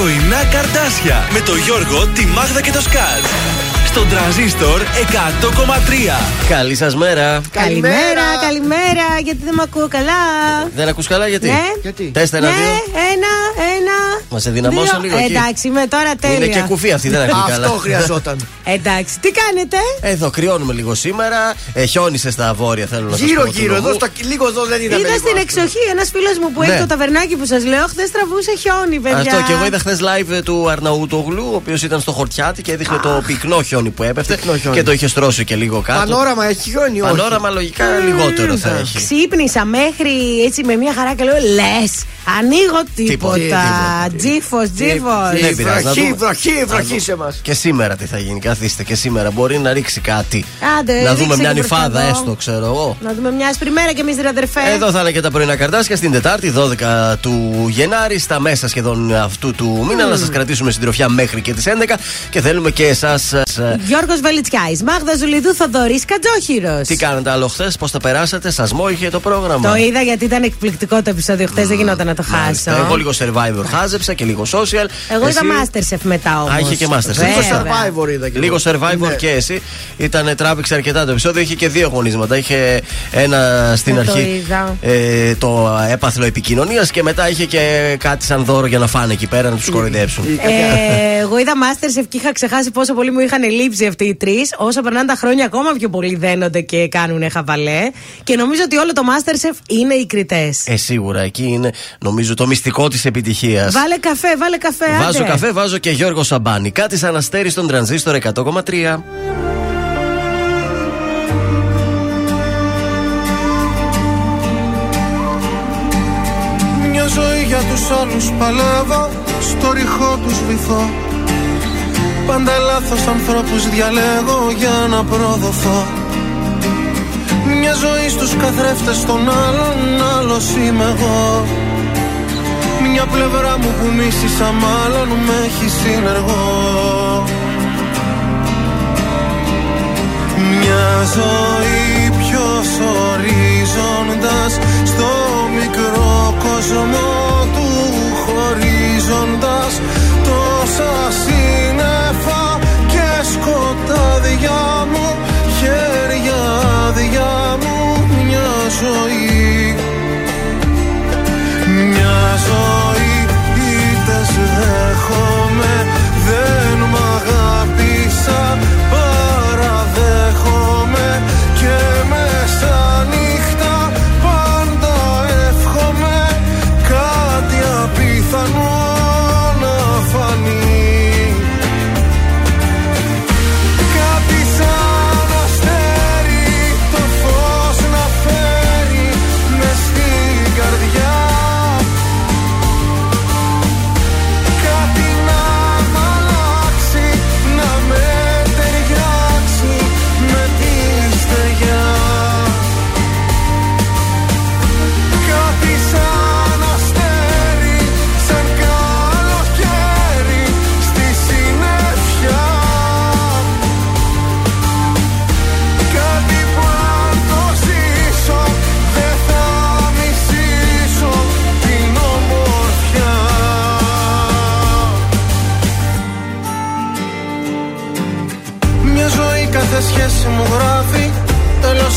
Πρωινά καρτάσια με το Γιώργο, τη Μάγδα και το Σκάτ. Στον τραζίστορ 100,3. Καλή σας μέρα. Καλημέρα, καλημέρα, γιατί δεν με ακούω καλά; Δεν ακούς καλά, γιατί; Ναι. Γιατί; Τεστ ένα, ναι, δύο. ένα, ένα. Μα ενδυναμώσαν δύο. λίγο εκεί. Εντάξει, είμαι τώρα τέλεια. Είναι και κουφή αυτή, δεν ακούει καλά. Αυτό χρειαζόταν. Εντάξει, τι κάνετε; Εδώ κρυώνουμε λίγο σήμερα. Ε, χιόνισε στα βόρεια, θέλω να σας πω. Γύρω του γύρω, νομού. εδώ στα, λίγο εδώ δεν είδαμε. Είδα λίγο στην άσπρο. εξοχή ένας φίλος μου που Ναι. έχει το ταβερνάκι που σας λέω. Χθες τραβούσε χιόνι, παιδιά. Αυτό και εγώ είδα χθες live ε, του Αρναούτογλου, ο οποίος ήταν στο χορτιάτι και έδειχνε το πυκνό χιόνι που έπεφτε. Πυκνό χιόνι. Και το είχε στρώσει και λίγο κάτω. Πανόραμα έχει χιόνι, όχι. Πανόραμα λογικά λιγότερο θα έχει. Ξύπνησα μέχρι έτσι με μια χαρά και λέω λες, ανοίγω τίποτα. Τίποτα. Τζίφος, τζίφος. Δεν πειράζει, να Βροχή, δούμε. βροχή, βροχή σε μας. Και σήμερα τι θα γίνει, καθίστε και σήμερα. Μπορεί να ρίξει κάτι. Άντε, να δούμε ρίξε μια και προς νυφάδα, εδώ. έστω, ξέρω εγώ. Να δούμε μια άσπρη μέρα και εμείς ρε αδερφέ. Εδώ θα είναι και τα πρωινά καρτάσια στην Τετάρτη, 12 του Γενάρη, στα μέσα σχεδόν αυτού του μήνα. Να σας κρατήσουμε συντροφιά μέχρι και τις 11 και θέλουμε και εσάς. Γιώργος Βελιτσιάη, Μάγδα Ζουλιδού, Θοδωρής Κατζόχυρος. Τι κάνετε άλλο χθες, πώς τα περάσατε, σας μόηχε το πρόγραμμα; Το είδα γιατί ήταν εκπληκτικό το επεισόδιο χθες, δεν γινόταν να το Μάλιστα. χάσω. Εγώ λίγο survivor χάζεψα και λίγο social. Εγώ Εσύ- είδα Masterchef μετά όμως. Α, είχε και Masterchef. Λίγο Βέβαια. survivor είδα και Λίγο εγώ. survivor Ναι. και εσύ. Ήταν τράβηξε αρκετά το επεισόδιο. Είχε και δύο αγωνίσματα. Είχε ένα στην Δεν το αρχή είδα. ε, το έπαθλο επικοινωνίας και μετά είχε και κάτι σαν δώρο για να φάνε εκεί πέρα να τους κοροϊδέψουν. Ε, εγώ είδα Masterchef και είχα ξεχάσει πόσο πολύ μου είχαν λείψει αυτοί οι τρεις. Όσο περνάνε τα χρόνια, ακόμα πιο πολύ δένονται και κάνουν χαβαλέ. Και νομίζω ότι όλο το Masterchef είναι οι κριτές. Ε, σίγουρα εκεί είναι νομίζω το μυστικό της επιτυχίας. Βάλε καφέ, βάλε καφέ. Βάζω άντε. καφέ, βάζω και Γιώργο Σαμπάνη. Κάτι σαν αστέρι στον τρανζίστορ 100,3. Μια ζωή για τους άλλους παλεύω Στο ρηχό τους βυθώ Πάντα λάθος ανθρώπους διαλέγω για να προδοθώ Μια ζωή στους καθρέφτες των άλλων Άλλος είμαι εγώ Μια πλευρά μου που μίσησα μάλλον Με έχει συνεργό. Μια ζωή ποιος ορίζοντας Στο μικρό κόσμο του χωρίζοντας Τόσα σύννεφα και σκοτάδια μου Χέρια άδεια μου μια ζωή μια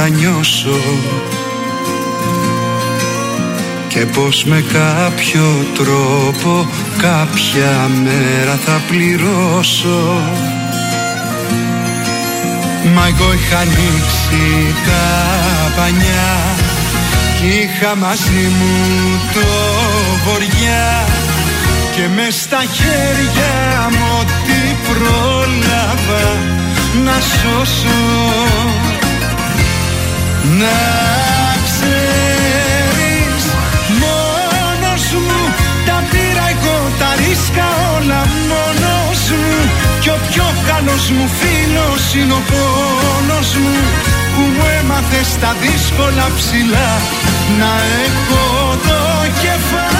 μετανιώσω και πως με κάποιο τρόπο κάποια μέρα θα πληρώσω. Μα εγώ είχα ανοίξει τα πανιά Κι είχα μαζί μου το βοριά. Και μες στα χέρια μου ό,τι πρόλαβα να σώσω Να ξέρεις μόνος μου Τα πήρα εγώ τα ρίσκα όλα μόνος μου. Κι ο πιο καλός μου φίλος είναι ο πόνος μου Που μου έμαθες στα δύσκολα ψηλά. Να έχω το κεφάλι μόνος μου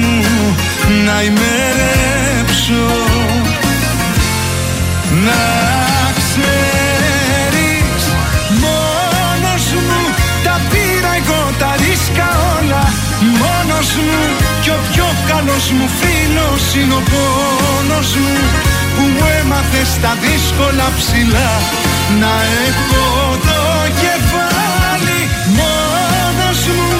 μου να ημερέψω. Να ξέρεις μόνος μου τα πήρα εγώ τα ρίσκα όλα. Μόνος μου κι ο πιο καλός μου φίλος είναι ο πόνος μου που μου έμαθε στα δύσκολα ψηλά. Να έχω το κεφάλι μόνος μου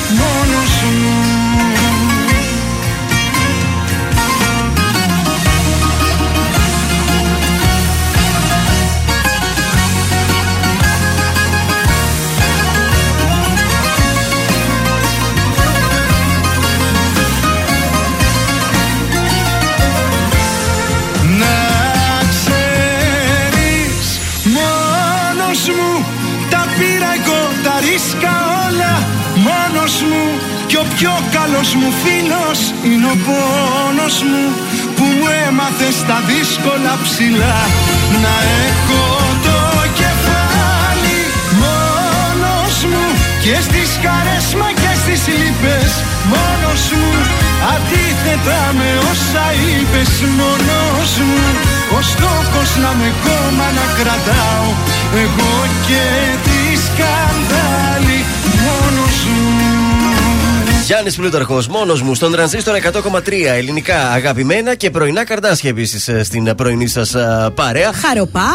πιο καλός μου φίλος Είναι ο πόνος μου Που μου έμαθε στα δύσκολα ψηλά. Να έχω το κεφάλι Μόνος μου Και στις χαρές μα και στις λύπες Μόνος μου. Αντίθετα με όσα είπες μόνος μου Ο στόχος να με κόμμα να κρατάω Εγώ και τη σκανδάλη μόνος μου Γιάννης Πλούταρχος, μόνος μου στον τρανζίστορ 100,3 ελληνικά αγαπημένα και πρωινά καρδάσια επίσης στην πρωινή σας παρέα. Χαροπά.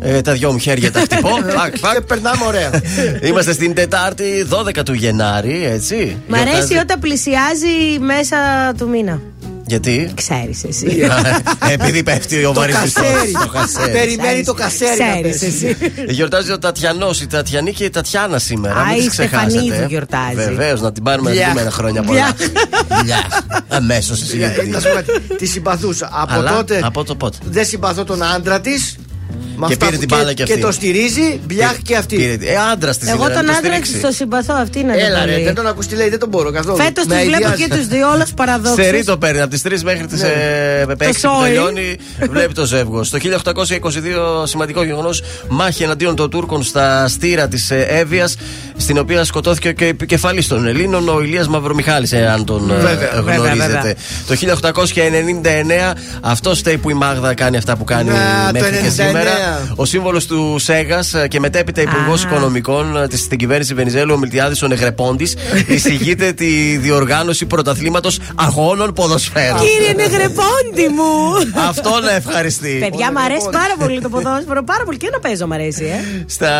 Ε, τα δυο μου χέρια τα χτυπώ. Φακ, φακ. Και περνάμε ωραία. Είμαστε στην Τετάρτη 12 του Γενάρη, έτσι. Μ' αρέσει Γιορτάζει- όταν πλησιάζει μέσα του μήνα. Γιατί; Ξέρεις εσύ. Ε, Επειδή πέφτει ο Το βαρύ κασέρι. Το κασέρι. Περιμένει το κασέρι να Ξέρεις πέσει. εσύ. Γιορτάζει ο Τατιανός, η Τατιανή και η Τατιάνα σήμερα. Α, Μην τις η ξεχάσετε. Στεφανίδου γιορτάζει. Βεβαίως, να την πάρουμε Μπλιάχ. επόμενα χρόνια πολλά. Αμέσως εσύ. Ε, γιατί. Να σου πω κάτι, Τη συμπαθούσα. Από Αλλά, τότε από το πότε; δεν συμπαθώ τον άντρα της. Και πήρε την μπάλα και αυτή. Και το στηρίζει, μπλιάχ και αυτή. Πήρε- Ε, άντρας τη Εγώ τον άντρα της το συμπαθώ, αυτή είναι Έλα ρε, δεν τον ακούς τι λέει, δεν τον μπορώ καθόλου. Φέτος τους Με βλέπω αηδιάζει. και τους δύο όλους παραδόξους. Σε το παίρνει από τις 3 μέχρι τις Ναι. 6 που σόι. τελειώνει. Βλέπει το ζεύγος. Το 1822 σημαντικό γεγονός μάχη εναντίον των Τούρκων στα στήρα της Εύβοιας, στην οποία σκοτώθηκε και ο επικεφαλής των Ελλήνων, ο Ηλίας Μαυρομιχάλης εάν τον ε, Βέβαια, γνωρίζετε. βέβαια, Το 1899 αυτό φταίει που η Μάγδα κάνει αυτά που κάνει Να, το μέχρι και 99. σήμερα. Ο σύμβολος του Σέγας και μετέπειτα υπουργός Α. Οικονομικών της στην κυβέρνηση Βενιζέλου, ο Μιλτιάδης ο Νεγρεπόντης, εισηγείται τη διοργάνωση πρωταθλήματος αγώνων ποδοσφαίρου. Κύριε Νεγρεπόντι μου! Αυτό να ευχαριστεί. Παιδιά, μου αρέσει πάρα πολύ το ποδόσφαιρο. Πάρα πολύ και να παίζω, μου αρέσει, ε. Στα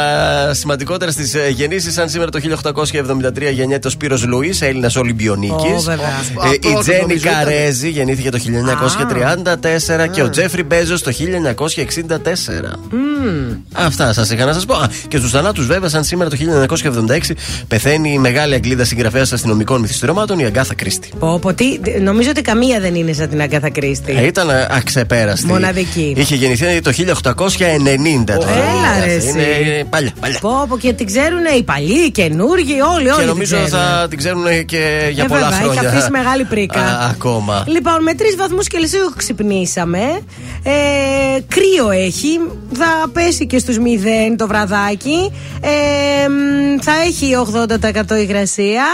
σημαντικότερα στις γεννήσεις, σαν σήμερα το 1873 γεννιέται ο Σπύρος Λουί, Έλληνας Ολυμπιονίκης. Ω, βέβαια. Ε, η Αυτό Τζένι νομίζω ήταν. Καρέζη γεννήθηκε το 1934 και ο Τζέφρι Μπέζος το 1964. Αυτά σας είχα να σας πω. Α, και στους θανάτους, βέβαια, σαν σήμερα το 1976 πεθαίνει η μεγάλη Αγγλίδα συγγραφέα αστυνομικών μυθιστορημάτων, η Αγκάθα Κρίστη. Πω, πω, τι, νομίζω ότι καμία δεν είναι σαν την Αγκάθα Κρίστη. Ε, ήταν αξεπέραστη. Μοναδική. Είχε γεννηθεί το 1890. τώρα. Έλα, ρε, εσύ. Είναι παλιά, παλιά. Πω, πω, και την ξέρουν οι παλιοί, οι καινούργοι, όλοι, όλοι. Και την νομίζω ξέρουν. θα την ξέρουν και για Ε, πολλά βέβαια, χρόνια. Έχει αφήσει μεγάλη πρίκα. Α, ακόμα. Λοιπόν, με τρεις βαθμούς Κελσίου ξυπνήσαμε. Ε, κρύο έχει. Θα πέσει και στους 0 το βραδάκι. Ε, μ, θα έχει 80% υγρασία.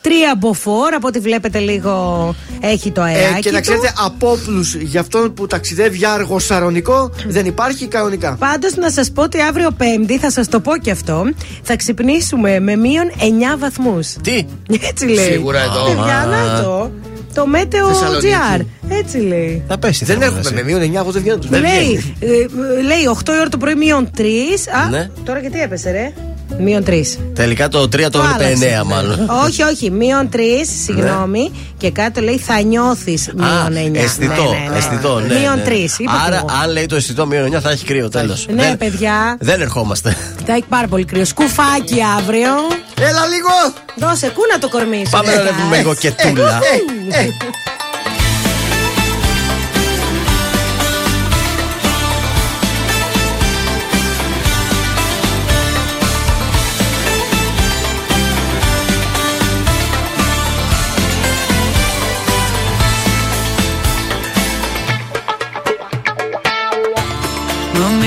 Τρία μποφόρ. Από ό,τι βλέπετε λίγο έχει το αεράκι. Ε, και να του. ξέρετε, απόπλους για αυτόν που ταξιδεύει για αργό σαρονικό δεν υπάρχει κανονικά. Πάντως να σας πω ότι αύριο Πέμπτη, θα σας το πω και αυτό, θα ξυπνήσουμε με μείον 9 βαθμούς. Τι, Έτσι λέει. Σίγουρα εδώ. Παιδιά, Α. να το. Το Μέτεο Θεσσαλονίκη. GR. Έτσι λέει. θα πέσει. Δεν θερμοκρασία. έχουμε με μείον 9, εγώ δεν βγαίνω. Δεν λέει, βγαίνει. ε, ε, λέει 8 η ώρα το πρωί μείον 3. Α, Ναι. τώρα γιατί έπεσε, ρε. Μείον 3. Τελικά το 3 το έβλεπε 9 μάλλον. όχι, όχι, μείον 3, συγγνώμη. Και κάτω λέει θα νιώθεις Α, μείον 9. αισθητό, αισθητό, ναι. Μείον ναι. 3. Είπα Άρα, και εγώ. αν λέει το αισθητό μείον 9, θα έχει κρύο τέλος. Ναι, παιδιά. Δεν ερχόμαστε. Θα έχει πάρα πολύ κρύο. Σκουφάκι αύριο. Έλα λίγο! Δώσε, κούνα το κορμί σου. Πάμε να Δέκα. ρεύουμε λίγο και τούλα.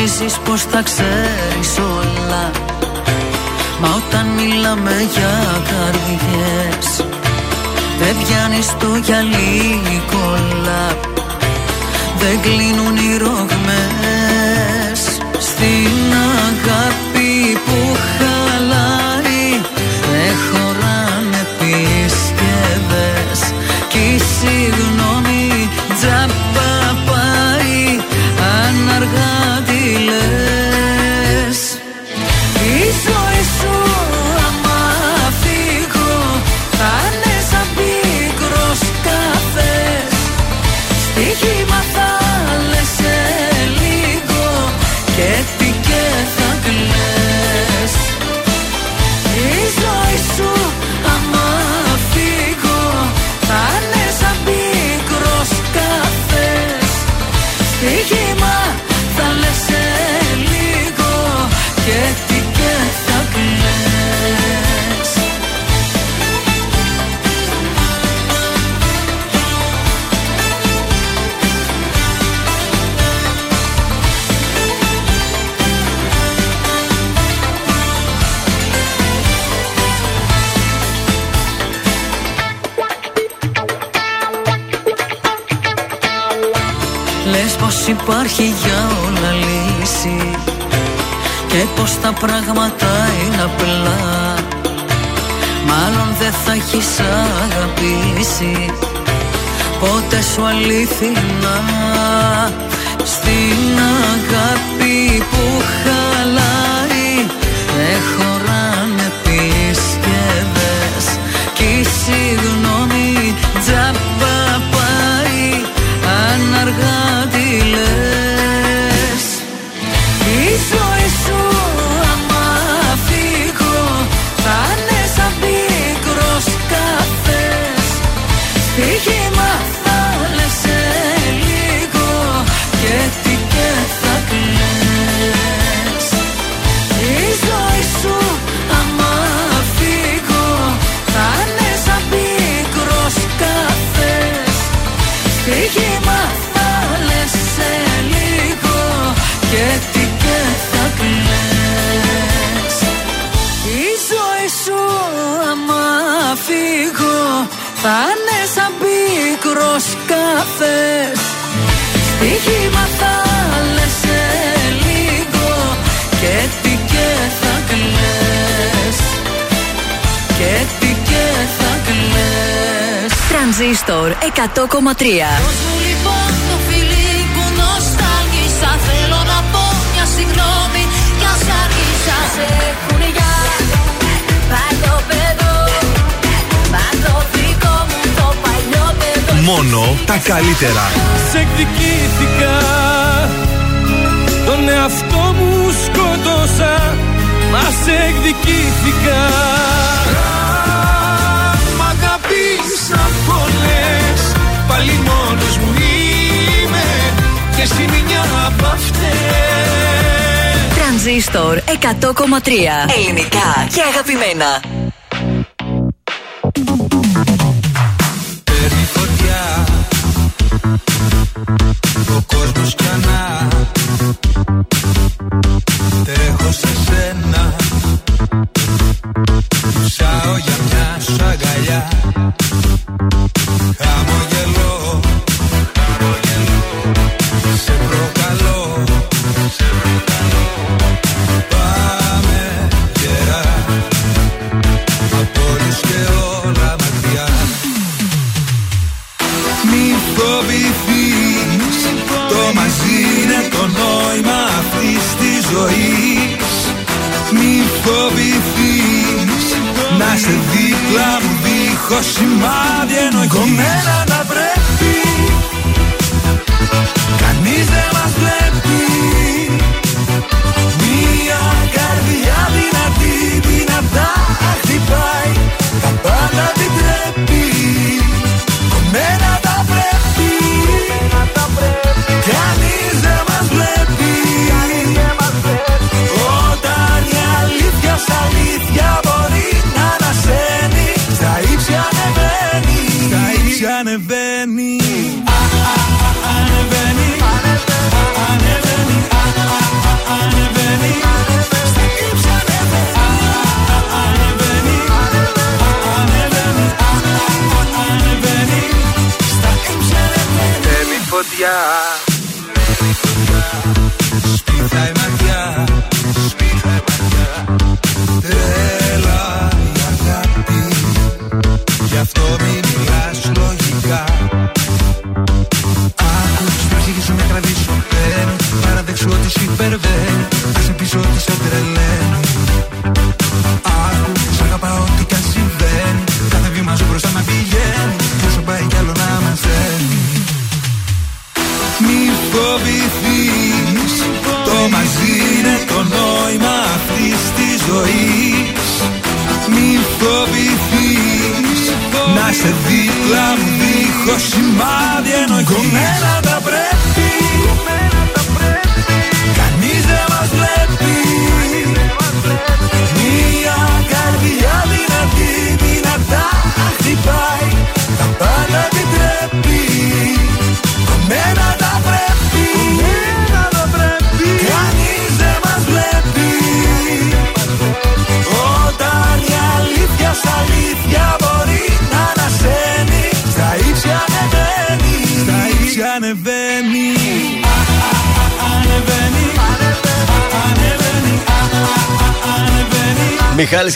Νομίζεις πως θα ξέρεις όλα. Μα όταν μιλάμε για καρδιές Δεν πιάνεις το γυαλί κολλά. Δεν κλείνουν οι ρογμές Στην αγάπη πως υπάρχει για όλα λύση Και πως τα πράγματα είναι απλά. Μάλλον δεν θα έχεις αγαπήσει Πότε σου αλήθινα. Στην αγάπη που χαλάει Θα είναι σαν πίκρος καφέ. Στοίχημα θα λες σε λίγο Και τι και θα κλε. Και τι και θα κλε. Τρανζίστορ 100,3 Μόνο τα καλύτερα. Σε εκδικήθηκα Τον εαυτό μου σκότωσα Μας σε εκδικήθηκα Μ' αγαπήσα πολλές Πάλι μόνος μου είμαι Και εσύ μια απ' αυτές Τρανζίστορ 100,3. Ελληνικά και αγαπημένα.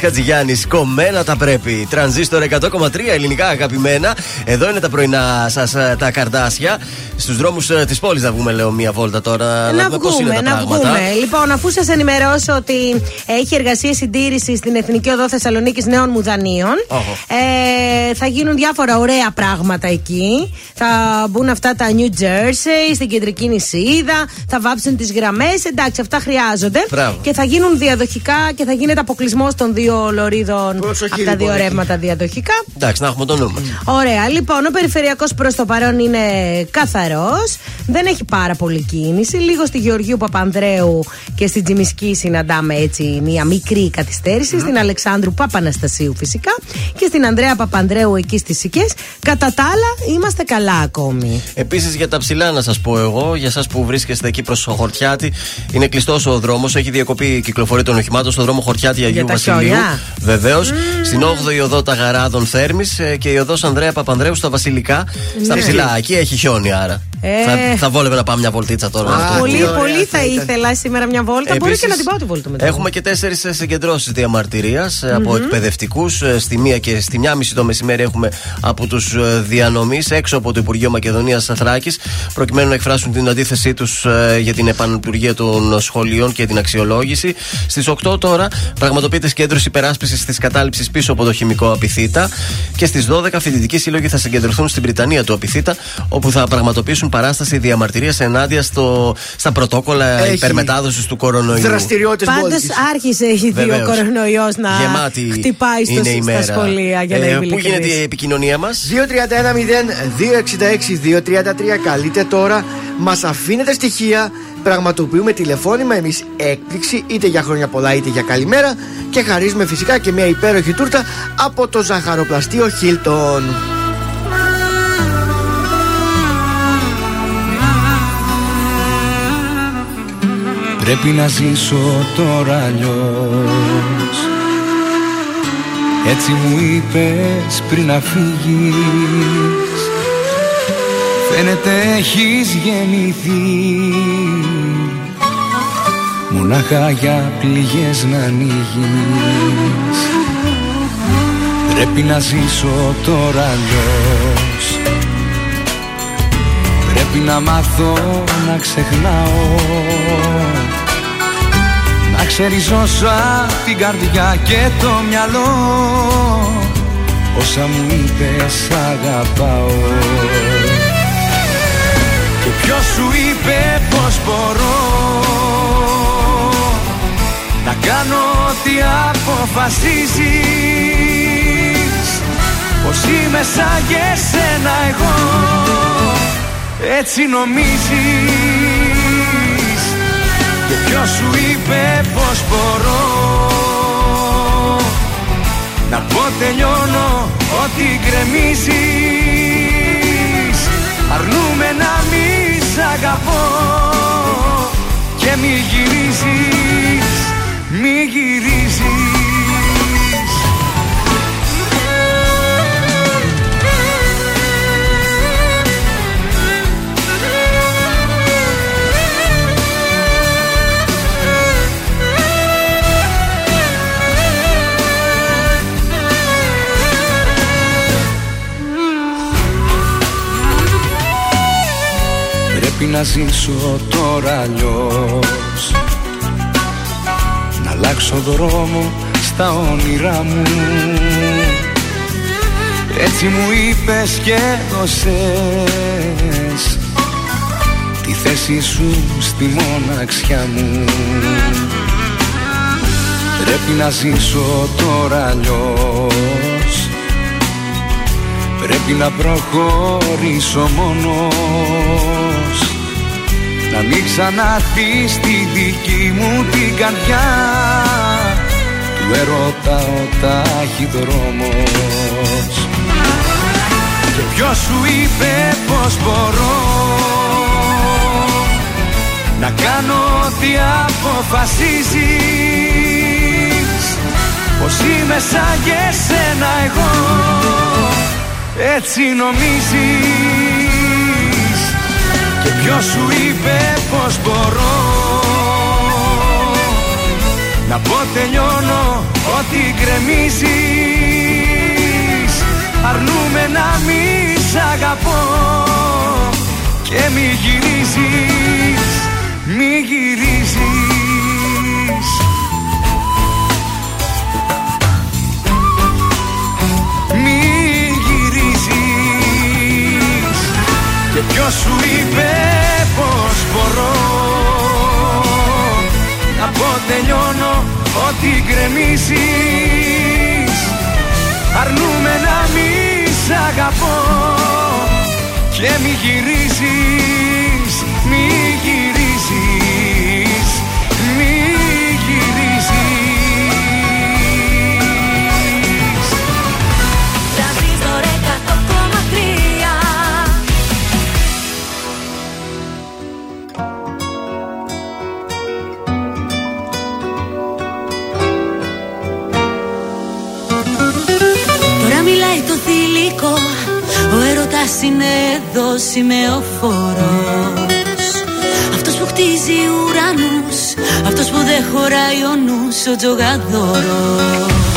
Μιχάλης Χατζηγιάννης, κομμένα τα πρέπει. Τρανζίστορ 100,3 ελληνικά αγαπημένα. Εδώ είναι τα πρωινά σας τα καρδάσια. Στους δρόμους της πόλης να βγούμε, λέω, μία βόλτα τώρα. Να δούμε πώς είναι βγούμε, τα να πράγματα. βγούμε. Λοιπόν, αφού σας ενημερώσω ότι έχει εργασία συντήρηση στην Εθνική Οδό Θεσσαλονίκης Νέων Μουδανίων, Όχο. Ε, θα γίνουν διάφορα ωραία πράγματα εκεί. Θα μπουν αυτά τα New Jersey στην κεντρική νησίδα, θα βάψουν τις γραμμές. Εντάξει, αυτά χρειάζονται. Μπράβο. Και θα γίνουν διαδοχικά και θα γίνεται αποκλεισμός των δύο λωρίδων Προσοχή, από τα δύο λοιπόν, εκεί. ρεύματα διαδοχικά. Εντάξει, να έχουμε το νου μας. Ωραία. Λοιπόν, ο περιφερειακός προς το παρόν είναι καθαρός. Δεν έχει πάρα πολύ κίνηση. Λίγο στη Γεωργίου Παπανδρέου και στην Τζιμισκή συναντάμε έτσι μια μικρή καθυστέρηση. Στην Αλεξάνδρου Παπαναστασίου φυσικά. Και στην Ανδρέα Παπανδρέου εκεί στι Σικές. Κατά τα άλλα, είμαστε καλά ακόμη. Επίσης για τα ψηλά, να σας πω εγώ, για εσάς που βρίσκεστε εκεί προς το Χορτιάτι, είναι κλειστός ο δρόμος. Έχει διακοπεί η κυκλοφορία των οχημάτων στο δρόμο Χορτιάτι Αγίου τα Βασιλείου. χιόνια. Βεβαίως. Στην 8η οδό Ταγαράδων Θέρμης και η οδός Ανδρέα Παπανδρέου στα Βασιλικά. Στα Ναι. ψηλά. Εκεί έχει χιόνι άρα. Ε. Θα, θα βόλευε να πάμε μια βολτίτσα τώρα. Α, με αυτό. Πολύ, τι ωραία πολύ θα θα ήταν. ήθελα σήμερα μια βόλτα. Μπορεί Επίσης, και να την πάω τη βόλτα μετά. Έχουμε και τέσσερις συγκεντρώσεις διαμαρτυρίας από εκπαιδευτικούς. Στη μία και στη μία μισή το μεσημέρι έχουμε από τους διανομής έξω από το Υπουργείο Μακεδονίας Θράκη, προκειμένου να εκφράσουν την αντίθεσή τους για την επανλειτουργία των σχολείων και την αξιολόγηση. Στις 8 τώρα πραγματοποιείται σκέντρωση υπεράσπισης της κατάληψης πίσω από το χημικό απειθήτα. Και στις 12 φοιτητικοί σύλλογοι θα συγκεντρωθούν στην Βρυτανία του απειθήτα, όπου θα πραγματοποιήσουν παράσταση διαμαρτυρίας ενάντια στο, στα πρωτόκολλα Έχει υπερμετάδοσης του κορονοϊού. Δραστηριότητες Πάντως άρχισε η δύο Βεβαίως. κορονοϊός να Γεμάτη χτυπάει στο, είναι η στα μέρα. σχολεία για να Ε, είμαι Πού γίνεται ειλικρινής. η επικοινωνία μας, 231-0-266-233. Καλείτε τώρα, μας αφήνετε στοιχεία. Πραγματοποιούμε τηλεφώνημα εμείς έκπληξη είτε για χρόνια πολλά είτε για καλημέρα και χαρίζουμε φυσικά και μια υπέροχη τούρτα από το ζαχαροπλαστείο Hilton. Πρέπει να ζήσω τώρα αλλιώς. Έτσι μου είπες πριν να φύγεις. Φαίνεται έχεις γεννηθεί. Μονάχα για πληγές να ανοίγεις. Πρέπει να ζήσω τώρα αλλιώς Πρέπει να μάθω να ξεχνάω. Να ξεριζώσω απ' την καρδιά και το μυαλό. Όσα μου είπες αγαπάω. Και ποιος σου είπε πως μπορώ Να κάνω ό,τι αποφασίζεις. Πως είμαι σαν και εσένα εγώ έτσι νομίζεις. Και ποιος σου είπε πως μπορώ; Να πω τελειώνω ό,τι γκρεμίζεις. Αρνούμε να μη σ' αγαπώ. Και μη γυρίζεις, μη γυρίζεις Πρέπει να ζήσω τώρα αλλιώς. Να αλλάξω δρόμο στα όνειρά μου. Έτσι μου είπες και δώσες Τη θέση σου στη μοναξιά μου. Πρέπει να ζήσω τώρα αλλιώς. Πρέπει να προχωρήσω μόνος Να μην ξανάρθεις στη δική μου την καρδιά. Του ερώτα ο ταχυδρόμος Και ποιος σου είπε πως μπορώ Να κάνω ό,τι αποφασίζεις. Πως είμαι σαν και εσένα εγώ. Έτσι νομίζεις Και ποιος σου είπε πως μπορώ; Να πω τελειώνω ό,τι γκρεμίζεις. Αρνούμε να μη σ' αγαπώ. Και μη γυρίζεις, μη γυρίζεις Και ποιος σου είπε πως μπορώ Να πω τελειώνω ό,τι γκρεμίζεις. Αρνούμε να μη σ' αγαπώ Και μη γυρίζεις, μη γυρίζεις έρωτας είναι εδώ σημεοφόρος Αυτός που χτίζει ουρανούς Αυτός που δεν χωράει ο νους ο τζογαδόρος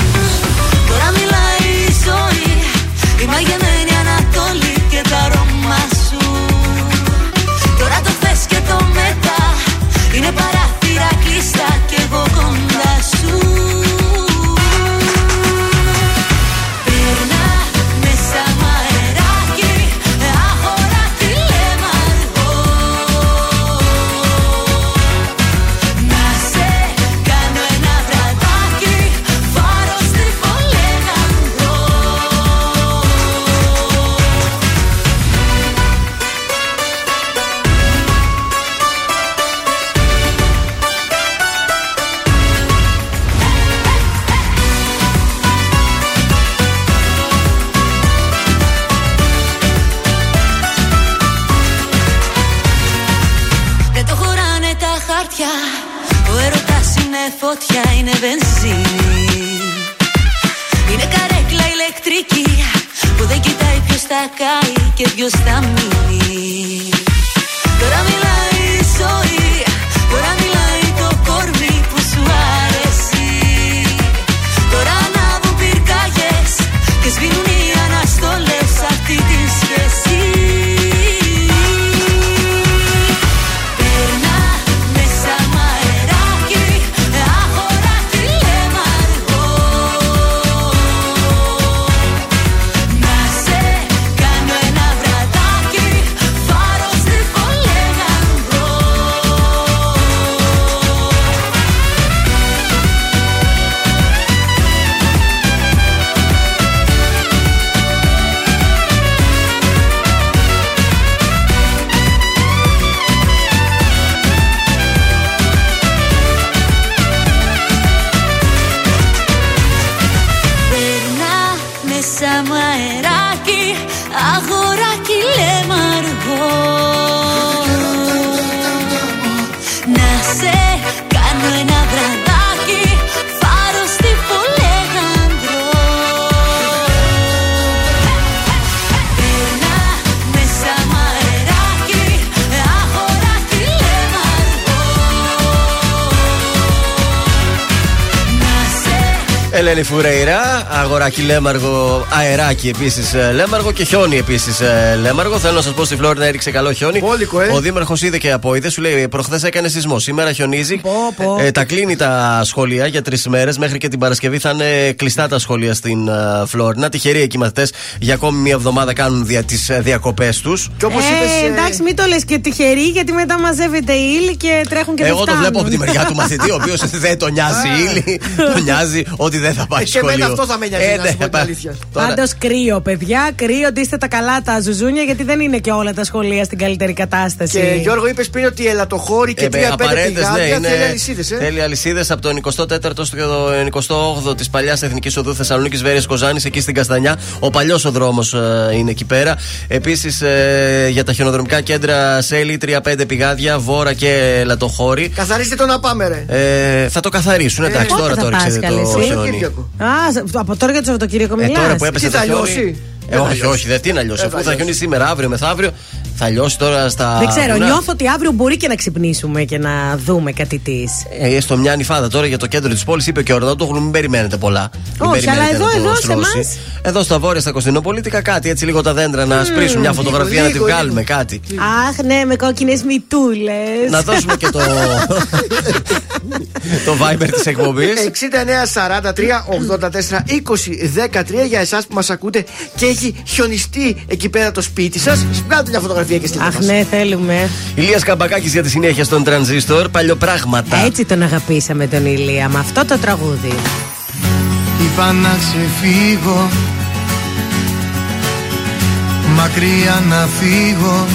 Ελένη Φουρέιρα, αγοράκι λέμαργο, αεράκι επίσης λέμαργο και χιόνι επίσης λέμαργο. Θέλω να σας πω στη Φλόρινα έριξε καλό χιόνι. Πόλικο, ε. Ο Δήμαρχος είδε και απόειδε, σου λέει προχθές έκανε σεισμό. Σήμερα χιονίζει. Πω, πω. Ε, τα κλείνει τα σχολεία για τρεις μέρες. Μέχρι και την Παρασκευή θα είναι κλειστά τα σχολεία στην ε, Φλόρινα. Τυχεροί εκεί μαθητές για ακόμη μία εβδομάδα κάνουν δια, τις διακοπές τους. Και όπως Ε, εντάξει, μην το λες και τυχερή, γιατί μετά μαζεύεται η ύλη και τρέχουν και δεν Εγώ το φτάνουν. βλέπω από τη μεριά του μαθητή, ο οποίος δεν τον νοιάζει η ύλη, τον νοιάζει ότι δεν θα πάει Ε, και εμένα σχολείο. αυτό θα με νοιάζει, να σου πω την πα- αλήθεια. τώρα- Πάντως κρύο, παιδιά. Κρύο, ντύστε τα καλά τα ζουζούνια, γιατί δεν είναι και όλα τα σχολεία στην καλύτερη κατάσταση. Και Γιώργο, είπες πριν ότι ελατοχώρη και Ε, τρία-πέντε απαραίτητες, πηγάδια είναι- θέλει αλυσίδες. Ε. Θέλει αλυσίδες από το 24ο στο 28ο της παλιάς Εθνικής Οδού Θεσσαλονίκης Βέρειας Κοζάνης, εκεί στην Καστανιά. Ο παλιός ο δρόμος είναι εκεί πέρα. Επίσης για τα χιονοδρομικά κέντρα Σέλι, 3-5 πηγάδια, Βόρα και Λατοχώρη. Καθαρίστε το να πάμε, ρε. Ε, θα το καθαρίσουν, εντάξει, πότε τώρα θα το πας, ρίξετε καλέ, το εσύ; χιόνι. Σαββατοκύριακο. Α, σ- από τώρα για το Σαββατοκύριακο Ε, μιλάς. τώρα που έπεσε Τι το θα χιόνι. λιώσει; Ε, Δεν θα όχι, λιώσει. όχι, δεν τι να λιώσει. Δεν Αφού θα θα λιώσει. χιονίσει σήμερα, αύριο, μεθαύριο, θα λιώσει τώρα στα. Δεν ξέρω, βουνά. νιώθω ότι αύριο μπορεί και να ξυπνήσουμε και να δούμε κάτι της. Ε, έστω μια νυφάδα τώρα για το κέντρο της πόλης είπε και ο Ορνάτογλου μην περιμένετε πολλά. Μην Όχι, περιμένετε αλλά εδώ, να το εδώ, σε στρώσει. εμάς. Εδώ στα βόρεια, στα Κωνσταντινοπολίτικα, κάτι έτσι λίγο τα δέντρα να σπρίσουν μια φωτογραφία να τη λίγο, βγάλουμε, λίγο. κάτι. Αχ, ναι, με κόκκινες μητούλες. Να δώσουμε και το. το Viber της εκπομπής. 69 43 84 20 13 για εσάς που μας ακούτε και έχει χιονιστεί εκεί πέρα το σπίτι σας. Βγάλτε μια φωτογραφία και στείλτε Αχ, μας. ναι, θέλουμε. Ηλίας Καμπακάκης για τη συνέχεια στον τρανζίστορ. Παλιοπράγματα. Έτσι τον αγαπήσαμε τον Ηλία με αυτό το τραγούδι. Είπα να ξεφύγω Μακριά να φύγω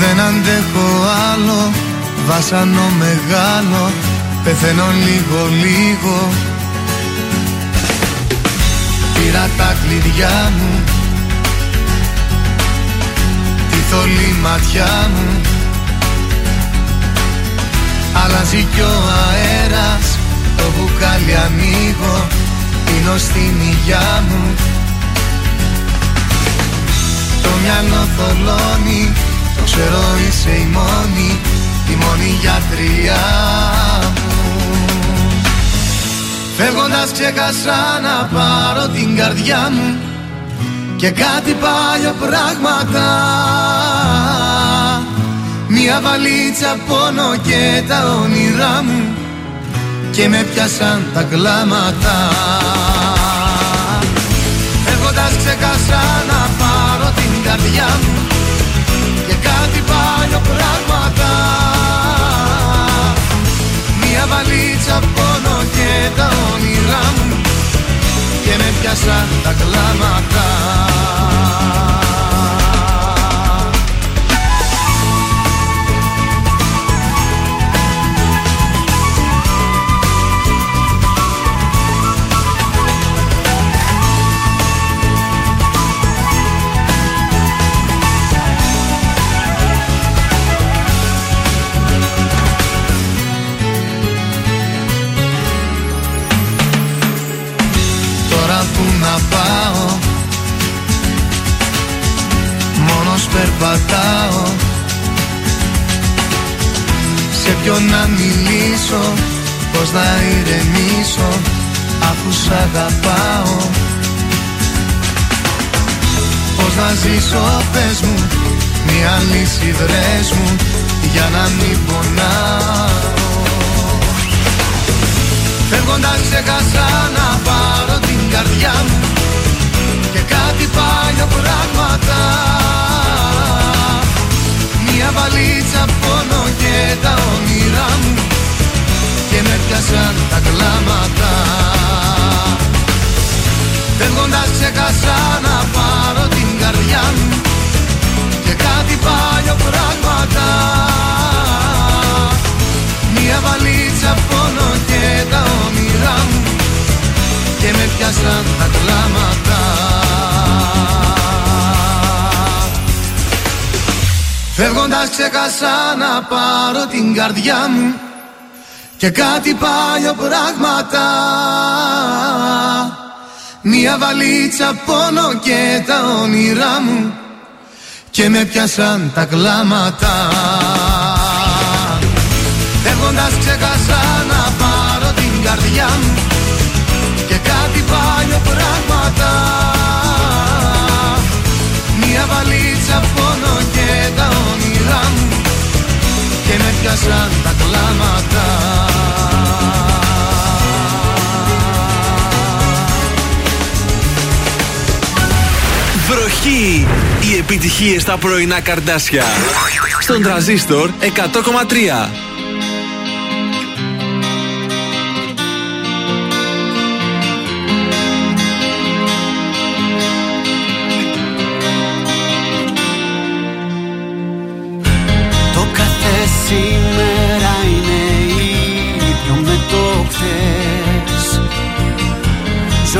Δεν αντέχω άλλο Βάσανο μεγάλο Πεθαίνω λίγο λίγο Πήρα τα κλειδιά μου Τη θολή ματιά μου. Αλλάζει κι ο αέρας Το μπουκάλι ανοίγω Πίνω στην υγειά μου. Το μυαλό θολώνει Το ξέρω είσαι η μόνη Η μόνη γιατριά μου. Φεύγοντας ξέχασα να πάρω την καρδιά μου Και κάτι παλιό πράγματα. Μια βαλίτσα πόνο και τα όνειρά μου Και με πιάσαν τα κλάματα. Φεύγοντας ξέχασα να πάρω την καρδιά μου Και κάτι παλιό πράγματα. Μια βαλίτσα πόνο και τα όνειρά μου Και με πιάσαν τα κλάματα ποιον να μιλήσω Πώς να ηρεμήσω Αφού σ' αγαπάω. Πώς να ζήσω πες μου Μια λύση βρες μου Για να μην πονάω. Φεύγοντας ξεχάσα να πάρω την καρδιά μου Και κάτι παλιό πράγματα. Μια βαλίτσα πόνο και τα όνειρά μου Και με πιάσαν τα κλάματα. Φεύγοντας ξεχάσα να πάρω την καρδιά μου Και κάτι παλιό πράγματα. Μια βαλίτσα πόνο και τα όνειρά μου Και με πιάσαν τα κλάματα Φεύγοντας ξέχασα να πάρω την καρδιά μου Και κάτι παλιό πράγματα. Μια βαλίτσα πόνο και τα όνειρά μου Και με πιάσαν τα κλάματα πιάσαν τα κλάματα Βροχή! Οι επιτυχίες στα πρωινά καρδάσια. Στον τραζίστορ 100,3.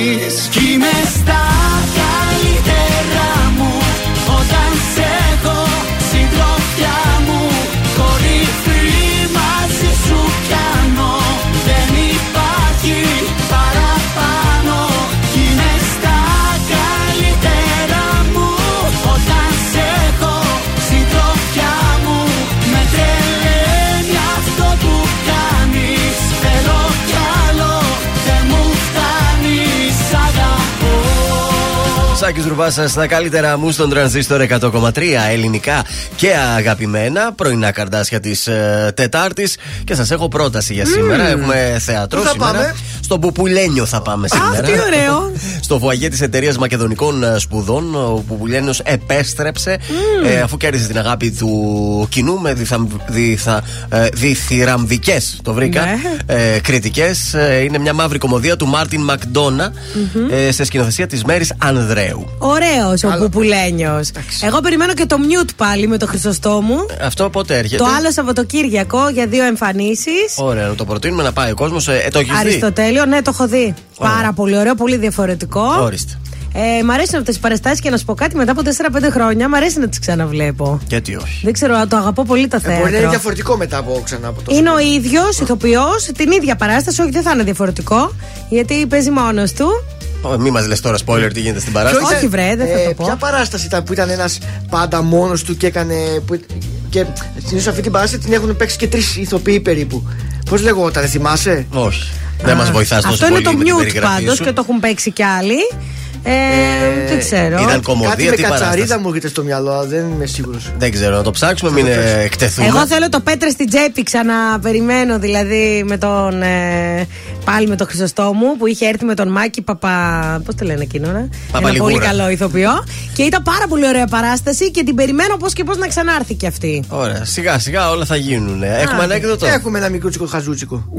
me. Σάκης Ρουβάσα στα καλύτερα μου στον τρανζίστορ 100,3 ελληνικά και αγαπημένα. Πρωινά καρδάσια της ε, Τετάρτης. Και σας έχω πρόταση για σήμερα. Έχουμε θέατρο Πού θα σήμερα. πάμε; Στο Πουπουλένιο θα πάμε σήμερα. τι ωραίο. Στο βουαγέ της εταιρείας Μακεδονικών ε, Σπουδών. Ο Πουπουλένιος επέστρεψε ε, αφού κέρδισε την αγάπη του κοινού με διθα, διθα, ε, διθυραμβικές, το βρήκα, Ναι. ε, κριτικές. είναι μια μαύρη κομμωδία του Μάρτιν Μακδόνα ε, σε σκηνοθεσία της Μέρης Ανδρέου. Ωραίος ο Πουπουλένιο. Εγώ περιμένω και το μιούτ πάλι με το Χρυσοστόμου. Αυτό πότε έρχεται; Το άλλο Σαββατοκύριακο για δύο εμφανίσεις. Ωραία, να το προτείνουμε να πάει ο κόσμος. Ε, το έχεις δει; Αριστοτέλειο, ναι, το έχω δει. Ωραία. Πάρα πολύ ωραίο, πολύ διαφορετικό. Ορίστε. Ε, μ' αρέσουν αυτές τι παραστάσεις και να σου πω κάτι μετά από 4-5 χρόνια. Μ' αρέσει να τις ξαναβλέπω. Γιατί όχι; Δεν ξέρω, το αγαπώ πολύ τα Ε, μπορεί να είναι θέατρο. διαφορετικό μετά από ξανά από το. Είναι ο ίδιος ηθοποιός, την ίδια παράσταση, όχι δεν θα είναι διαφορετικό, γιατί παίζει μόνος του. Ω, Μη μας λες τώρα spoiler τι γίνεται στην παράσταση. Όχι, βρε, δεν θα το πω. Ποια παράσταση ήταν που ήταν ένας πάντα μόνος του και έκανε. Που, και συνήθω αυτή την παράσταση την έχουν παίξει και τρεις ηθοποιοί περίπου. Πώς λεγόταν, θυμάσαι; Όχι. Δεν μας βοηθάς τόσο Αυτό πολύ είναι το με την μιούτ περιγραφή πάντως σου. και το έχουν παίξει κι άλλοι. Ε, δεν ξέρω. ήταν κομμωδία, Κάτι με τι παράσταση. κατσαρίδα μου έρχεται στο μυαλό, αλλά δεν είμαι σίγουρος. Δεν ξέρω, να το ψάξουμε, μην ε, εκτεθούμε. Εγώ θέλω το πέτρε στην τσέπη ξαναπεριμένω, δηλαδή με τον. Ε, πάλι με τον Χρυσοστόμου που είχε έρθει με τον Μάκη Παπα. Πώς το λένε εκείνο, ναι; Ένα Παπαλιγούρα. πολύ καλό ηθοποιό. Και ήταν πάρα πολύ ωραία παράσταση και την περιμένω πώς και πώς να ξανάρθει κι αυτή. Ωραία, σιγά σιγά όλα θα γίνουν. Έχουμε ανέκδοτο. Έχουμε ένα μικρούτσικο χαζούτσικο.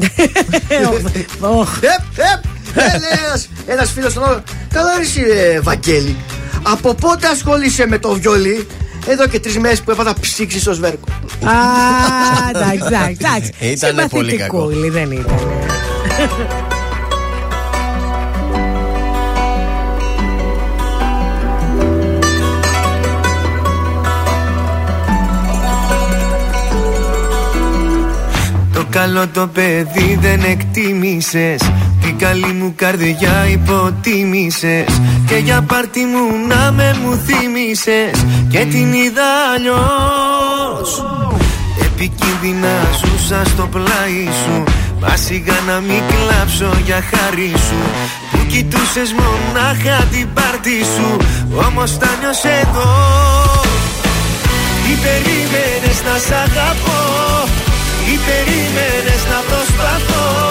Οχ. Επ, επ, ένας, ένας φίλος τον άλλο Καλά ρε εσύ ρε Βαγγέλη Από πότε ασχολείσαι με το βιολί Εδώ και τρεις μέρες που έπαθα ψήξη στο σβέρκο Α, εντάξει, εντάξει, εντάξει. Ήτανε πολύ κακό. Συμπαθητικούλη, δεν ήταν. Το καλό το παιδί δεν εκτίμησες Την καλή μου καρδιά υποτίμησες Και για πάρτι μου να με μου θύμισες Και την είδα αλλιώς. Επικίνδυνα ζούσα στο πλάι σου Μα σιγά να μην κλάψω για χάρη σου. Που κοιτούσες μονάχα την πάρτι σου Όμως τα νιώσε εδώ. Τι περίμενες να σ' αγαπώ Τι περίμενες να προσπαθώ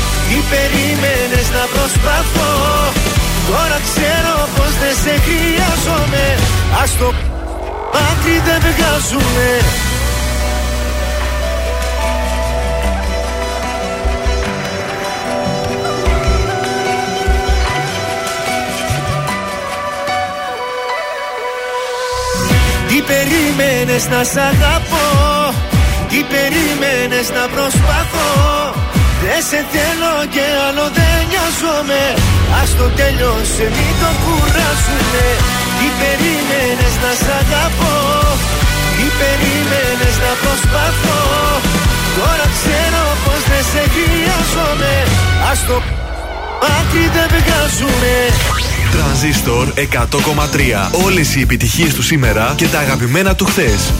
τι περίμενες να προσπαθώ. Τώρα ξέρω πως δεν σε χρειάζομαι. Ας το μάτι δεν βγάζουμε περίμενες να σ' αγαπώ; Τι περίμενες να προσπαθώ; Δεν σε θέλω και άλλο δεν νοιάζομαι Ας το τέλειωσε μην το κουράσουμε Τι περίμενες να σ' αγαπώ; Τι περίμενες να προσπαθώ; Τώρα ξέρω πως δεν σε χρειάζομαι Ας το άκρη δεν βγάζουμε Τρανζίστορ 100,3. Όλες οι επιτυχίες του σήμερα και τα αγαπημένα του χθες.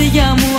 Καρδιά μου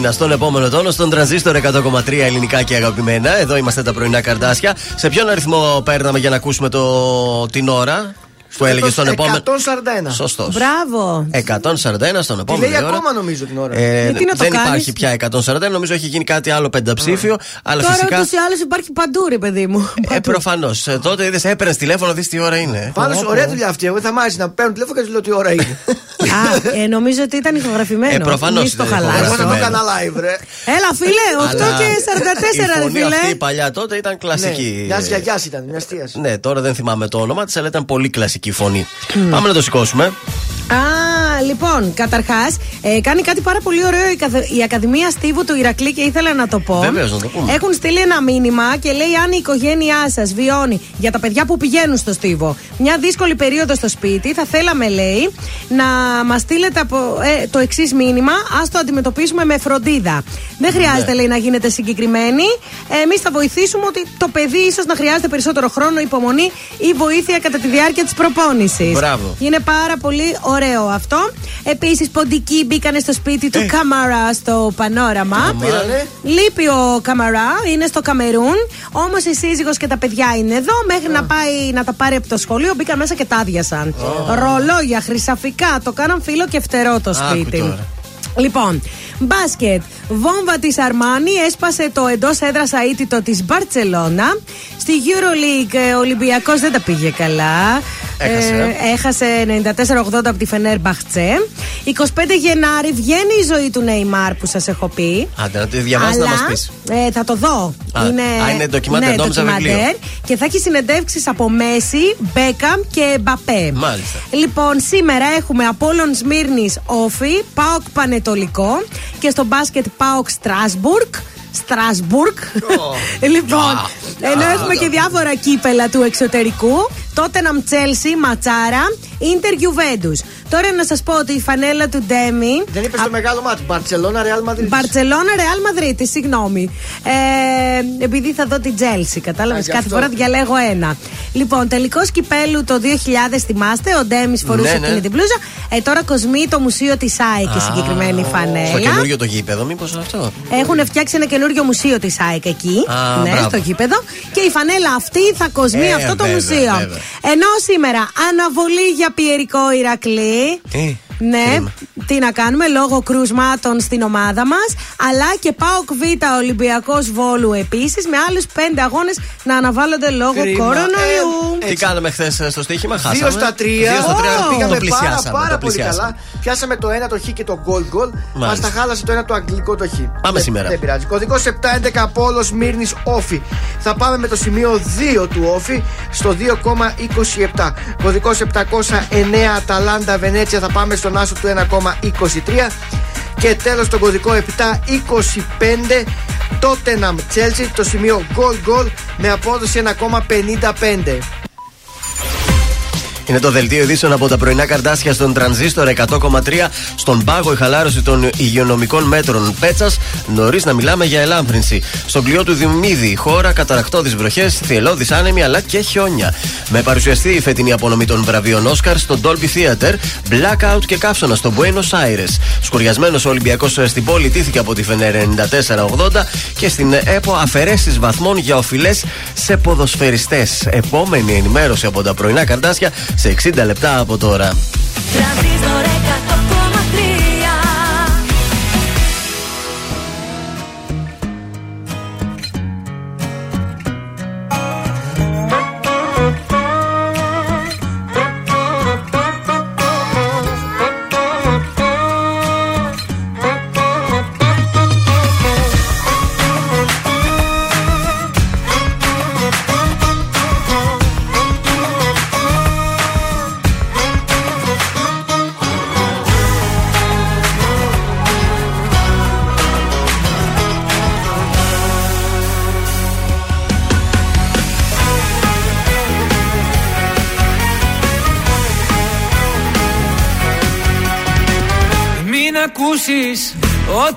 Κωνσταντίνα, στον επόμενο τόνο, στον τρανζίστορ 100,3 ελληνικά και αγαπημένα. Εδώ είμαστε τα πρωινά καρτάσια. Σε ποιον αριθμό παίρναμε για να ακούσουμε το, την ώρα; Που έλεγε στον επόμενο. 141. Σωστός. Μπράβο. 141 στον Τη επόμενο. λέει ώρα. ακόμα νομίζω την ώρα. Ε, Γιατί να το δεν κάνεις; υπάρχει πια 141, νομίζω έχει γίνει κάτι άλλο πενταψήφιο. Αλλά Τώρα φυσικά. ούτως ή άλλως υπάρχει παντού, ρε παιδί μου. Ε, Παντού. προφανώς. τότε είδες, έπαιρνες τηλέφωνο, δεις τι ώρα είναι. Πάντω ωραία δουλειά αυτή. Εγώ θα μ' άρεσε να παίρνω τηλέφωνο και να σου λέω τι ώρα είναι. Α, ε, νομίζω ότι ήταν ηχογραφημένο. Ε, προφανώς Μη στο ήταν χαλάς. Εγώ θα το Γραφημένο. έκανα live, ρε. Έλα, φίλε, 8 Αλλά και 44, η ρε φωνή αυτή φίλε. παλιά τότε ήταν κλασική. Μιας γιαγιάς ήταν, μιας αστεία. Ναι, τώρα δεν θυμάμαι το όνομα της, αλλά ήταν πολύ κλασική φωνή. Πάμε να το σηκώσουμε. Α, λοιπόν, καταρχάς, ε, κάνει κάτι πάρα πολύ ωραίο η, καθ- η Ακαδημία Στίβου του Ηρακλή και ήθελα να το πω. Βεβαίως, να το πούμε. Έχουν στείλει ένα μήνυμα και λέει αν η οικογένειά σας βιώνει για τα παιδιά που πηγαίνουν στο Στίβο μια δύσκολη περίοδο στο σπίτι, θα θέλαμε, λέει, να μας στείλετε από, ε, το εξής μήνυμα. Α το αντιμετωπίσουμε με φροντίδα. Δεν χρειάζεται, Ναι. λέει, να γίνετε συγκεκριμένοι. Εμείς θα βοηθήσουμε ότι το παιδί ίσως να χρειάζεται περισσότερο χρόνο, υπομονή ή βοήθεια κατά τη διάρκεια της προπόνησης. Μπράβο. Είναι πάρα πολύ ωραίο αυτό. Επίσης, ποντικοί μπήκανε στο σπίτι του Καμαρά στο πανόραμα. Πήρανε. Λείπει ο Καμαρά, είναι στο Καμερούν. Όμως η σύζυγος και τα παιδιά είναι εδώ. Μέχρι να πάει να τα πάρει από το σχολείο, μπήκαν μέσα και τα άδειασαν. Ρολόγια, χρυσαφικά, το κάναν φίλο και φτερό το Άκου σπίτι. Τώρα. Λοιπόν, μπάσκετ. Βόμβα της Αρμάνι ésπασε το εντός έδρας αίτητο της Μπαρσελόνα. Στη Euroleague ε, ο Ολυμπιακός δεν τα πήγε καλά. Έχασε. Ε, έχασε 94-80 από τη Φενέρ Μπαχτσέ. 25 Γενάρη βγαίνει η ζωή του Νεϊμάρ που σας έχω πει. Άντε, να τη διαβάσει να Αλλά, μας πεις. ε, θα το δω. Α, α, είναι ντοκιμαντέρ, ναι, νόμιζα ντοκιμαντέρ. βιβλίο. Και θα έχει συνεντεύξεις από Μέσι, Μπέκαμ και Εμπαπέ. Μάλιστα. Λοιπόν, σήμερα έχουμε Απόλλων Σμύρνης ΟΦΗ, ΠΑΟΚ Παναιτωλικό και στο μπάσκετ ΠΑΟΚ Στράσμπουργκ. Στρασβούργκ. λοιπόν, ενώ έχουμε και διάφορα κύπελλα του εξωτερικού. Τότεναμ Τσέλσι, Ματσάρα, Ίντερ Γιουβέντους. Τώρα να σας πω ότι η φανέλα του Ντέμι. Δεν είπες το μεγάλο μάτι. Μπαρσελόνα, Ρεάλ Μαδρίτη. Μπαρσελόνα, Ρεάλ Μαδρίτη, συγγνώμη. Ε, επειδή θα δω την Τζέλσι, κατάλαβες. Α, γι' Κάθε αυτό. φορά διαλέγω ένα. Λοιπόν, τελικός κυπέλου το 2000, θυμάστε, ο Ντέμις φορούσε Ναι, ναι. εκείνη την πλούζα. Ε, τώρα κοσμεί το μουσείο της ΑΕΚ η συγκεκριμένη Στο φανέλα. καινούριο το γήπεδο, μήπως αυτό; Έχουν φτιάξει ένα καινούριο μουσείο της ΑΕΚ εκεί. Α, ναι, μπράβο. στο γήπεδο. Και η φανέλα αυτή θα κοσμεί Ε, αυτό το βέβαια, μουσείο. βέβαια. Ενώ σήμερα αναβολή για πιερικό Ηρακλή. Τι. Ναι, Κρίμα. τι να κάνουμε λόγω κρουσμάτων στην ομάδα μας. Αλλά και ΠΑΟΚ Β Ολυμπιακός Βόλου επίσης με άλλους πέντε αγώνες να αναβάλλονται λόγω Κρίμα. κορονοϊού. Ε, Τι κάναμε χθες στο στοίχημα, χάσαμε. Δύο στα τρία. Δύο στα τρία. Ω, το Πήγαμε πάρα, πλησιάσαμε. πάρα το πολύ πλησιάσαμε. καλά. Πιάσαμε το ένα το χ και το goal goal. Μας Μάλιστα. τα χάλασε το ένα το αγγλικό το χ. Πάμε Δεν- σήμερα. Δεν πειράζει. Κωδικό 711 Απόλο Μύρνης Όφη. Θα πάμε με το σημείο 2 του Όφη στο 2,27. Κωδικός 709 Αταλάντα Βενέτσια θα πάμε στον άσο του 1,23. Και τέλος το κωδικό 725 Τότεναμ Τσέλσι το σημείο goal goal με απόδοση 1,55. Είναι το δελτίο ειδήσεων από τα πρωινά καρτάσια στον τρανζίστορ 100,3 στον πάγο η χαλάρωση των υγειονομικών μέτρων Πέτσας. Νωρίς να μιλάμε για ελάφρυνση. Στον κλειό του Δημίδη, χώρα καταρακτώδει βροχές, θυελώδει άνεμοι αλλά και χιόνια. Με παρουσιαστή η φετινή απονομή των βραβείων Όσκαρ στο Dolby Theater, Blackout και καύσωνα στο Buenos Aires. Σκουριασμένος ο Ολυμπιακός στην πόλη τήθηκε από τη Φενέρ 94-80 και στην ΕΠΟ αφαιρέσεις βαθμών για οφειλές σε ποδοσφαιριστές. Επόμενη ενημέρωση από τα πρωινά καρτάσια σε 60 λεπτά από τώρα. Τρανζίστορ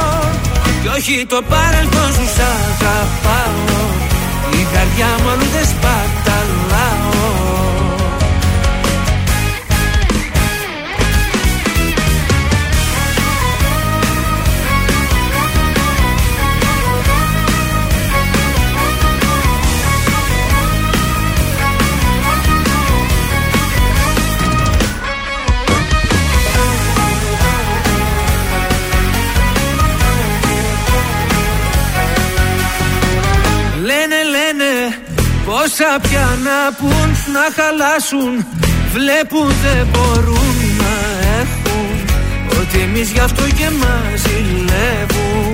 και όχι το παρελθόν σου Σ' αγαπάω. Η καρδιά μου αλλού δεν σπαταλάω Όσα πια να πουν να χαλάσουν Βλέπουν δεν μπορούν να έχουν. Ότι εμείς γι' αυτό και μας ζηλεύουν.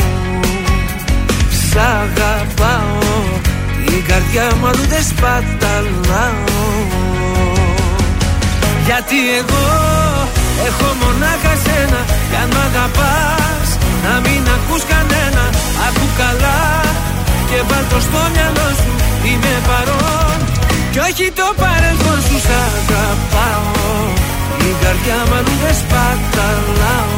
Σ' αγαπάω Η καρδιά μου αλλού δεν σπαταλάω. Γιατί εγώ έχω μονάχα σένα Κι αν μ' αγαπάς να μην ακούς κανένα. Ακού καλά και βάλ το στο μυαλό σου. Είμαι παρόν κι όχι το παρελθόν σου. Σ' αγαπάω. Η καρδιά μου αλλού δεν σπαταλάω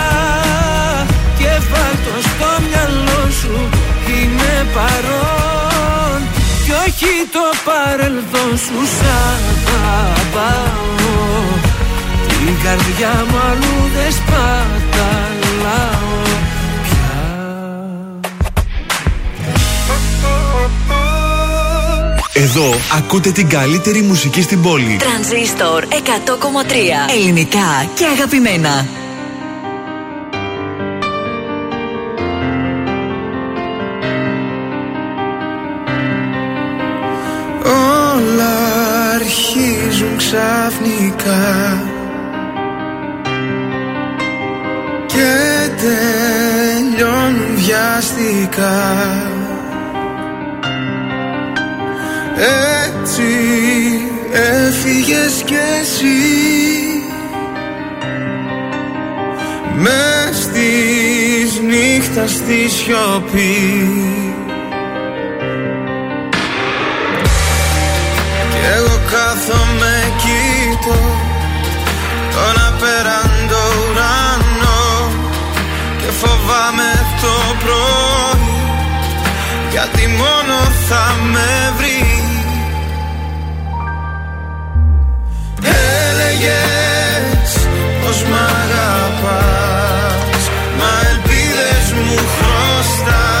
σου Είμαι παρόν κι όχι το παρελθόν σου σ' αγαπάω Την καρδιά μου αλλού δεν σπαταλάω Εδώ ακούτε την καλύτερη μουσική στην πόλη. Τρανζίστορ 100,3. Ελληνικά και αγαπημένα. Αρχίζουν ξαφνικά. Και τελειώνουν βιαστικά. Έτσι έφυγες κι εσύ. Μες της νύχτας στη σιωπής κάθομαι κοίτω τον απέραντο ουρανό και φοβάμαι το πρωί γιατί μόνο θα με βρει. Έλεγες πως μ' αγαπάς Μα ελπίδες μου χρωστάς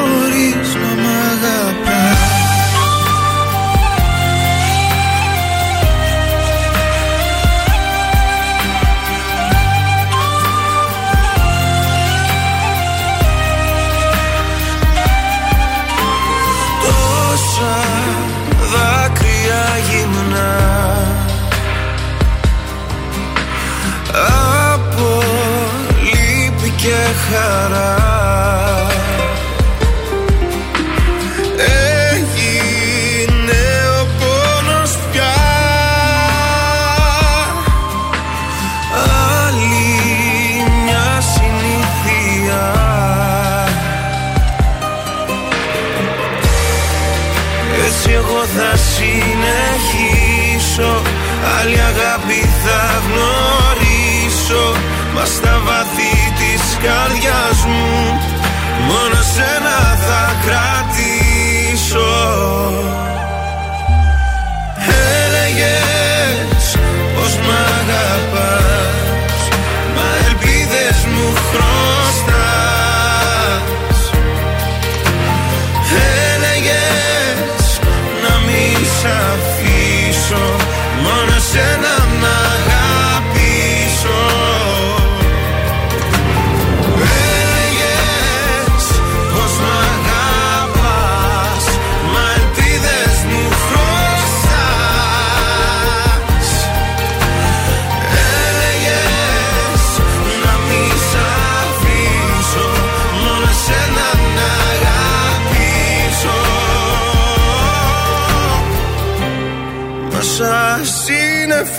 χαρά Έγινε καρδιάς μου Μόνο σένα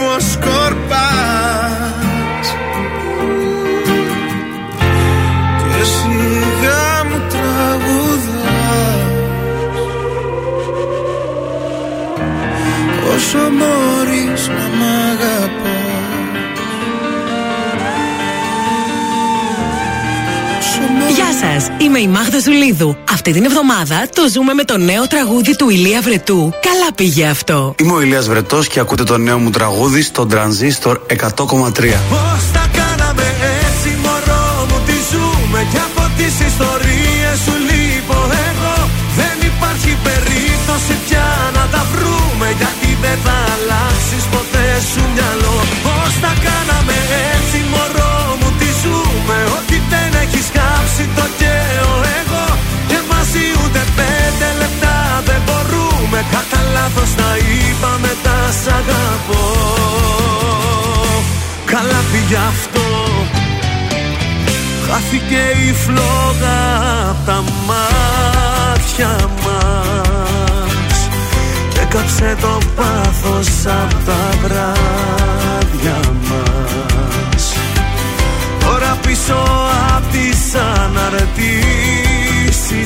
σύννεφος σκορπάς Και σιγά μου τραγουδάς. Όσο μπορείς να μ' αγαπάς. Γεια σας, είμαι η Μάγδα Ζουλίδου. Αυτή την εβδομάδα το ζούμε με το νέο τραγούδι του Ηλία Βρετού. Καλά πήγε αυτό. Είμαι ο Ηλίας Βρετός και ακούτε το νέο μου τραγούδι στο Transistor 100,3. Χάθηκε η φλόγα απ' τα μάτια μας. Και κάψε το πάθος απ' τα βράδια μας. Τώρα πίσω απ' τις αναρτήσεις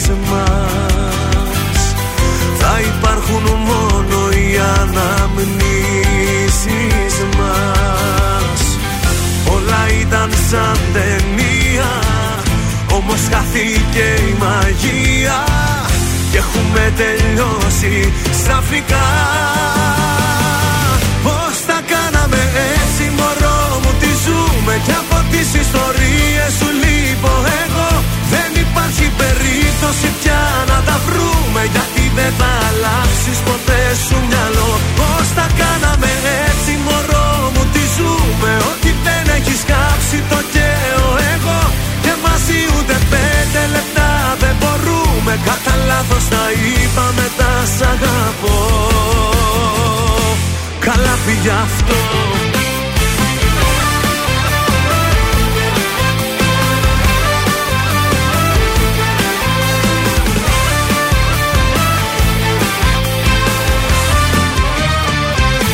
μας. Θα υπάρχουν μόνο οι αναμνήσεις μας. Όλα ήταν σαν ταινία Όμως χάθηκε η μαγεία. Και έχουμε τελειώσει στραφικά. Πώς τα κάναμε έτσι μωρό μου τι ζούμε. Και από τις ιστορίες σου λείπω εγώ. Δεν υπάρχει περίπτωση πια να τα βρούμε. Γιατί δεν θα αλλάξεις ποτέ σου μυαλό. Πώς τα κάναμε έτσι Κατά λάθος τα είπαμε τα σ' αγαπώ. Καλά πήγε αυτό.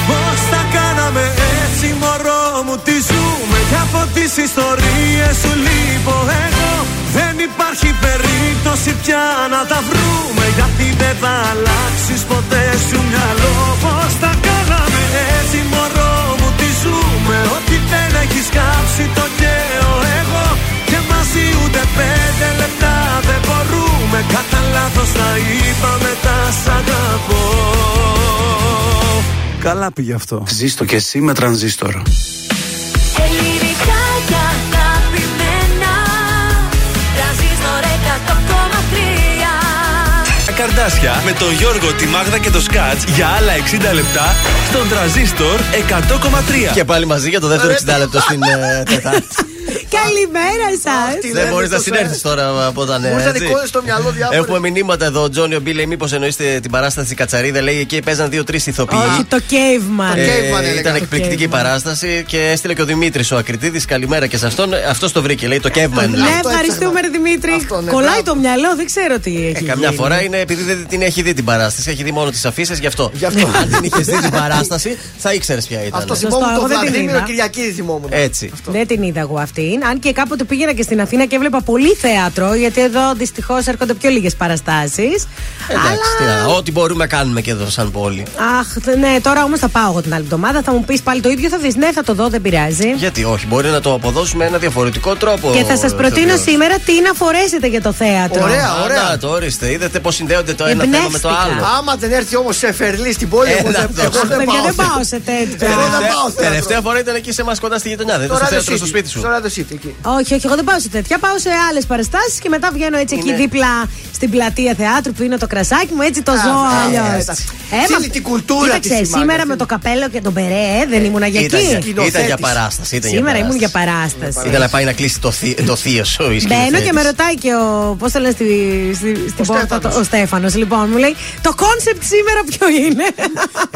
Πώς τα κάναμε έτσι μωρό μου τι ζούμε. Και από τις ιστορίες σου λείπω εγώ Δεν υπάρχει περίπτωση πια να τα βρούμε. Γιατί δεν θα αλλάξεις ποτέ σου μυαλό. Πώς τα κάναμε έτσι μωρό μου τι ζούμε. Ότι δεν έχεις κάψει το καίω εγώ. Και μαζί ούτε πέντε λεπτά δεν μπορούμε. Κατά λάθος τα είπαμε τα σ' αγαπώ. Καλά πήγε αυτό. Ζήστο και εσύ με Transistor. Καρδάσια με τον Γιώργο, τη Μάγδα και το Σκάτς για άλλα 60 λεπτά στον τραζίστορ 100,3. Και πάλι μαζί για το δεύτερο 60 λεπτό στην ε, Τετάρτη. Καλημέρα σας. Δεν μπορείς να συνέρθει τώρα από όταν Μπορεί να έτσι. δικώνει στο μυαλό διάφορα. Έχουμε μηνύματα εδώ. Ο Τζόνιο Μπι λέει: Μήπως εννοείστε την παράσταση στη Κατσαρίδα. Λέει: Εκεί παίζαν δύο-τρεις ηθοποιοί. Όχι, το caveman. Ε, Caveman έλεγα. ήταν Το εκπληκτική Caveman. παράσταση και έστειλε και ο Δημήτρης ο Ακριτήδη. Καλημέρα και σε αυτόν. Αυτός το βρήκε. Λέει το Caveman. Ναι, λέει. ευχαριστούμε, ρε Δημήτρη. Αυτό, ναι, Κολλάει μπράβο. το μυαλό, δεν ξέρω τι έχει. Ε, καμιά γίνει. φορά είναι επειδή δεν την έχει δει την παράσταση. Έχει δει μόνο τις αφήσεις γι' αυτό. Γι' αυτό. Αν την είχες δει την παράσταση, θα ήξερες ποια ήταν. Αυτό Σωστό, θυμόμουν εγώ το δεν την Βλαδίμηρο είδα. Κυριακίδης θυμόμουν. Έτσι. Δεν την είδα εγώ αυτήν. Αν και κάποτε πήγαινα και στην Αθήνα και έβλεπα πολύ θέατρο, γιατί εδώ δυστυχώς έρχονται πιο λίγες παραστάσεις. Εντάξει, τι να- ό,τι μπορούμε να κάνουμε και εδώ σαν πόλη. Αχ, θε- ναι, τώρα όμως θα πάω εγώ την άλλη εβδομάδα. Θα μου πεις πάλι το ίδιο, θα δεις. Ναι, θα το δω, δεν πειράζει. Γιατί όχι, μπορεί να το αποδώσουμε ένα διαφορετικό τρόπο. Και θα σας προτείνω ηθοποιός. σήμερα τι να φορέσετε για το θέατρο. Ωραία, Α, ωραία. να, το ορίστε. Είδατε πώς συνδέονται το ένα θέμα με το Εμπνεύστηκα. άλλο. Άμα δεν έρθει όμως σε φερλί στην πόλη, εγώ Έλα δεν- το. εγώ Αχ, δεν παιδιά, πάω. δεν πάω σε τέτοια. Εγώ δεν Τελευταία- πάω θέατρο. Τελευταία φορά ήταν εκεί σε εμάς κοντά στη γειτονιά. Δεν ήταν Τώρα στο δεν θέατρο στο City. σπίτι σου. Τώρα δεν Seat εκεί. Όχι, όχι, εγώ δεν πάω σε τέτοια. Πάω σε άλλες παραστάσεις και μετά βγαίνω έτσι εκεί Είναι- δίπλα στην πλατεία θεάτρου, πίνω το κρασάκι μου, έτσι το ζω Α, αλλιώς. ε, εντάξει. Θέλει την κουλτούρα Κοίταξε, της η μάγκα, σήμερα με θέλει. το καπέλο και τον μπερέ, ε, δεν ήμουν για Ήταν, εκεί. για- ήταν για παράσταση. Ήταν Σήμερα για ήμουν για παράσταση. παράσταση. Ήταν να πάει να κλείσει το, θείο, το θείο σου. η Μπαίνω σκηνοθέτης. και με ρωτάει και ο. Πώς το λένε στη, στη, στην πόρτα, Στέφανος. το- ο Στέφανος. Λοιπόν, μου λέει το concept σήμερα ποιο είναι;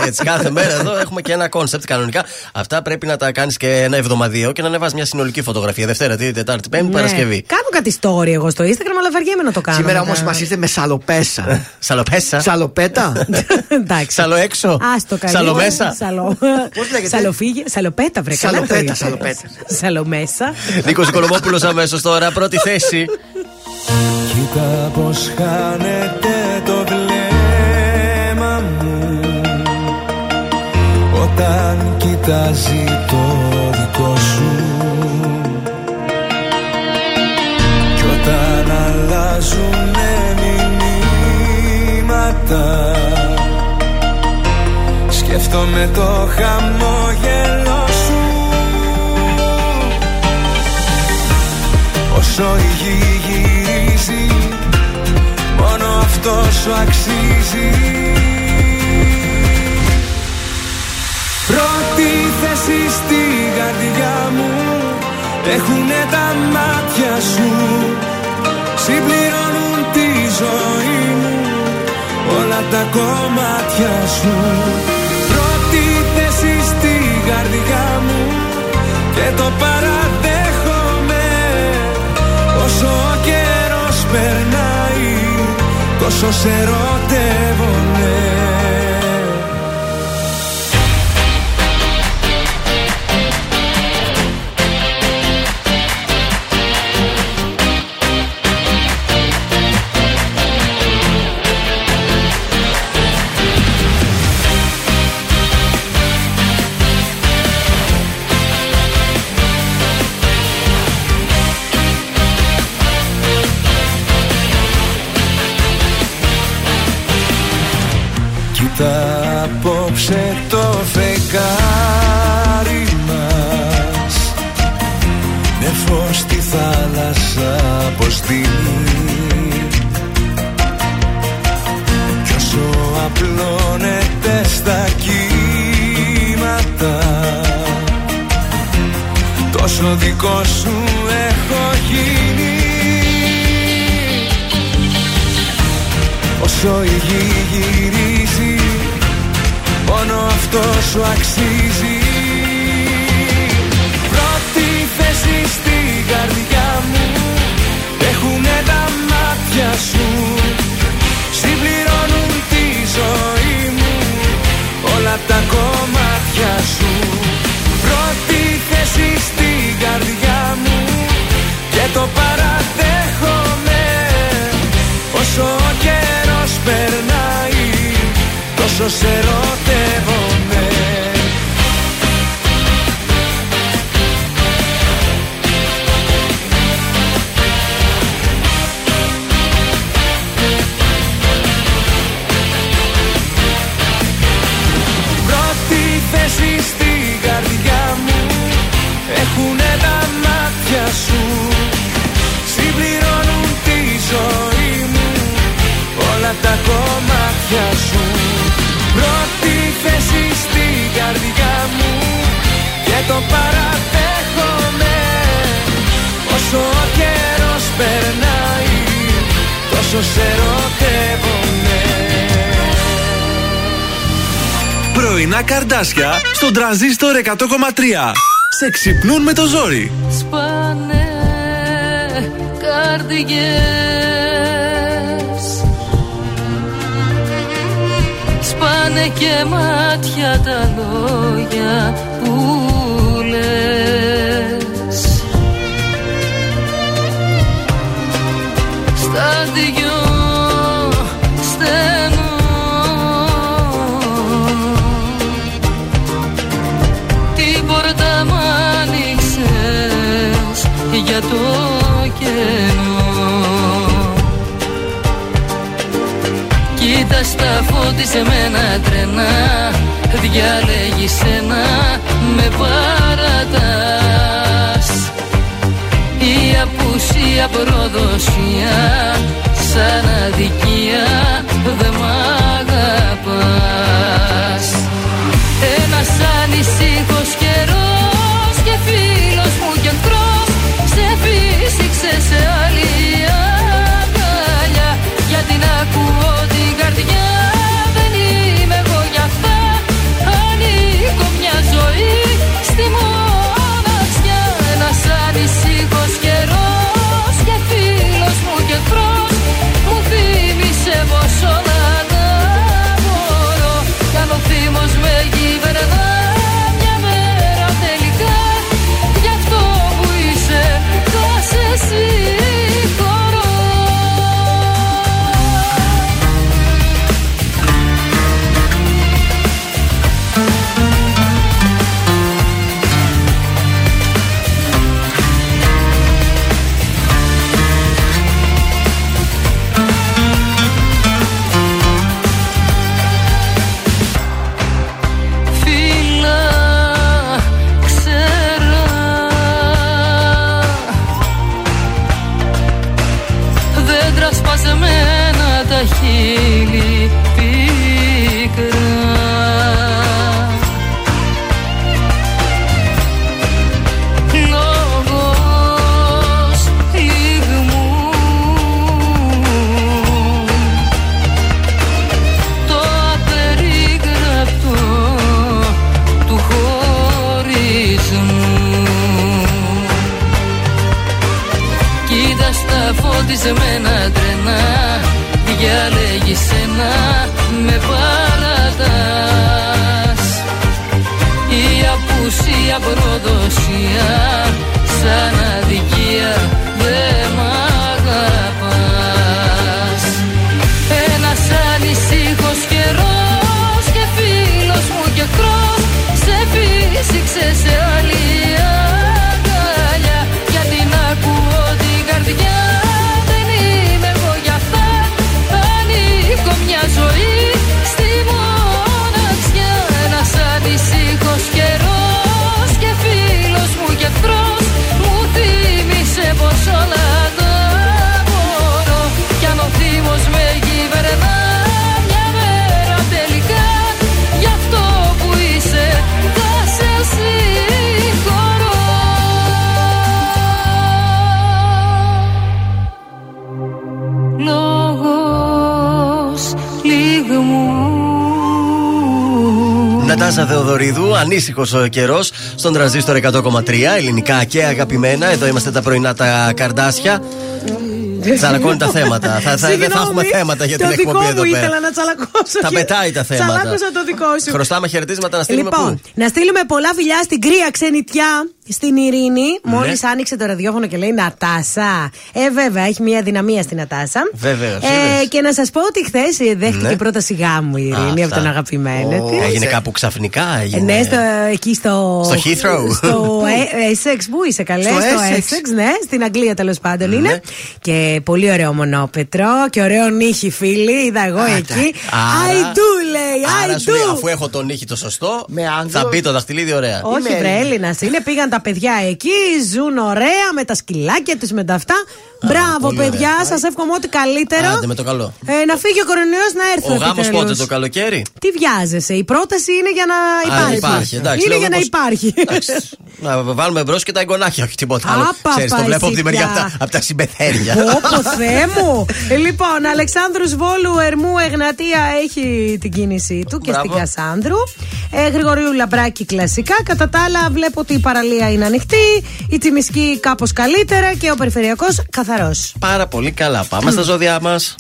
Έτσι, κάθε μέρα εδώ έχουμε και ένα concept κανονικά. Αυτά πρέπει να τα κάνεις και ένα εβδομαδίο και να ανεβάσει μια συνολική φωτογραφία. Δευτέρα, Τρίτη, Τετάρτη, Πέμπτη, Ναι. Παρασκευή. Κάνω κάτι story εγώ στο Instagram, αλλά βαριέμαι να το κάνω. Σήμερα μετά. όμω μας ήρθε με σαλοπέσα. Σαλοπέσα; Σαλοπέτα. Εντάξει. Σαλοέξω. Άστο καλή. Σαλομέσα; Σαλο... Πώς λέγεται; Σαλοφίγε. Σαλοπέτα, βρε. καλά το Σαλοπέτα, είπες. σαλοπέτα. Σαλομέσα. Νίκος Οικονομόπουλος αμέσως τώρα, πρώτη θέση. Κοίτα πως χάνεται το βλέμμα μου Όταν κοιτάζει το δικό σου όταν αλλάζουνε μηνύματα Σκέφτομαι το χαμόγελο σου. Όσο η γη γυρίζει Μόνο αυτός σου αξίζει. Πρώτη θέση στη καρδιά μου Έχουνε τα μάτια σου Συμπληρώνουν τη ζωή μου Όλα τα κομμάτια σου. Πρώτη θέση στη καρδιά μου Και το παραδέχομαι. Όσο ο καιρός περνάει Τόσο σε ερωτεύομαι απόψε το φεγγάρι μας. Με φως στη θάλασσα αποστείλει Κι όσο απλώνεται στα κύματα Τόσο δικό σου έχω γίνει. Όσο η γη γυρίζει Μόνο αυτός σου αξίζει. Πρώτη θέση στη καρδιά μου. Έχουνε τα μάτια σου. Συμπληρώνουν τη ζωή μου. Όλα τα κομμάτια σου. Πρώτη θέση στη καρδιά μου. Και το παραδέχομαι Τόσο σε ερωτεύομαι. Πρώτη θέση στη καρδιά μου Έχουνε τα μάτια σου. Συμπληρώνουν τη ζωή μου Όλα τα κομμάτια σου Πρώτη θέση στη καρδιά μου Και το παραδέχομαι Όσο ο καιρός περνάει Τόσο σε ερωτεύομαι Πρωινά καρδάσια στον τραζίστορ 100,3. Σε ξυπνούν με το ζόρι. Σπάνε καρδιές Σπάνε και μάτια τα λόγια που λες. Στα δυο στενό. Την πόρτα μ' άνοιξες για το κενό τα φώτισε με ένα τρένα Διαλέγεις σένα με παρατάς. Η απουσία προδοσία Σαν αδικία δεν μ' αγαπάς. Ένας ανησύχος καιρός και φίλος μου και εχθρός Σε φύσηξε σε άλλη αγκαλιά. Γιατί να ακούω τρένα Διαλέγεις ένα με παρατάς. Η απουσία προδοσία σαν αδικία δεν μ' αγαπάς. Ένας ανησύχος καιρός και φίλος μου και εχθρός Σε φύσηξε σε Νατάσα Θεοδωρίδου, ανήσυχος καιρός στον τραζίστορ 100,3 ελληνικά και αγαπημένα. Εδώ είμαστε τα πρωινά τα καρδάσια. Τσαλακώνει τα θέματα. θα, θα, δεν θα Συγγνώμη, έχουμε θέματα για την το δικό εκπομπή εδώ μου πέρα. ήθελα να τσαλακώσω. Τα και πετάει τα θέματα. Τσαλάκωσα το δικό σου. Χρωστάμε χαιρετίσματα να στείλουμε Λοιπόν, πού; να στείλουμε πολλά φιλιά στην κρύα ξενιτιά στην Ειρήνη. Ναι. Μόλις άνοιξε το ραδιόφωνο και λέει Νατάσα. Ε, βέβαια, έχει μια δυναμία στην Νατάσα. Βεβαίως, Ε, είδες. και να σας πω ότι χθες δέχτηκε Ναι. πρόταση γάμου η Ειρήνη από Αυτά. τον αγαπημένο Ω, τη. Έγινε κάπου ξαφνικά. Ε, Έγινε. Ναι, στο, εκεί στο. Στο Heathrow. Στο ε- Essex, πού είσαι καλέ, Στο στο, Essex. Essex, ναι, στην Αγγλία τέλος πάντων Ναι. είναι. Και πολύ ωραίο μονόπετρο και ωραίο νύχι, φίλοι. Είδα εγώ εκεί. I do, λέει, I Άρα σου λέει, do. αφού έχω τον νύχι το σωστό, Με Άγγλο. θα μπει το δαχτυλίδι ωραία. Όχι, Είμαι βρε Έλληνας. Έλληνας είναι. Πήγαν τα παιδιά εκεί, ζουν ωραία με τα σκυλάκια τους, με τα αυτά. Μπράβο, πολύ παιδιά, σας εύχομαι ό,τι καλύτερο. Άντε με το καλό. Ε, να φύγει ο κορονοϊός να έρθει Ο γάμος επιτέλους. πότε, το καλοκαίρι; Τι βιάζεσαι, η πρόταση είναι για να υπάρχει. υπάρχει, εντάξει, είναι λέω για να πως- υπάρχει. Εντάξει, Να βάλουμε μπρος και τα εγγονάκια, όχι τίποτα άλλο. Άπα, Ξέρεις, το βλέπω από τη εσύ μεριά πια. από τα- από τα συμπεθέρια. Όπω Θεέ μου! Ε, Λοιπόν, Αλεξάνδρου Βόλου Ερμού Εγνατία έχει την κίνησή του και Μπράβο. στην Κασάνδρου. Ε, Γρηγορίου Λαμπράκη κλασικά. Κατά τα άλλα, βλέπω ότι η παραλία είναι ανοιχτή, η Τσιμισκή κάπως καλύτερα και ο Περιφερειακός καθαρός. Πάρα πολύ καλά. Πάμε στα ζώδια μας.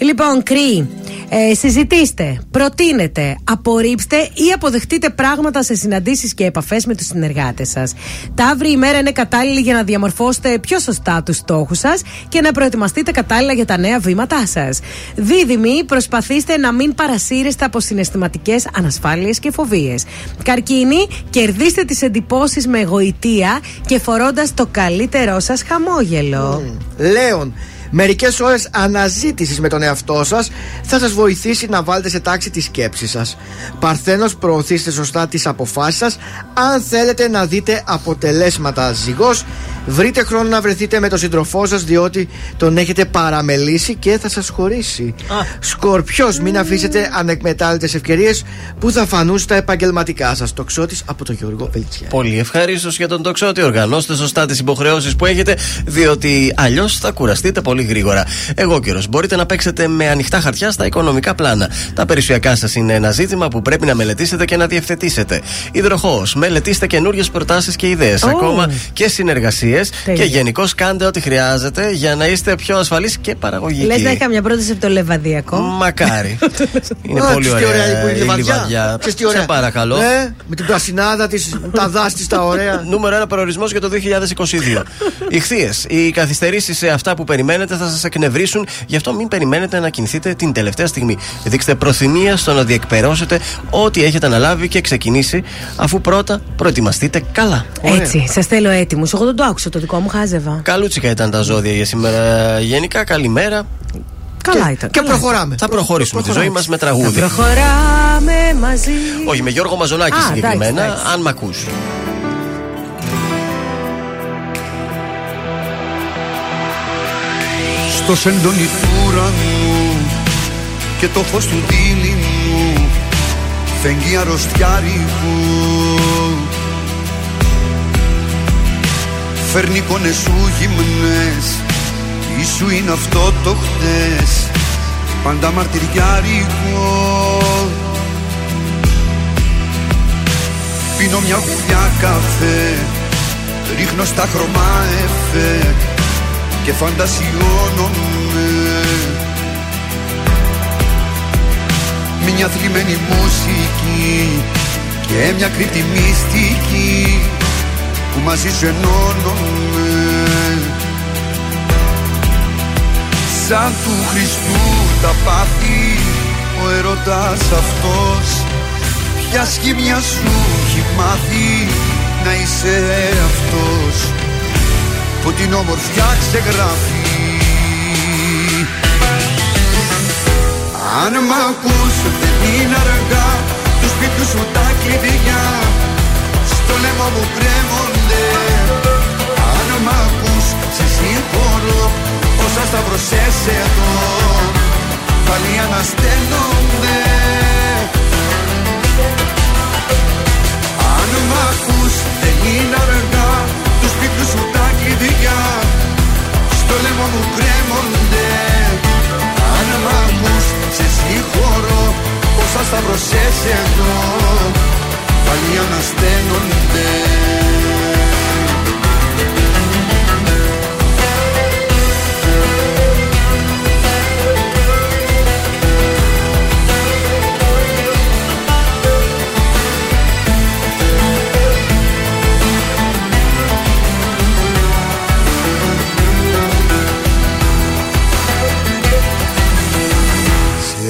Λοιπόν, Κρυ, ε, συζητήστε, προτείνετε, απορρίψτε ή αποδεχτείτε πράγματα σε συναντήσεις και επαφές με τους συνεργάτες σας. Τα αύριο ημέρα είναι κατάλληλη για να διαμορφώσετε πιο σωστά τους στόχους σας και να προετοιμαστείτε κατάλληλα για τα νέα βήματά σας. Δίδυμοι, προσπαθήστε να μην παρασύρεστε από συναισθηματικές ανασφάλειες και φοβίες. Καρκίνοι, κερδίστε τις εντυπώσεις με εγωιτεία και φορώντας το καλύτερό σας χαμόγελο. Λέων, μερικές ώρες αναζήτησης με τον εαυτό σας θα σας βοηθήσει να βάλετε σε τάξη τη σκέψη σας. Παρθένος, προωθήστε σωστά τις αποφάσεις σας. Αν θέλετε να δείτε αποτελέσματα ζυγός, βρείτε χρόνο να βρεθείτε με τον σύντροφό σας, διότι τον έχετε παραμελήσει και θα σας χωρίσει. Σκορπιός, μην αφήσετε ανεκμετάλλητες ευκαιρίες που θα φανούν στα επαγγελματικά σας. Το ξώτη από τον Γιώργο Βελτσιά. Πολύ ευχαρίστως για τον τοξότη. Οργανώστε σωστά τις υποχρεώσεις που έχετε, διότι αλλιώς θα κουραστείτε πολύ γρήγορα. Εγώ καιρο. Μπορείτε να παίξετε με ανοιχτά χαρτιά στα οικονομικά πλάνα. Τα περιουσιακά σας είναι ένα ζήτημα που πρέπει να μελετήσετε και να διευθετήσετε. Υδροχό. Μελετήστε καινούριε προτάσεις και ιδέες. Ω. Ακόμα και συνεργασίες. Τέλεια. Και γενικώ κάντε ό,τι χρειάζεται για να είστε πιο ασφαλείς και παραγωγικοί. Λες να είχα μια πρόταση από το λεβαδιακό. Μακάρι. είναι Α, πολύ ξέρεις τι ωραία που είναι η η λιβαδιά. λιβαδιά. Ξέρεις τι ωραία. Σε παρακαλώ. Ναι, με την πρασινάδα της, τα δάση τα ωραία. Νούμερο ένα προορισμός για το 2022. Ηχθείες. Οι καθυστερήσεις σε αυτά που περιμένετε θα σας εκνευρίσουν, γι' αυτό μην περιμένετε να κινηθείτε την τελευταία στιγμή. Δείξτε προθυμία στο να διεκπαιρώσετε ό,τι έχετε αναλάβει και ξεκινήσει, αφού πρώτα προετοιμαστείτε καλά. Έτσι, σας θέλω έτοιμους. Εγώ δεν το άκουσα το δικό μου, χάζευα. Καλούτσικα ήταν τα ζώδια για σήμερα. Γενικά, καλημέρα. Καλά ήταν. Και καλά. προχωράμε. Θα προχωρήσουμε τη ζωή μας με Θα τραγούδι. προχωράμε μαζί. Όχι, με Γιώργο Μαζονάκη Α, συγκεκριμένα, εντάξει, εντάξει. αν μ' ακούς. Στο σεντόνι του ουρανού και το φως του δίληνου φεγγεί αρρωστιάρικου Φέρνει εικόνες σου γυμνές. Τι σου είναι αυτό το χτες. Πάντα μαρτυριάρικο. Πίνω μια γουλιά καφέ. Ρίχνω στα χρώμα εφέ. Και φαντασιώνομαι. Μια θλιμμένη μουσική. Και μια κρύπτη μυστική που μαζί σου ενώνομαι Σαν του Χριστού τα πάθη ο ερωτάς αυτός. Ποια σχήμια σου έχει μάθει να είσαι αυτός. Που την όμορφιά ξεγράφει. Αν μ' ακούς δεν είναι αργά. Του σπίτου σου τα κλειδιά. Στο λαιμό μου κρέμονται Αν μ' ακούς σε συγχωρώ όσα σταυρωσές εδώ πάλι ανασταίνονται. Αν μ' ακούς δεν είναι αργά τους σπίτου σου τα κλειδιά. Στο λαιμό μου κρέμονται. Αν μ' ακούς σε συγχωρώ Όσα σταυρωσές εδώ πάλι ανασταίνονται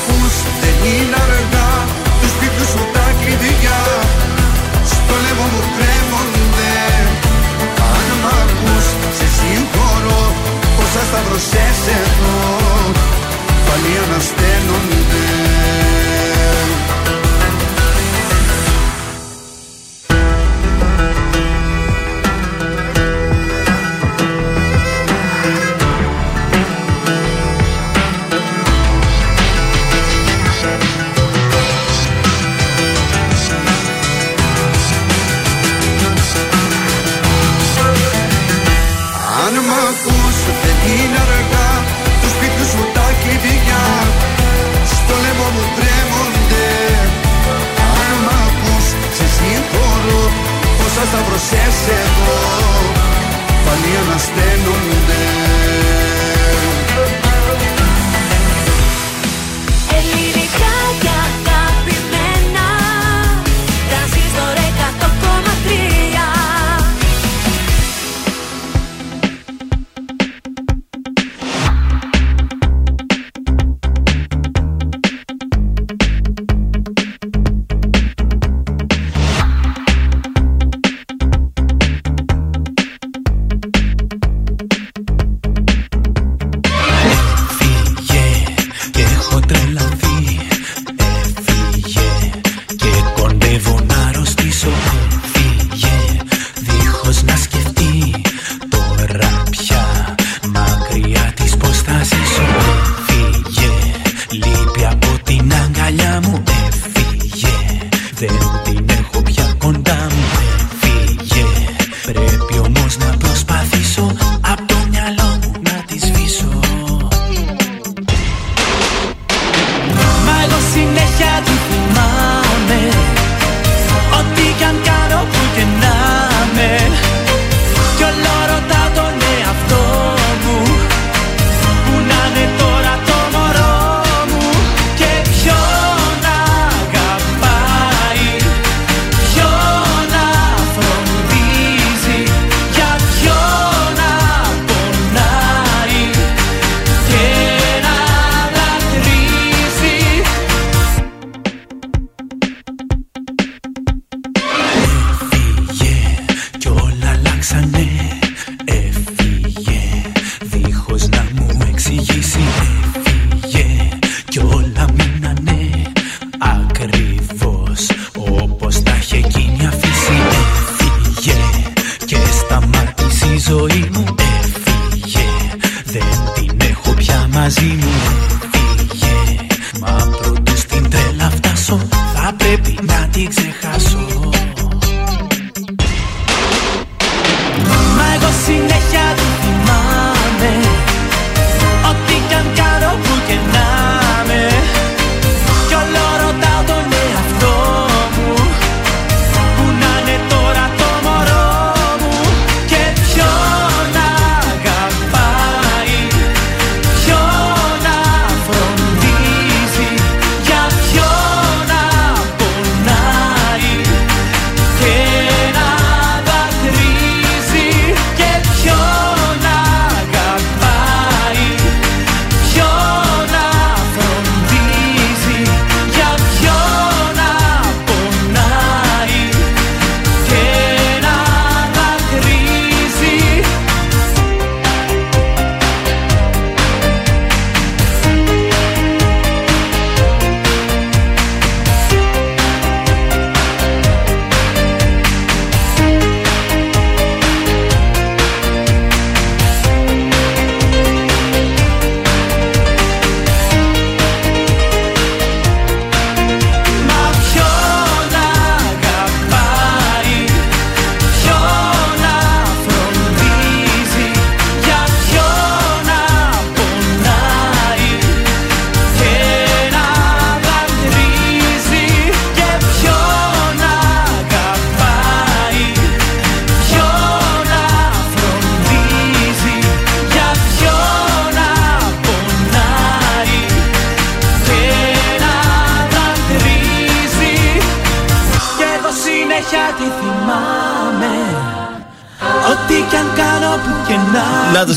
ακούς δεν είναι αργά. Τους σπίτου σου τα κλειδιά. Στο λαιμό μου κρέμονται Αν μ' ακούς σε συγχωρώ. Όσα σταυρωσές εδώ Πάλι ανασταίνονται Όσα σταυρωσές εδώ Πάλι ανασταίνονται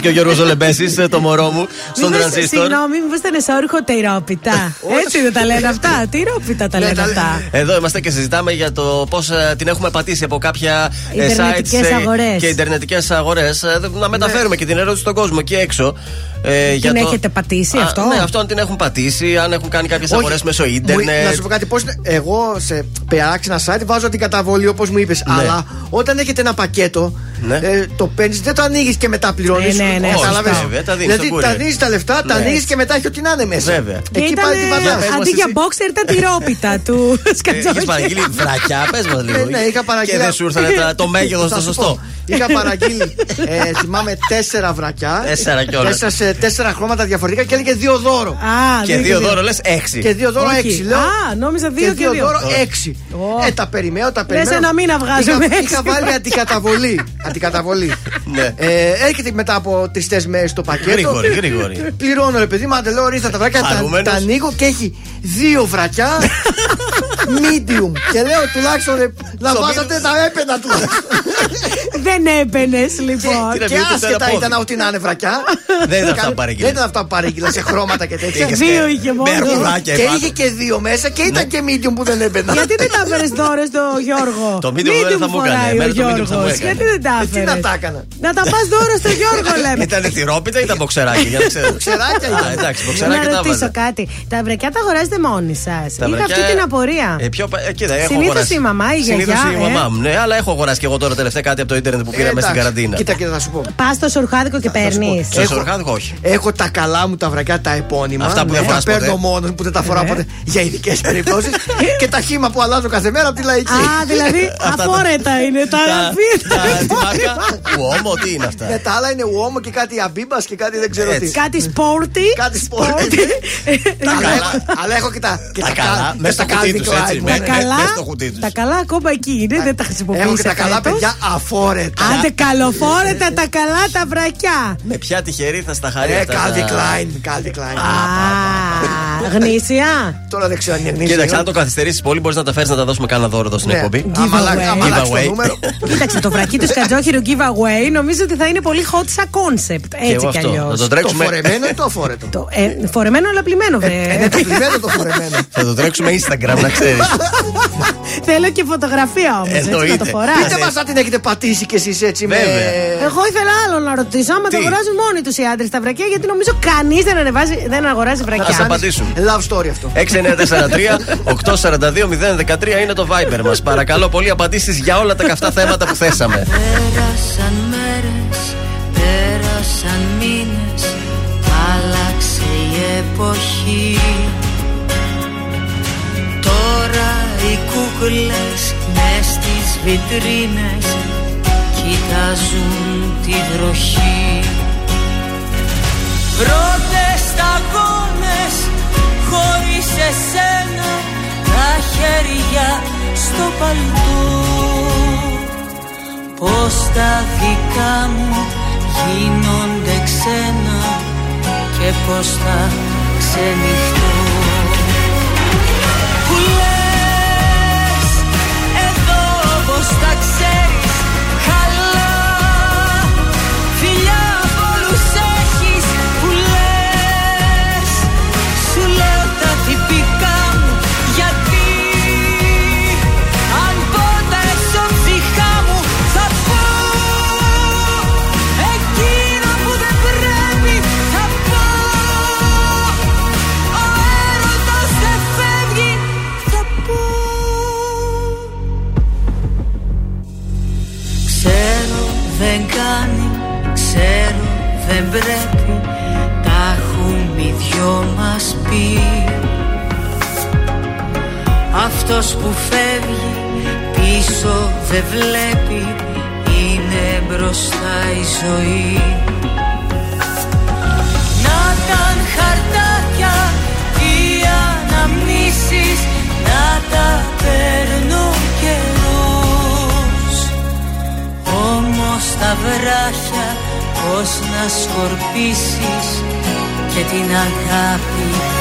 και ο Γιώργος Ολεμπέση, το μωρό μου, στον Μήπως- τρανζίστορ. Συγγνώμη, μήπω ήταν εσόρουχο τυρόπιτα. Έτσι δεν τα λένε αυτά. Τυρόπιτα τα λένε αυτά. Εδώ είμαστε και συζητάμε για το πώς την έχουμε πατήσει από κάποια ε, Ιντερνετικές sites ε, αγορές. και ιντερνετικές αγορές. Να μεταφέρουμε και την ερώτηση στον κόσμο εκεί έξω. Ε, για Την το- έχετε πατήσει Α, αυτό; Ναι, αυτό αν την έχουν πατήσει, αν έχουν κάνει κάποιες Όχι. αγορές μέσω Μου- ίντερνετ. Να σου πω κάτι, πώς, εγώ σε περάξενα site βάζω την καταβολή όπως μου είπες. Ναι. Αλλά όταν έχετε ένα πακέτο, Ναι. ε, το παίρνεις, δεν το ανοίγεις και μετά πληρώνεις. Ναι, ναι, ναι, Όχι, βέβαια, τα δίνεις Δηλαδή στο τα courier. δίνει τα λεφτά, τα Ναι. ανοίγεις και μετά έχει ό,τι να είναι μέσα. Βέβαια. Και Εκεί ήταν πάλι την πατάς. πες μας αντί για εσύ. boxer ήταν τυρόπιτα του Έχει Σκατζόκη. παραγγείλει βρακιά, πες μας λίγο. Ναι, ναι, είχα παραγγείλει. Και δεν σου ήρθανε τα- το μέγεθος Θα το σου σωστό. πω. Είχα παραγγείλει, ε, θυμάμαι, τέσσερα βρακιά. Τέσσερα κιόλας. Τέσσερα σε τέσσερα χρώματα διαφορετικά και έλεγε δύο δώρο. Α, Και δύο δώρο λες έξι. Και δύο δώρο Όχι. έξι. Λέω, Α, νόμιζα δύο και δύο δύο. δώρο Όχι. έξι. Ω. Ε, τα περιμένω, τα Λες περιμένω. ένα μήνα βγάζουμε Είχα, έξι. είχα βάλει αντικαταβολή. αντικαταβολή. Ναι. Ε, έρχεται μετά από τρει μέρες το πακέτο. Γρήγορη, γρήγορη. Πληρώνω ρε παιδί μου, άντε λέω ρίχτα τα βρακιά, τα, Χαρούμενος. τα ανοίγω και έχει δύο βρακιά medium. Και λέω τουλάχιστον ρε, να Στο βάζατε τα έπαινα τουλάχιστον. Δεν έμπαινε λοιπόν. Τι να και βγει ούτε άσχετα ένα πόδι. ήταν ό,τι να είναι βρακιά. Δεν ήταν αυτά που Δεν παρήγγειλες. ήταν αυτά που παρήγγειλα σε χρώματα και τέτοια. Είχες Δύο και είχε μόνο. μπερκουράκια Και επάνω. είχε και δύο μέσα και ήταν και medium που δεν έμπαινα. Γιατί δεν τα έφερε δώρο στο Γιώργο; Το medium δεν θα μου έκανε. φοράει ο Εμένα το medium θα μου Γιώργος. έκανε. Γιατί δεν τα Ε, Τι να έφερε. τα έκανα; Να τα πας δώρο στο Γιώργο, λέμε. Ήταν θηρόπιτα ή ήταν μποξεράκι, για να ξέρω. Ξεράκια Α, ήταν. εντάξει, Να μποξεράκι τα ρωτήσω βάζα. κάτι. Τα βρεκιά τα αγοράζετε μόνοι σας; Τα Είχα βρακιά- αυτή την απορία. Ε, πιο, πα- ε, κοίτα, έχω Συνήθως αγοράσει. η μαμά, η Συνήθως γιαγιά, η ε; μαμά μου, ναι, αλλά έχω αγοράσει και εγώ τώρα τελευταία κάτι από το ίντερνετ που πήρα μέσα στην Εντάξει, καραντίνα. Κοίτα, κοίτα, θα σου πω. Πας στο σορχάδικο και παίρνεις. Στο Έχω- σορχάδικο όχι. Έχω τα καλά μου τα βρακιά τα επώνυμα. Αυτά που δεν τα φοράς παίρνω ποτέ. μόνος που δεν τα φοράω Ε. ποτέ για ειδικές περιπτώσεις. και τα χήμα που αλλάζω κάθε μέρα από τη λαϊκή. Α, δηλαδή Αυτά τα- αφόρετα είναι τα Τα- γραφεία. τα- Τη μάρκα. Ουόμο, τι είναι αυτά; Με τα άλλα είναι ουόμο και κάτι αμπίμπας και κάτι δεν ξέρω Έτσι. τι. Κάτι σπόρτι. Κάτι σπορτ. Αλλά καλά. έχω- Αλλά έχω και τα. και Τα κα- καλά, και μέσα στο τα κουτί Calvin τους, Klein έτσι, μου, με- Τα ναι. καλά, μέσα στο κουτί τους. τα καλά ακόμα εκεί είναι, δεν τα Έχω χρησιμοποιήσατε. και τα καλά φέτος. παιδιά αφόρετα. Άντε καλοφόρετα τα καλά τα βρακιά. Με ποια τυχερή θα στα χαρεί Ε, αυτά. Calvin τα- Klein, Calvin Klein. Α, γνήσια. Τώρα δεν ξέρω αν είναι γνήσιο. Κοίταξε, αν το καθυστερήσεις πολύ, μπορείς να τα φέρεις να τα δώσουμε κάνα δώρο εδώ στην Ναι. εκπομπή. Άμα αλλάξει- Giveaway. άμα αλλάξεις το Giveaway. νούμερο. Κοίταξε το βρακί του Σκατζόχυρου giveaway νομίζω ότι θα είναι πολύ hot σαν concept. Και Έτσι εγώ κι αυτό. αλλιώς. Θα το Το τρέξουμε. φορεμένο ή το αφόρετο; Το, ε, φορεμένο αλλά πλημμένο, βρε. Είναι το πλημμένο το φορεμένο. Θα το τρέξουμε Instagram, να ξέρεις. Θέλω και φωτογραφία όμως. Έτσι να το Εννοείται. φοράς. Πείτε μας αν την έχετε πατήσει κι εσείς έτσι με. Βέβαια. Εγώ ήθελα άλλο να ρωτήσω. Άμα Τι; το αγοράζουν μόνοι τους οι άντρες τα βρακιά, γιατί νομίζω κανείς δεν, ανεβάζει- δεν αγοράζει Α βρακιά. απαντήσουμε. Love story αυτό. 6943-842-013 είναι το Viber μας. Παρακαλώ πολύ απαντήσεις για όλα τα καυτά θέματα που θέσαμε. Πέρασαν μέρες, πέρασαν μήνες Άλλαξε η εποχή Τώρα οι κούκλες μες στις βιτρίνες Κοιτάζουν τη βροχή Πρώτες σταγόνες χωρίς εσένα Τα χέρια στο παλτό Πως τα δικά μου γίνονται ξένα Και πως θα ξενυχτώ δεν πρέπει Τα έχουμε οι δυο μας πει. Αυτός που φεύγει πίσω δεν βλέπει Είναι μπροστά η ζωή. Να ήταν χαρτάκια οι αναμνήσεις Να τα πώς να σκορπίσεις και την αγάπη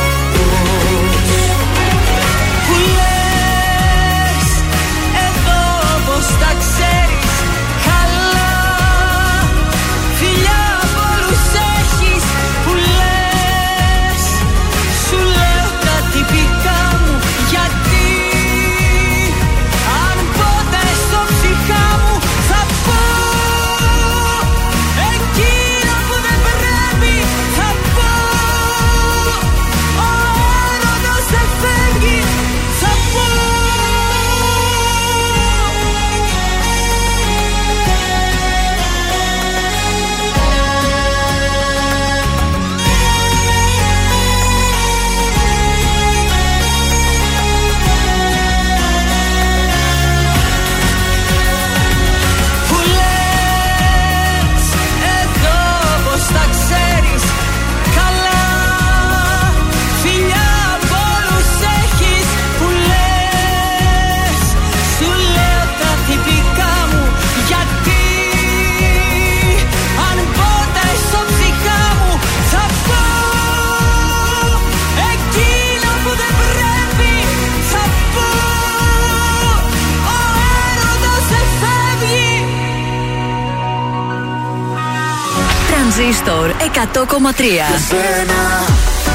Τρανζίστορ 100,3. σένα,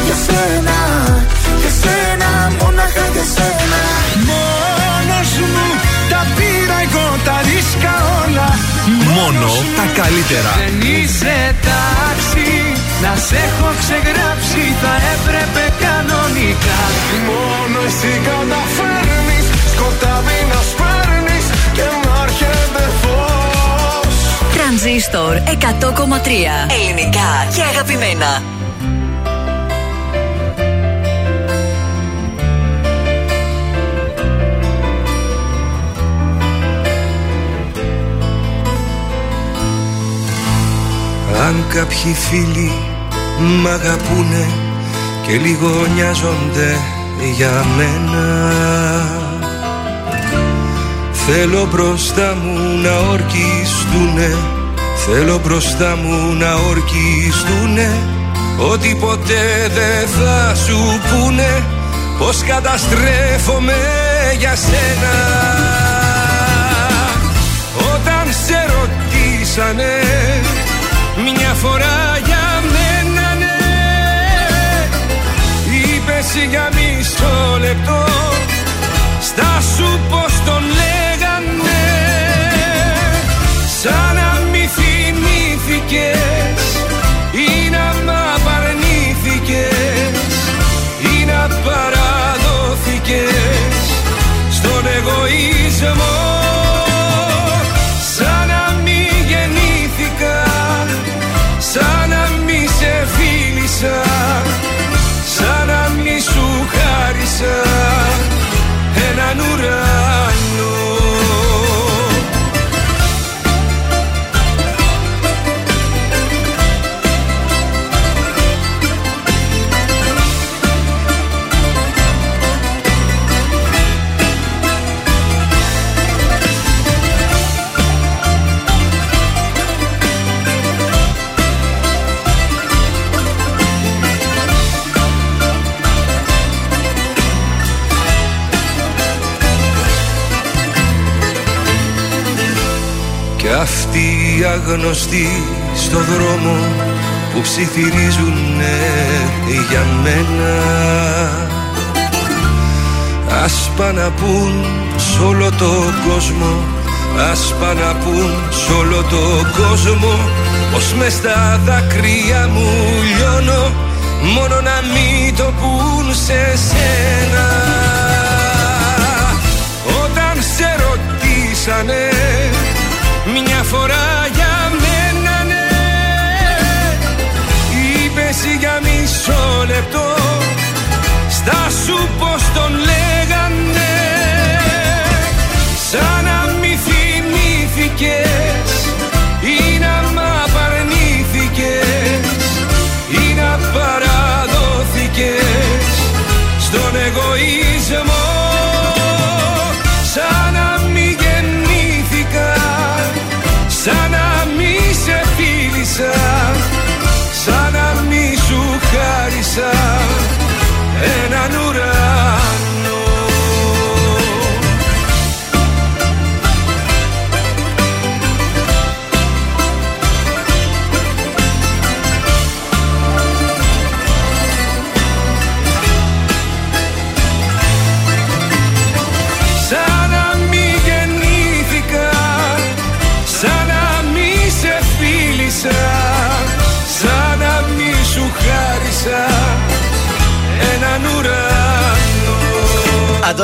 για σένα, για σένα, μόναχα για σένα. Μόνος μου τα πήρα εγώ τα ρίσκα όλα Μόνο τα καλύτερα. Δεν είσαι τάξη Να σε έχω ξεγράψει Θα έπρεπε κανονικά Μόνο εσύ καταφέρνεις Τρανζίστορ 100,3. Ελληνικά και αγαπημένα. Αν κάποιοι φίλοι μ' αγαπούνε και λίγο νοιάζονται για μένα Θέλω μπροστά μου να ορκιστούνε Θέλω μπροστά μου να ορκιστούνε. Ότι ποτέ δεν θα σου πούνε. Πως καταστρέφομαι για σένα. Όταν σε ρωτήσανε μια φορά για μένα ναι. Είπες για μισό λεπτό. Στα σου πως αγνωστοί στο δρόμο που ψιθυρίζουν για μένα. Ας πάνε να πουν σ' όλο το κόσμο Ας πάνε να πουν σ' όλο το κόσμο. Πως μες στα δάκρυα μου λιώνω Μόνο να μην το πουν σε σένα. Όταν σε ρωτήσανε μια φορά λεπτό. Στα σου πως τον λέγανε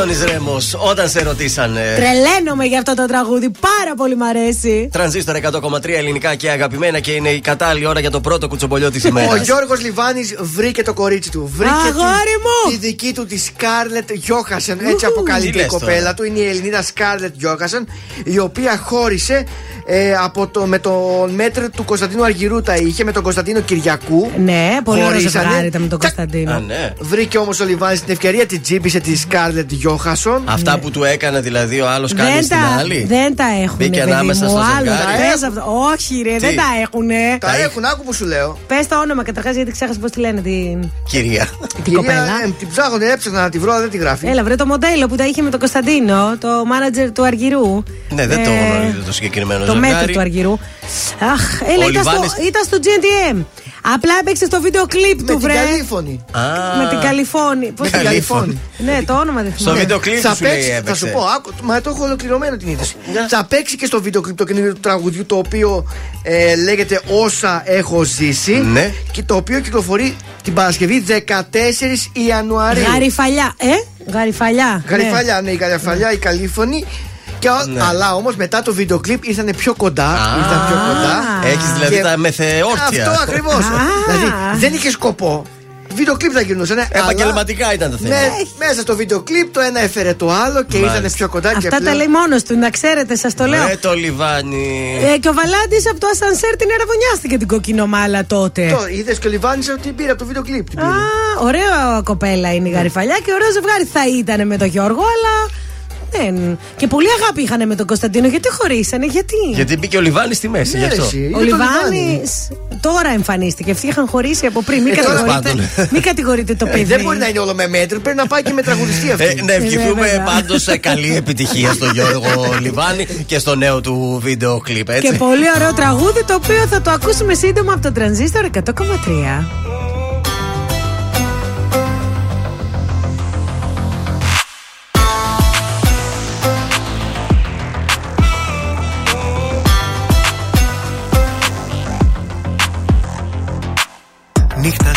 Αντώνης Ρέμος, όταν σε ρωτήσανε. Τρελαίνομαι για αυτό το τραγούδι. Πάρα πολύ μ' αρέσει. Τρανζίστορ 100,3 ελληνικά και αγαπημένα και είναι η κατάλληλη ώρα για το πρώτο κουτσομπολιό της ημέρας. Ο Γιώργος Λιβάνης βρήκε το κορίτσι του. Βρήκε Αγόρι τη, τη δική του τη Σκάρλετ Γιόχανσον. Έτσι αποκαλείται τι η λες κοπέλα τώρα; του. Είναι η Ελληνίδα Σκάρλετ Γιόχανσον, η οποία χώρισε ε, από το, με τον μέτρο του Κωνσταντίνου Αργυρού τα είχε, με τον Κωνσταντίνο Κυριακού. Ναι, πολύ ωραίο Χωρίσανε. ζευγάρι ήταν με τον Κωνσταντίνο. Α, ναι. Βρήκε όμως ο Λιβάνης την ευκαιρία, την τσίμπησε τη Σκάρλετ Γιόχανσον. Αυτά που του έκανε δηλαδή ο άλλος κάνει Δεν στην τα, άλλη. δεν τα έχουν. Μπήκε παιδί ανάμεσα μου, στο άλλο. ζευγάρι. Πες αυτό. Όχι, ρε, δεν τα έχουν. Τα έχουν, άκου που σου λέω. Πες το όνομα καταρχάς, γιατί ξέχασα πώς τη λένε την, Κυρία. την Κυρία, κοπέλα. ε, την ψάχνω, έψαχνα να τη βρω, αλλά δεν τη γράφει. Έλα, βρε το μοντέλο που τα είχε με τον Κωνσταντίνο, το μάνατζερ του Αργυρού. Ναι, δεν Ε, το γνωρίζω το συγκεκριμένο Το το μέτρο ζευγάρι. του Αργυρού. Αχ, έλα, Ο ήταν στο, Λιβάνης- ήταν στο GNTM. Απλά έπαιξε στο βίντεο κλιπ Με του, την βρε. καλήφωνη. Α, Με την Καλιφώνη. Πώς Με την το- Καλιφώνη. Ναι, το όνομα δεν Στο θυμάμαι. βίντεο κλιπ Θα σου λέει παίξει, θα έπαιξε. σου πω, άκου, μα το έχω ολοκληρωμένο την είδηση. Θα παίξει και στο βίντεο κλιπ το καινούριο του τραγουδιού το οποίο ε, λέγεται Όσα έχω ζήσει. Ναι. Και το οποίο κυκλοφορεί την Παρασκευή 14 Ιανουαρίου. Γαριφαλιά. Ε, γαριφαλιά. Γαριφαλιά, ναι, η Γαριφαλιά, η καλήφωνη. Και, ο- Ναι. Αλλά όμως μετά το βίντεο κλιπ ήρθαν πιο κοντά. Α. ήρθαν πιο κοντά. Έχεις δηλαδή Και- τα μεθεόρτια. Αυτό ακριβώς. Α. δηλαδή δεν είχε σκοπό. Βίντεο κλιπ θα γινούσε. Ναι, Επαγγελματικά ήταν το αλλά- θέμα. Ναι, μέσα στο βίντεο κλιπ το ένα έφερε το άλλο και Μάλιστα. ήρθαν πιο κοντά. και Αυτά τα πλέον- λέει μόνος του, να ξέρετε, σας το λέω. Ρε το λιβάνι. Ε, και ο Βαλάντης από το ασανσέρ την εραβωνιάστηκε την κοκκινομάλα τότε. Το είδες και ο Λιβάνη ότι την πήρε από το βίντεο κλιπ. Την Α, πήρε. ωραία κοπέλα είναι η Γαριφαλιά και ωραίο ζευγάρι θα ήταν με τον Γιώργο, αλλά δεν. Και πολύ αγάπη είχαν με τον Κωνσταντίνο. Γιατί χωρίσανε, γιατί; Γιατί μπήκε ο Λιβάνι στη μέση, γι' Ναι, αυτό. εσύ, είναι Ο το Λιβάνης τώρα εμφανίστηκε. Αυτοί είχαν χωρίσει από πριν. Μην, Ε, τέλος κατηγορείτε, πάντων. μην κατηγορείτε το Ε, παιδί. δεν μπορεί να είναι όλο με μέτρο, πρέπει να πάει και με τραγουδιστή αυτή. Ε, να ευχηθούμε βέβαια. πάντως καλή επιτυχία στον Γιώργο Λιβάνι και στο νέο του βίντεο κλιπ, Και έτσι. πολύ ωραίο τραγούδι το οποίο θα το ακούσουμε σύντομα από τον τρανζίστορ 100,3.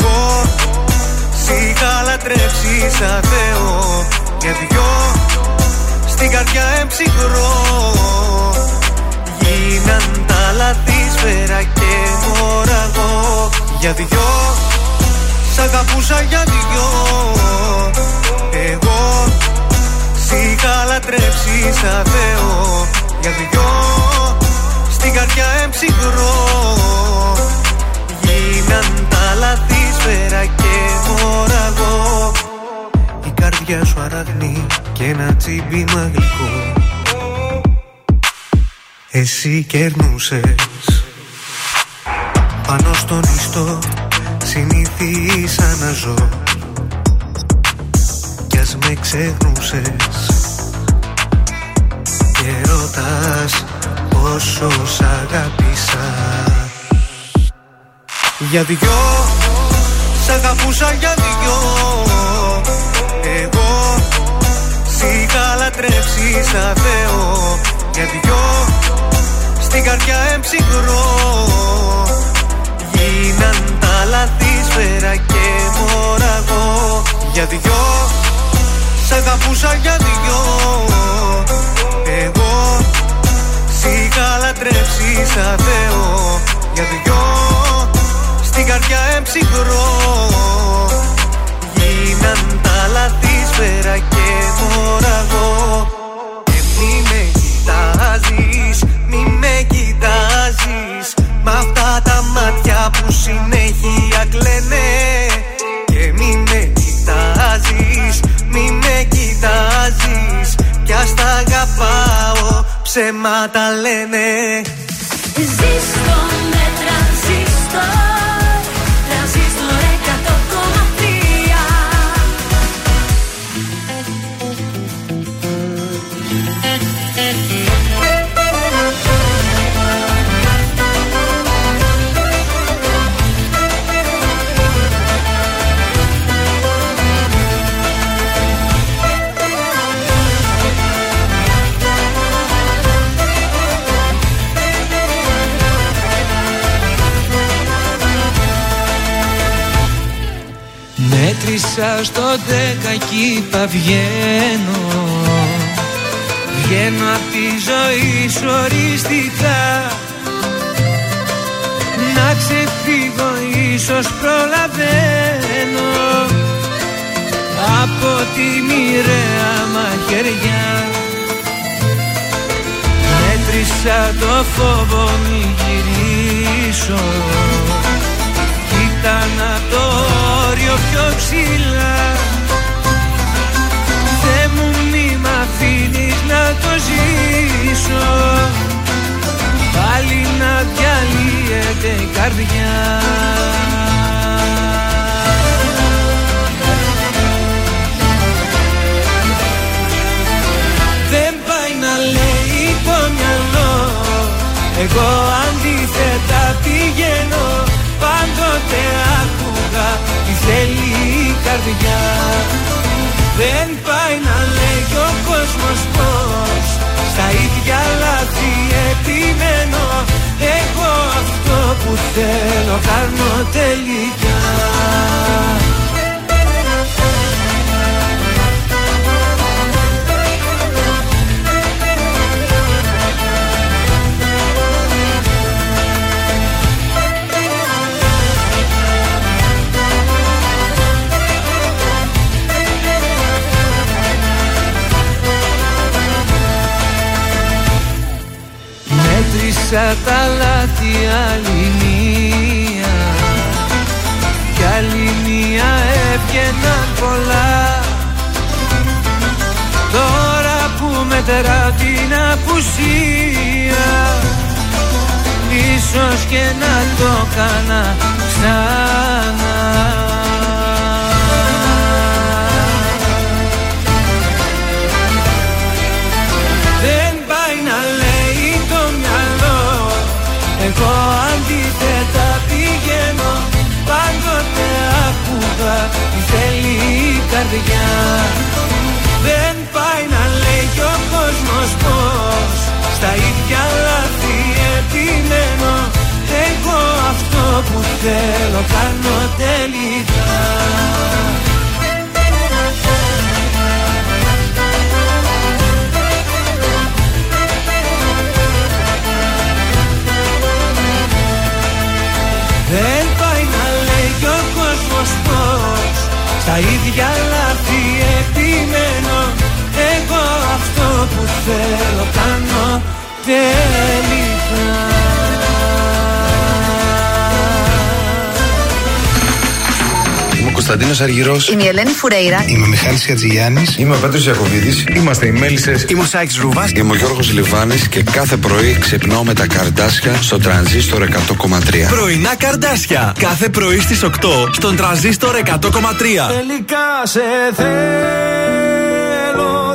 Εγώ. Σ' είχα λατρέψεις σαν Θεό. Για δυο Στην καρδιά εμψυχρό. Γίναν τα λαθή σφαίρα και μωραγό Για δυο Σ' αγαπούσα για δυο. Εγώ Σ' είχα λατρέψεις σαν Θεό. Για δυο Στην καρδιά εμψυχρό Γίναν τα λαθή σφαίρα και μωραγό Η καρδιά σου αραγνή και ένα τσίμπημα γλυκό Εσύ κερνούσες. Πάνω στον ιστό συνήθισα να ζω. Κι ας με ξεχνούσες. Και ρωτάς πόσο σ' αγάπησα Για δυο Σ' αγαπούσα για δυο. Εγώ Σ' είχα λατρέψεις σαν Θεό Για δυο Στην καρδιά εμψυχρό. Γίναν τα λαθή σφαίρα και μωραγό Για δυο Σ' αγαπούσα για δυο. Εγώ Σ' είχα λατρέψεις σαν Θεό Για δυο Στην καρδιά εμψυχρό. Γίναν τα λαθή σφαίρα και μωραγό Και μη με κοιτάζεις, μη με κοιτάζεις. Μ' αυτά τα μάτια που συνέχεια κλαίνε. Και μη με κοιτάζεις, μη με κοιτάζεις. Κι ας τα αγαπάω, ψέματα λένε. Ζήστο με τρανζίστορ Τρανζίστορ στο δέκα κι είπα βγαίνω. Βγαίνω απ' τη ζωή σου οριστικά. Να ξεφύγω ίσως προλαβαίνω. Από τη μοιραία μαχαιριά. Μέτρησα Άφησα το φόβο μη γυρίσω Κοίτα το όριο πιο ψηλά. Θε μου μη μ' αφήνεις να το ζήσω. Πάλι να διαλύεται η καρδιά. Εγώ αντίθετα πηγαίνω Πάντοτε άκουγα τι θέλει η καρδιά. Δεν πάει να λέει ο κόσμος πως Στα ίδια λάθη επιμένω. Εγώ αυτό που θέλω κάνω τελικά Μέτρησα τα λάθη άλλη μία. Κι άλλη μία έβγαιναν πολλά. Τώρα που μετρά την απουσία Ίσως και να το κάνα ξανά καρδιά. Δεν πάει να λέει ο κόσμος πως Στα ίδια λάθη επιμένω. Εγώ αυτό που θέλω κάνω τελικά Στα ίδια λάθη επιμένω Εγώ αυτό που θέλω κάνω τελικά Κωνσταντίνος Αργυρός. Είμαι η Ελένη Φουρέιρα. Είμαι ο Μιχάλης Χατζηγιάννης. Είμαι ο Πέτρος Ιακοβίδη. Είμαστε οι Μέλισσες. Είμαι ο Σάιξ Ρούβα. Είμαι ο Γιώργος Λιβάνης και κάθε πρωί ξυπνάω με τα καρδάσια στο τρανζίστορ 100,3. Πρωινά καρδάσια. Κάθε πρωί στις 8 στον τρανζίστορ 100,3. Τελικά σε θέλω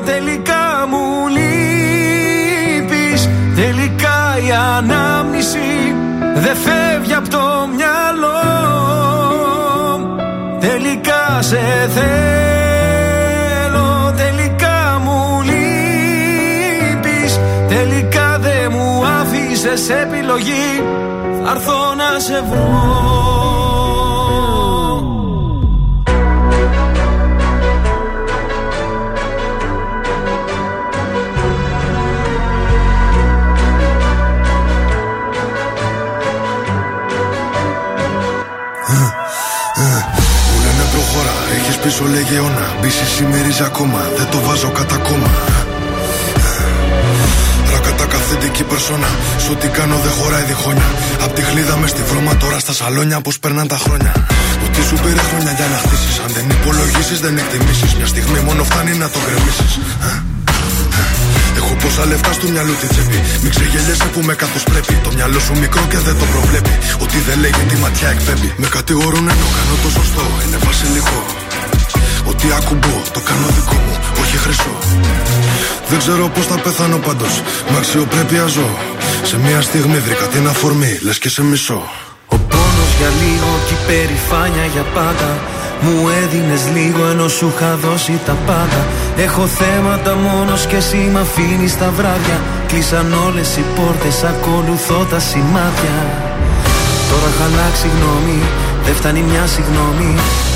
Τελικά μου λείπεις Τελικά η ανάμνηση Δεν φεύγει από το σε θέλω. Τελικά μου λείπεις. Τελικά δεν μου άφησες επιλογή. Θα έρθω να σε βρω έχεις πίσω λέγε αιώνα Μπίση σημερίζει ακόμα, δεν το βάζω κατά κόμμα Ρακατά καθεντική περσόνα Σ' ό,τι κάνω δεν χωράει διχόνια Απ' τη χλίδα μες στη βρώμα τώρα στα σαλόνια Πως περνάνε τα χρόνια Ότι σου πήρε χρόνια για να χτίσεις Αν δεν υπολογίσεις δεν εκτιμήσεις Μια στιγμή μόνο φτάνει να το γκρεμίσεις Έχω πόσα λεφτά στο μυαλό τη τσέπη. Μην ξεγελιέσαι που με κάθος πρέπει. Το μυαλό σου μικρό και δεν το προβλέπει. Ότι δεν λέγει τη ματιά εκπέμπει. Με κατηγορούν ενώ κάνω το σωστό. Είναι βασιλικό. Ότι ακουμπώ, το κάνω δικό μου, όχι χρυσό. Δεν ξέρω πώς θα πεθάνω πάντως. Με αξιοπρέπεια ζω. Σε μια στιγμή βρήκα την αφορμή, λες και σε μισό. Ο πόνος για λίγο και η περηφάνεια για πάντα Μου έδινες λίγο ενώ σου είχα δώσει τα πάντα Έχω θέματα μόνος και εσύ μ' αφήνεις τα βράδια Κλείσαν όλες οι πόρτες, ακολουθώ τα σημάδια Τώρα έχω αλλάξει γνώμη, δεν φτάνει μια συγγνώμη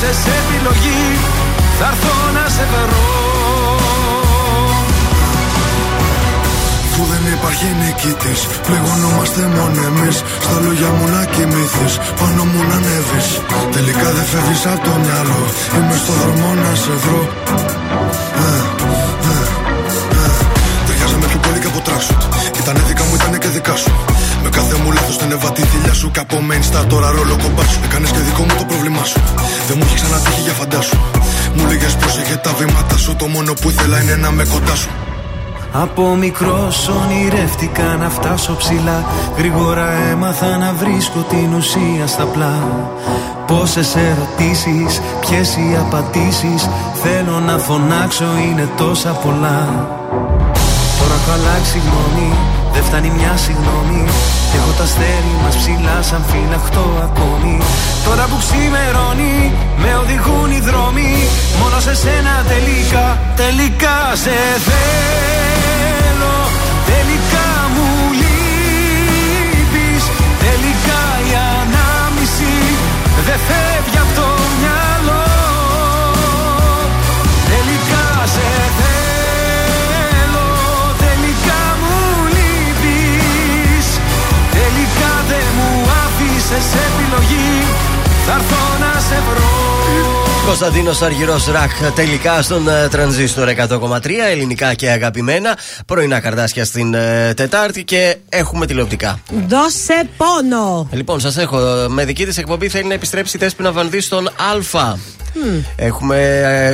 σε επιλογή θα έρθω να σε βρω Αφού δεν υπάρχει νικητής, πληγωνόμαστε μόνοι εμείς. Στα λόγια μου να κοιμηθείς, πάνω μου να ανέβεις. Τελικά δεν φεύγεις από το μυαλό, είμαι στο δρόμο να σε βρω. Ε, ε, ε. ε. Ταιριάζαμε πιο πολύ και από τράξου. Ήταν ναι, δικα μου, ήταν δικά σου. Με κάθε μου λάθος την έβα τη θηλιά σου. Και από main star τώρα ρόλο κομπά σου. Έκανες και δικό μου το πρόβλημά σου. Δεν μου έχει ξανατύχει για φαντάσου. Μου λέγες πρόσεχε τα βήματα σου. Το μόνο που ήθελα είναι να με κοντά σου. Από μικρός ονειρεύτηκα να φτάσω ψηλά. Γρήγορα έμαθα να βρίσκω την ουσία στα πλά. Πόσες ερωτήσεις, ποιες οι απαντήσεις. Θέλω να φωνάξω, είναι τόσα πολλά. Τώρα έχω αλλάξει γνώμη, δεν φτάνει μια συγγνώμη. Κι έχω τα αστέρι μας ψηλά, σαν φυλαχτό ακόμη. Τώρα που ξημερώνει, με οδηγούν οι δρόμοι. Μόνο σε σένα τελικά, τελικά σε θέλω. Τελικά μου λείπεις Τελικά η ανάμνηση δεν φεύγει από άφησες επιλογή. Θα έρθω να σε βρω. Κωνσταντίνος Αργυρός Ρακ τελικά στον ε, τρανζίστορ 100,3 ελληνικά και αγαπημένα. Πρωινά καρδάσια στην ε, Τετάρτη και έχουμε τηλεοπτικά. Δώσε πόνο. Λοιπόν, σας έχω. Με δική της εκπομπή θέλει να επιστρέψει η Τέσπινα Βανδύ στον Α. Έχουμε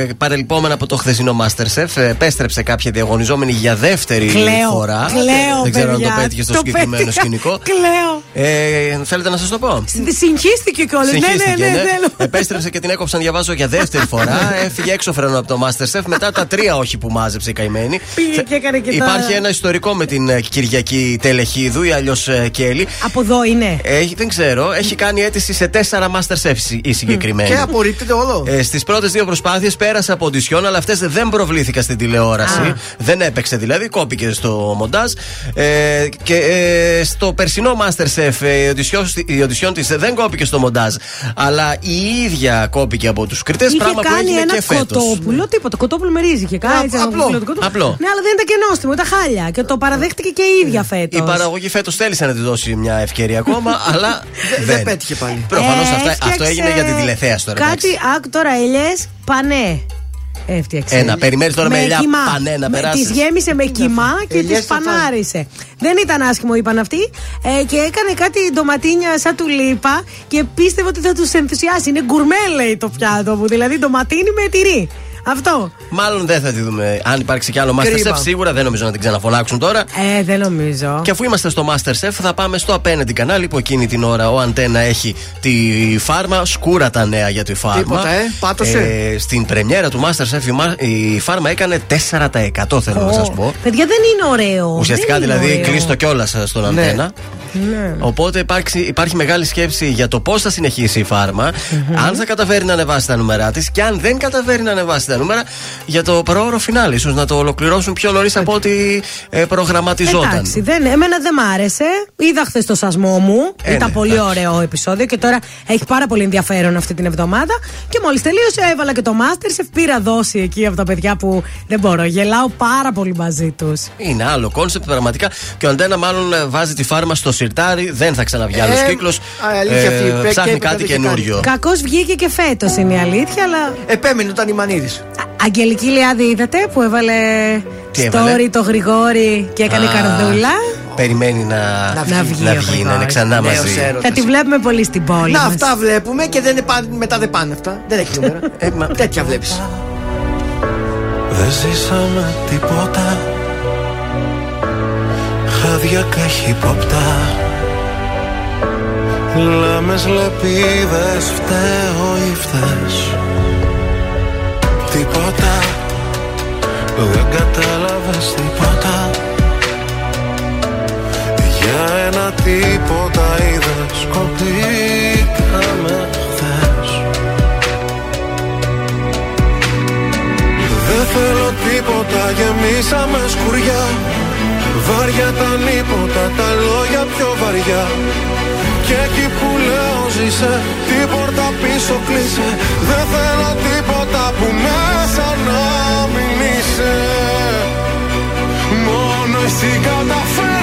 ε, παρελπόμενα από το χθεσινό Masterchef. Ε, Επέστρεψε κάποια διαγωνιζόμενη για δεύτερη Κλαίω. φορά. Κλαίω, Δεν ξέρω αν το παιδιά. πέτυχες στο Το συγκεκριμένο πέτυχα. σκηνικό. Κλαίω. Ε, θέλετε να σας το πω; Συγχύστηκε κιόλας. Ναι, ναι, Συγχύστηκε, ναι, ναι. θέλω. Επέστρεψε και την έκοψαν, διαβάζω για δεύτερη φορά. Έφυγε έξω φρένο από το Masterchef μετά τα τρία όχι που μάζεψε η καημένη. Πήγε και έκανε και τα- Υπάρχει ένα ιστορικό με την ε, Κυριακή Τελεχίδου ή αλλιώς Κέλλη. Από εδώ είναι. Έχει, δεν ξέρω, έχει κάνει αίτηση σε τέσσερα Masterchef η συγκεκριμένη. Και απορρίπτεται όλο. Ε, Στις πρώτες δύο προσπάθειες πέρασε από οντισιόν, αλλά αυτές δεν προβλήθηκαν στην τηλεόραση. Α. Δεν έπαιξε δηλαδή, κόπηκε στο μοντάζ. Ε, και ε, στο περσινό Masterchef ε, η οντισιόν, η οντισιόν της δεν κόπηκε στο μοντάζ. Αλλά η ίδια κόπηκε από τους κριτές. Είχε Πράγμα που κάνει έγινε ένα και φέτος. κοτόπουλο, τίποτα. Κοτόπουλο με ρύζι είχε κάνει. Α, έτσι, ένα απλό. κοτόπουλο, το κοτόπουλο. Απλό. Ναι, αλλά δεν ήταν και νόστιμο, ήταν χάλια. Και το παραδέχτηκε και η ίδια φέτος. Η παραγωγή φέτος θέλησε να τη δώσει μια ευκαιρία ακόμα, αλλά δεν. Δεν πέτυχε πάλι. Προφανώς αυτό έγινε για την τηλεθέαση τώρα. Ε, Κάτι, εντάξει. άκου τώρα, ελιέ, πανέ. Έφτιαξε. Ένα, περιμένεις τώρα με ελιά κοιμά. πανέ να Με- περάσεις. Τις γέμισε με κοιμά και Ελιές τις θα φας. πανάρισε. Δεν ήταν άσχημο, είπαν αυτοί. Ε, και έκανε κάτι ντοματίνια σαν του λίπα και πίστευε ότι θα τους ενθουσιάσει. Είναι γκουρμέ, λέει το πιάτο μου. Δηλαδή ντοματίνι με τυρί. Αυτό. Μάλλον δεν θα τη δούμε. Αν υπάρξει κι άλλο Κρίμα. Masterchef, σίγουρα δεν νομίζω να την ξαναφωνάξουν τώρα. Ε, δεν νομίζω. Και αφού είμαστε στο Masterchef, θα πάμε στο απέναντι κανάλι που εκείνη την ώρα ο Αντένα έχει τη φάρμα. Σκούρα τα νέα για τη φάρμα. Τίποτα, ε, πάτωσε. Ε, στην πρεμιέρα του Masterchef η, μα- η φάρμα έκανε 4% θέλω να σας πω. Παιδιά δεν είναι ωραίο. Ουσιαστικά Δεν είναι δηλαδή ωραίο. κλείστο κιόλας στον Αντένα. Ναι. Οπότε υπάρχει, υπάρχει μεγάλη σκέψη για το πώς θα συνεχίσει η φάρμα, αν θα καταφέρει να ανεβάσει τα νούμερά της και αν δεν καταφέρει να ανεβάσει τα νούμερα για το προώρο φινάλι. σω να το ολοκληρώσουν πιο νωρίς από ό,τι ε, προγραμματιζόταν. Εντάξει, δεν, εμένα δεν μ' άρεσε. Είδα χθες το σασμό μου. Ε, Ήταν ναι, πολύ εντάξει. ωραίο επεισόδιο και τώρα έχει πάρα πολύ ενδιαφέρον αυτή την εβδομάδα. Και μόλις τελείωσε, έβαλα και το Masterchef. Πήρα δόση εκεί από τα παιδιά που δεν μπορώ. Γελάω πάρα πολύ μαζί τους. Είναι άλλο concept πραγματικά. Και ο Αντένα μάλλον ε, βάζει τη φάρμα στο συρτάρι. Δεν θα ξαναβγεί άλλος Ε, κύκλος. α, αλήθεια αυτή, πρέπει ψάχνει και κάτι έπρεπε να το έχει καινούριο. Κακώς βγήκε και φέτος είναι η αλήθεια, αλλά. Επέμενε όταν η Μανίδης. Α, Αγγελική Λιάδη, είδατε που έβαλε Τι story έβαλε; το Γρηγόρη και έκανε Α, καρδούλα; Περιμένει να, Να βγει να, ο βγει, να είναι Γρηγόρης. ξανά Νέος μαζί. έρωτας. Θα τη βλέπουμε πολύ στην πόλη. Να, μας. αυτά βλέπουμε και δεν είναι πάνε- μετά δεν πάνε αυτά. Δεν έχει νούμερα. Ε, μα- Τέτοια βλέπεις. Δεν ζήσαμε τίποτα Χάδια καχύποπτα Λάμες λεπίδες φταίω ή φταίς. Τίποτα. Δεν κατάλαβες τίποτα. Για ένα τίποτα είδες Κοπήκαμε χθες. Δεν θέλω τίποτα, γεμίσαμε σκουριά Βάρια τα νύποτα, τα λόγια πιο βαριά. Και εκεί που λέω ζήσε, την πόρτα πίσω κλείσε. Δεν θέλω τίποτα που μέσα να μην είσαι. Μόνο εσύ καταφέρνεις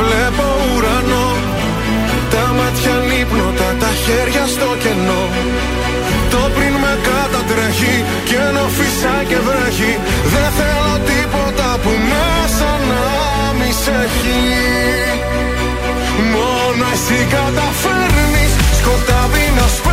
βλέπω ουρανό. Τα μάτια νύπνοτα, τα χέρια στο κενό. Το πριν με κατατρέχει και ενώ φυσά και βρέχει. Δεν θέλω τίποτα που μέσα να μη σε έχει. Μόνο εσύ καταφέρνεις. Σκοτάδι να σπέρνεις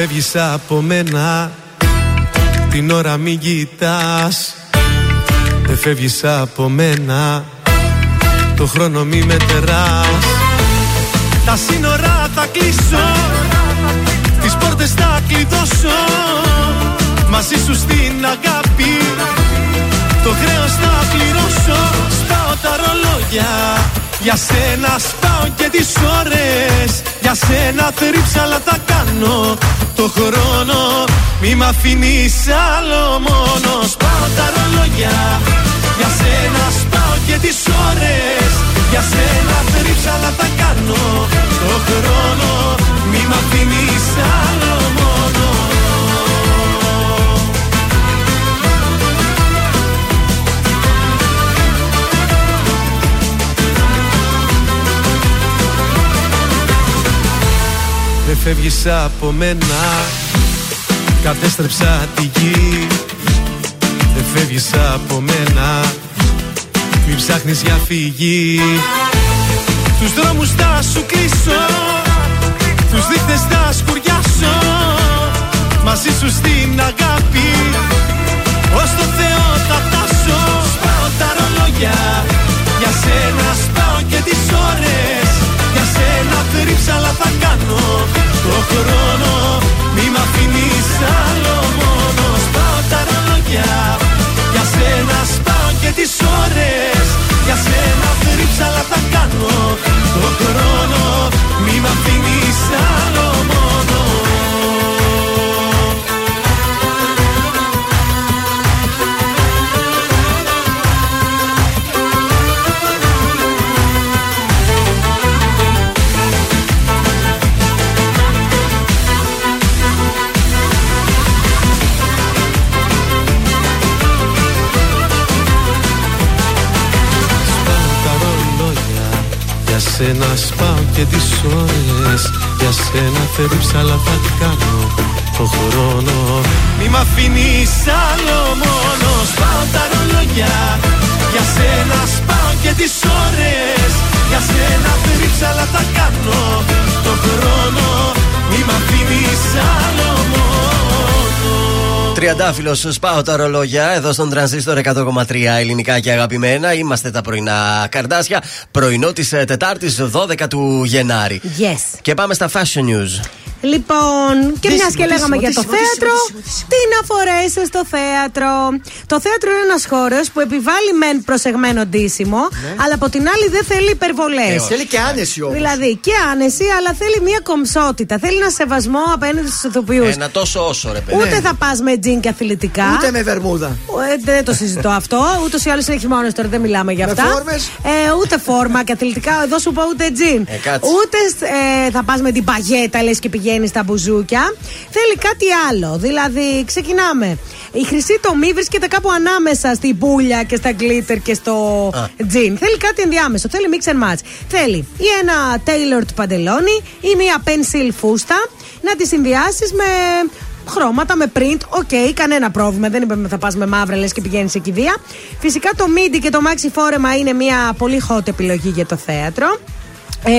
φεύγεις από μένα. Την ώρα μην κοιτάς Δεν φεύγεις από μένα. Το χρόνο μη μετεράς Τα σύνορα θα κλείσω. Τις πόρτες θα κλειδώσω. Μαζί σου στην αγάπη. Το χρέος θα πληρώσω. Σπάω τα ρολόγια. Για σένα σπάω και τις ώρες Για σένα θρύψα αλλά τα κάνω. Το χρόνο μη μ' αφήνεις άλλο μόνο. Σπάω τα ρολόγια. Για σένα σπάω και τις ώρες. Για σένα θρύψα αλλά τα κάνω. Το χρόνο μη μ' αφήνεις άλλο φεύγεις από μένα. Κατέστρεψα τη γη. Δεν φεύγεις από μένα. Μην ψάχνεις για φυγή. Τους δρόμους θα σου κλείσω. Τους δείχτες θα σκουριάσω. Μαζί σου στην αγάπη. Ως το Θεό θα φτάσω. Σπάω τα ρολόγια. Για σένα σπάω και τις ώρες. Για σένα θρύψα αλλά θα κάνω Το χρόνο μη μ' αφήνεις άλλο μόνος Σπάω τα ρολόγια. Για σένα σπάω και τις ώρες Για σένα θρύψα αλλά θα κάνω. Το χρόνο μη μ' αφήνεις άλλο μόνος σένα σπάω και τις ώρες. Για σένα θρύψα αλλά θα κάνω το χρόνο. Μη μ' αφήνεις άλλο μόνο. Σπάω τα ρολόγια. Για σένα σπάω και τις ώρες. Για σένα θρύψα αλλά θα κάνω το χρόνο. Μη μ' αφήνεις άλλο μόνο Τριαντάφυλλος, σπάω τα ρολόγια εδώ στον τρανζίστορ 100,3 ελληνικά και αγαπημένα. Είμαστε τα πρωινά καρδάσια. Πρωινό της Τετάρτης 12 του Γενάρη. Yes. Και πάμε στα fashion news. Λοιπόν, και μιας και λέγαμε για το ρωτήσιμο, θέατρο, ρωτήσιμο, ρωτήσιμο. τι να φορέσει στο θέατρο. Το θέατρο είναι ένας χώρος που επιβάλλει μεν προσεγμένο ντύσιμο, αλλά από την άλλη δεν θέλει υπερβολές. Θέλει και άνεση όμως. Δηλαδή και άνεση, αλλά θέλει μια κομψότητα. Θέλει ένα σεβασμό απέναντι στους ηθοποιούς. Ένα τόσο όσο ρε παιδί. Ούτε θα πας με τζιν και αθλητικά. Ούτε με βερμούδα. Ε, δεν το συζητώ αυτό. Ούτως ή άλλως είναι χειμώνας τώρα, δεν μιλάμε για Με αυτά. φόρμες; Ε, ούτε φόρμα και αθλητικά, εδώ σου πω ούτε τζιν. Ε, κάτσε. ούτε ε, θα πας με την παγέτα, λες και πηγαίνεις στα μπουζούκια. Θέλει κάτι άλλο. Δηλαδή, ξεκινάμε. Η χρυσή τομή βρίσκεται κάπου ανάμεσα στην πουλια και στα γκλίτερ και στο Α. τζιν. Θέλει κάτι ενδιάμεσο. Θέλει mix and match. Θέλει ή ένα tailored παντελόνι ή μία pencil φούστα να τη συνδυάσεις με χρώματα, με print. OK, κανένα πρόβλημα. Δεν είπαμε θα πας με μαύρα λες και πηγαίνεις σε κηδεία. Φυσικά το midi και το maxi φόρεμα είναι μια πολύ hot επιλογή για το θέατρο. Ε,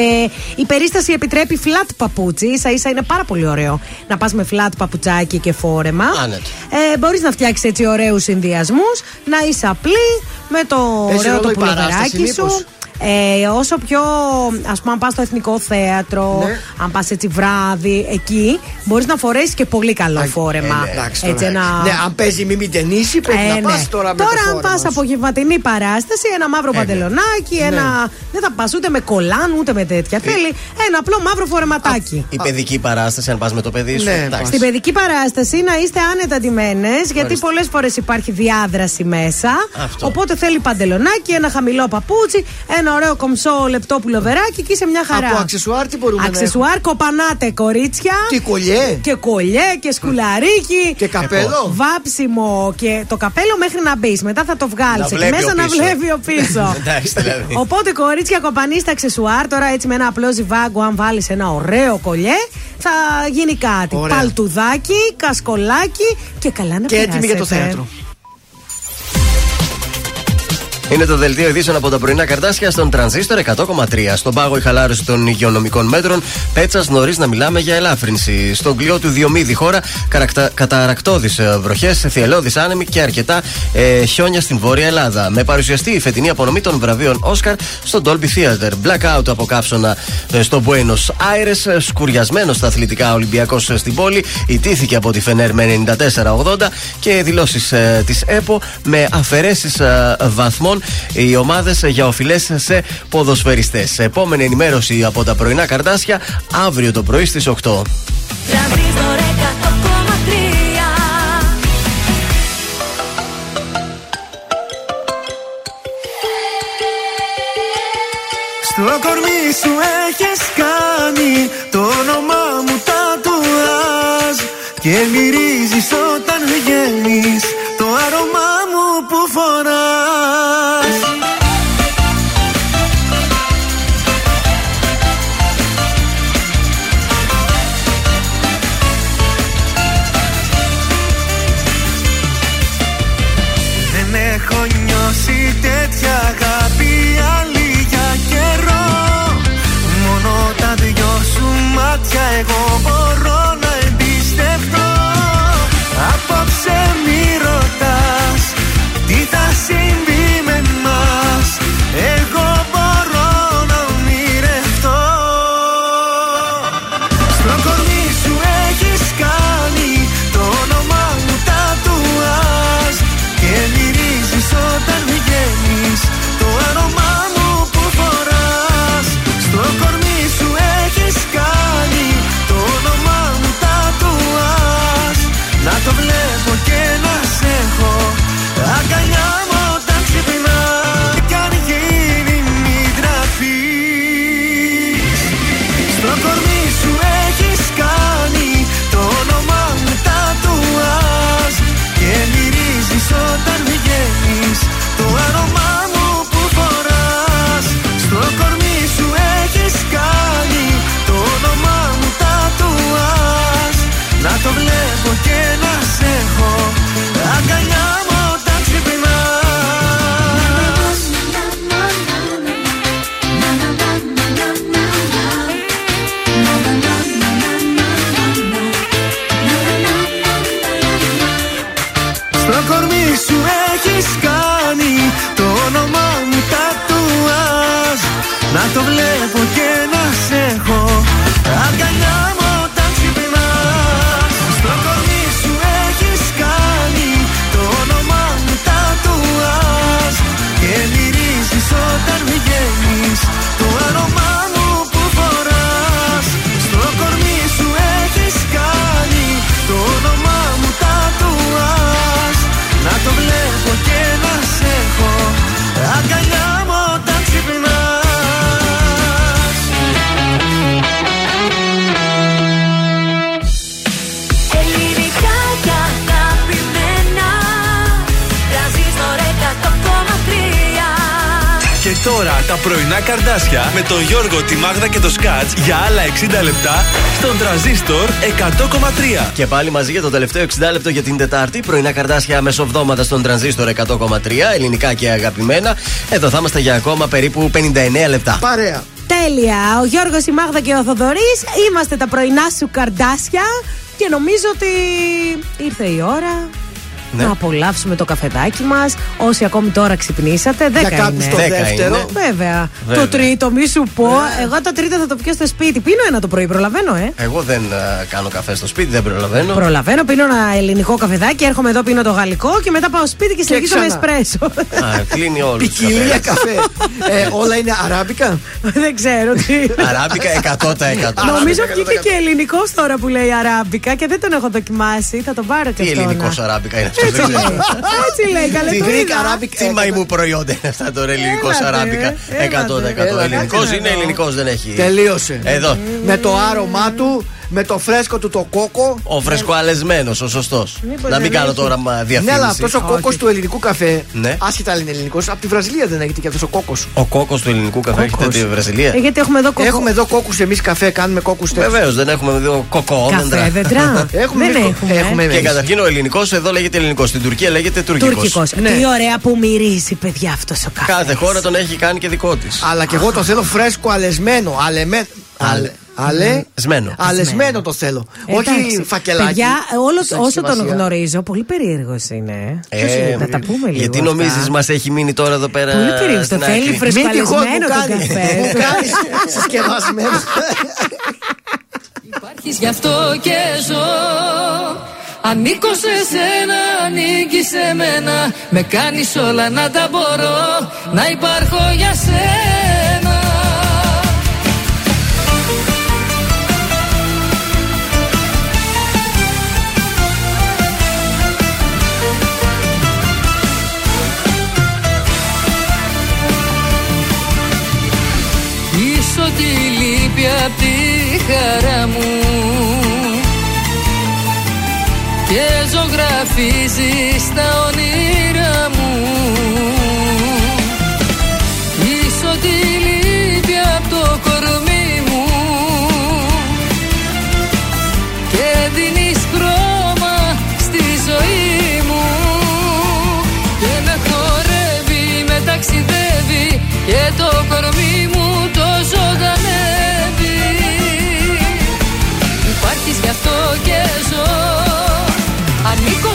η περίσταση επιτρέπει flat παπούτσι. Ίσα ίσα είναι πάρα πολύ ωραίο να πας με flat παπουτσάκι και φόρεμα. Άνετο. Ε, Μπορείς να φτιάξεις έτσι ωραίους συνδυασμούς, να είσαι απλή με το Παίζει ωραίο ρόλο το η παράσταση, πουλοβεράκι σου. μήπως; Ε, όσο πιο, ας πούμε, αν πας στο εθνικό θέατρο, Ναι. αν πας έτσι βράδυ, εκεί μπορείς να φορέσεις και πολύ καλό φόρεμα. Ε, εντάξει, έτσι, τώρα. ένα... Ναι, αν παίζει μη μην ταινίσει, πρέπει Ε, να πας ναι. τώρα με Τώρα, το αν φόρεμα πας σου. απογευματινή παράσταση, ένα μαύρο παντελονάκι, ένα. Δεν θα πας ούτε με κολάν ούτε με τέτοια. Θέλει ένα απλό μαύρο φορεματάκι. Η παιδική παράσταση, αν πας με το παιδί σου. Ναι, εντάξει. Στην παιδική παράσταση να είστε άνετα ντυμένες, γιατί πολλές φορές υπάρχει διάδραση μέσα. Αυτό. Οπότε θέλει παντελονάκι, ένα χαμηλό παπούτσι, ένα ωραίο κομψό λεπτό πουλοβεράκι και είσαι μια χαρά. Από αξεσουάρ τι μπορούμε να Αξεσουάρ, κοπανάτε κορίτσια. Τι κολλιέ; Και κολλιέ και σκουλαρίκι. Και καπέλο; Βάψιμο και το καπέλο μέχρι να μπεις. Μετά θα το βγάλεις Να εκεί βλέπει μέσα ο να πίσω. βλέπει ο πίσω. Εντάξει, δηλαδή. Οπότε κορίτσια κοπανίστε αξεσουάρ. Τώρα έτσι με ένα απλό ζιβάγκο, αν βάλεις ένα ωραίο κολλιέ, θα γίνει κάτι. Ωραία. Παλτουδάκι, κασκολάκι και καλά να Και έτοιμη για το περάσετε. θέατρο. Είναι το δελτίο ειδήσεων από τα πρωινά καρτάσια στον τρανζίστορ 100,3. Στον πάγο η χαλάρωση των υγειονομικών μέτρων. Πέτσας νωρίς να μιλάμε για ελάφρυνση. Στον κλειό του Διομήδη χώρα καρακτα... καταρακτώδει βροχές, θυελώδει άνεμοι και αρκετά ε, χιόνια στην Βόρεια Ελλάδα. Με παρουσιαστή η φετινή απονομή των βραβείων Όσκαρ στο Dolby Theater. Blackout από κάψωνα ε, στο Buenos Aires. ε, Σκουριασμένος στα αθλητικά Ολυμπιακός στην πόλη. Ιτήθηκε από τη Φενέρ με 94-80 και δηλώσεις ε, της ΕΠΟ με αφαιρέσεις βαθμών οι ομάδες για οφειλές σε ποδοσφαιριστές. Επόμενη ενημέρωση από τα πρωινά καρτάσια αύριο το πρωί στις 8. Τρανζίστορ 100,3 Στο κορμί σου έχεις κάνει το όνομά μου τατουάζ Και μυρίζεις όταν βγαίνεις με τον Γιώργο, τη Μάγδα και το Σκάτς για άλλα 60 λεπτά στον τραζίστορ 100,3. Και πάλι μαζί για το τελευταίο 60 λεπτό για την Τετάρτη. Πρωινά καρτάσια μεσοβδόματα στον τρανζίστορ 100,3. Ελληνικά και αγαπημένα. Εδώ θα είμαστε για ακόμα περίπου 59 λεπτά. Παρέα. Τέλεια. Ο Γιώργος, η Μάγδα και ο Θοδωρής Είμαστε τα πρωινά σου καρδάσια και νομίζω ότι ήρθε η ώρα Ναι. να απολαύσουμε το καφεδάκι μας Όσοι ακόμη τώρα ξυπνήσατε, δέκα κάποιους είναι. το Δέκα δεύτερο. είναι. Βέβαια. Βέβαια. Το τρίτο, μη σου πω. Εγώ το τρίτο θα το πιω στο σπίτι. Πίνω ένα το πρωί, προλαβαίνω, ε. Εγώ δεν α, κάνω καφέ στο σπίτι, δεν προλαβαίνω. Προλαβαίνω, πίνω ένα ελληνικό καφεδάκι, έρχομαι εδώ, πίνω το γαλλικό και μετά πάω σπίτι και συνεχίζω με ξανά. εσπρέσο. Α, κλείνει όλους τους Ποικιλία καφές. ε, όλα είναι αράμπικα. Δεν ξέρω τι. Αράμπικα 100%. Νομίζω Αράμπικα, βγήκε 100%. και ελληνικός τώρα που λέει Αράμπικα και δεν τον έχω δοκιμάσει. Θα τον πάρω και Τι αυτό. ελληνικός να. αράμπικα είναι αυτός. Έτσι δεν λέει. Ξέρω. Έτσι λέει, καλέ Τι το Greek είδα. Arabic, τι μαϊμού προϊόντα είναι αυτά τώρα, ελληνικό Έλατε, αράμπικα. 100%. έλατε. Ελληνικός Έλατε. είναι ελληνικός, δεν έχει. Τελείωσε. Εδώ. Με το άρωμά του, με το φρέσκο του το κόκο. Ο φρεσκοαλεσμένος, ο σωστός. Μήπως Να δεν μην κάνω έχει. τώρα μα, Ναι, διαφήμιση. αλλά αυτός ο κόκος Όχι. του ελληνικού καφέ, Ναι. άσχετα αν είναι ελληνικός, από τη Βραζιλία δεν έχετε και αυτός ο κόκος. Ο κόκος του ελληνικού καφέ έχετε Κόκκος. τη Βραζιλία; Ε, γιατί έχουμε εδώ κοκκό. Έχουμε εδώ κόκκου εμείς καφέ, κάνουμε κόκκου τέτοιους. Βεβαίως, δεν έχουμε εδώ κοκό. Καφέ, δέντρα. Έχουμε Δεν εμείς κο- έχουμε. έχουμε Και εμείς. καταρχήν ο ελληνικός εδώ λέγεται ελληνικός. Στην Τουρκία λέγεται τουρκικός. Τουρκικός. Ναι. Τι ωραία που μυρίζει, παιδιά, αυτός ο καφές. Κάθε χώρα τον έχει κάνει και δικό της. Αλλά και εγώ το θέλω φρέσκο αλεσμένο. Αλεμέ... Ale- Ale... Σμένο. Αλεσμένο το θέλω. Όχι Εντάξει. φακελάκι. Παιδιά, όλο, Δεν έχει όσο τον σημασία. γνωρίζω, πολύ περίεργος είναι. Ε, Ποιος είναι, να τα πούμε λίγο. Γιατί αυτά. νομίζεις μας έχει μείνει τώρα εδώ πέρα. Πολύ περίεργος. στην Το θέλει άκρη; φρεσκο- Μην τυχόν μου Φρεσκαλισμένο τον κάνει. καφέ. Μου κάνει συσκευασμένο. Υπάρχεις γι' αυτό και ζω Ανήκω σε σένα, ανήκει σε μένα Με κάνεις όλα να τα μπορώ Να υπάρχω για σένα απ' τη χαρά μου. Και ζωγραφίζεις τα όνειρά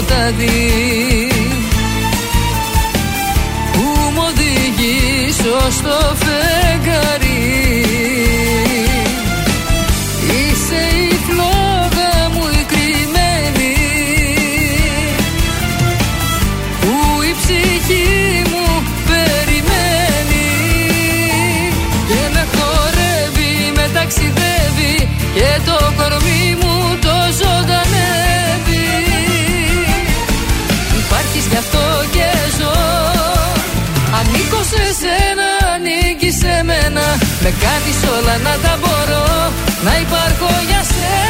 σκοτάδι. Που μου οδηγείς ως το φεγγάρι Με κάνεις όλα να τα μπορώ. Να υπάρχω για σένα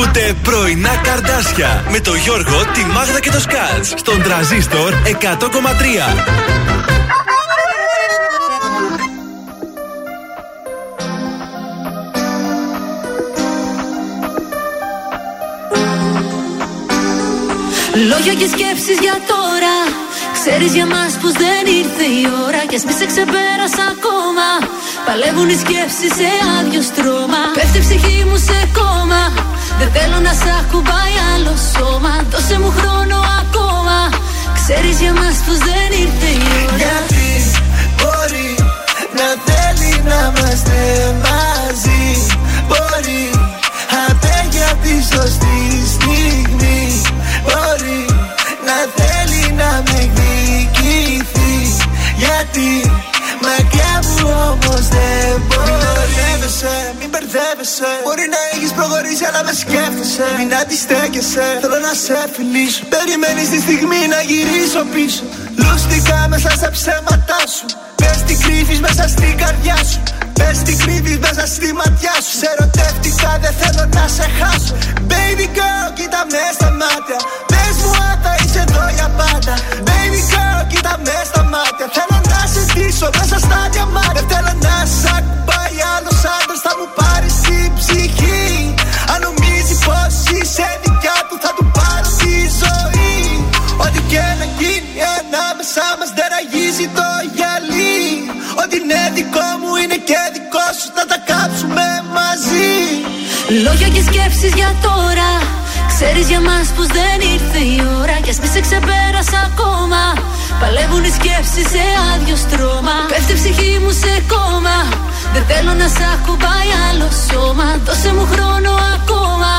Ακούτε πρωινά καρδάσια με το Γιώργο, τη Μάγδα και το Σκάτς στον τραζίστορ 100,3. Λόγια και σκέψεις για τώρα. Ξέρεις για μας πως δεν ήρθε η ώρα Κι ας μη σε ξεπέρασα ακόμα. Παλεύουν οι σκέψεις σε άδειο στρώμα. Πέφτει η ψυχή μου σε κόμμα Δεν θέλω να σ' ακουμπάει άλλο σώμα. Δώσε μου χρόνο ακόμα. Ξέρεις για μας πως δεν ήρθε η ώρα. Γιατί μπορεί να θέλει να είμαστε μαζί; Μπορεί απέ για τη σωστή στιγμή; Μπορεί να θέλει να με εκδικηθεί; Γιατί μακριά μου όμως δεν μπορεί. Μην μπερδεύεσαι, μην μπερδεύεσαι Μπορεί να έχεις προχωρήσει αλλά με σκέφτεσαι. Μην αντιστέκεσαι, θέλω να σε φιλήσω. Περιμένεις τη στιγμή να γυρίσω πίσω. Λούστηκα μέσα στα ψέματά σου. Πες τι κρύβεις μέσα στην καρδιά σου. Πες τι κρύβεις μέσα στη ματιά σου. Σε ερωτεύτηκα δεν θέλω να σε χάσω. Baby girl κοίτα με στα μάτια. Πες μου αν θα είσαι εδώ για πάντα. Baby girl κοίτα με στα μάτια. Θέλω να σε ντύσω μέσα στα διαμάτια. Θέλω να σ' ακουμπάει άλλος ψυχή. Αν νομίζεις πως είσαι δικιά του Θα του πάρω τη ζωή. Ό,τι και να γίνει ανάμεσά μας δεν ραγίζει το γυαλί. Ό,τι είναι δικό μου είναι και δικό σου Θα τα κάψουμε μαζί. Λόγια και σκέψεις για τώρα Ξέρεις για μας πως δεν ήρθε η ώρα Κι ας μη σε ξεπέρασα ακόμα. Παλεύουν οι σκέψεις σε άδειο στρώμα. Πέφτει η ψυχή μου σε κόμμα. Δεν θέλω να σ' ακουμπάει άλλο σώμα. Δώσε μου χρόνο ακόμα.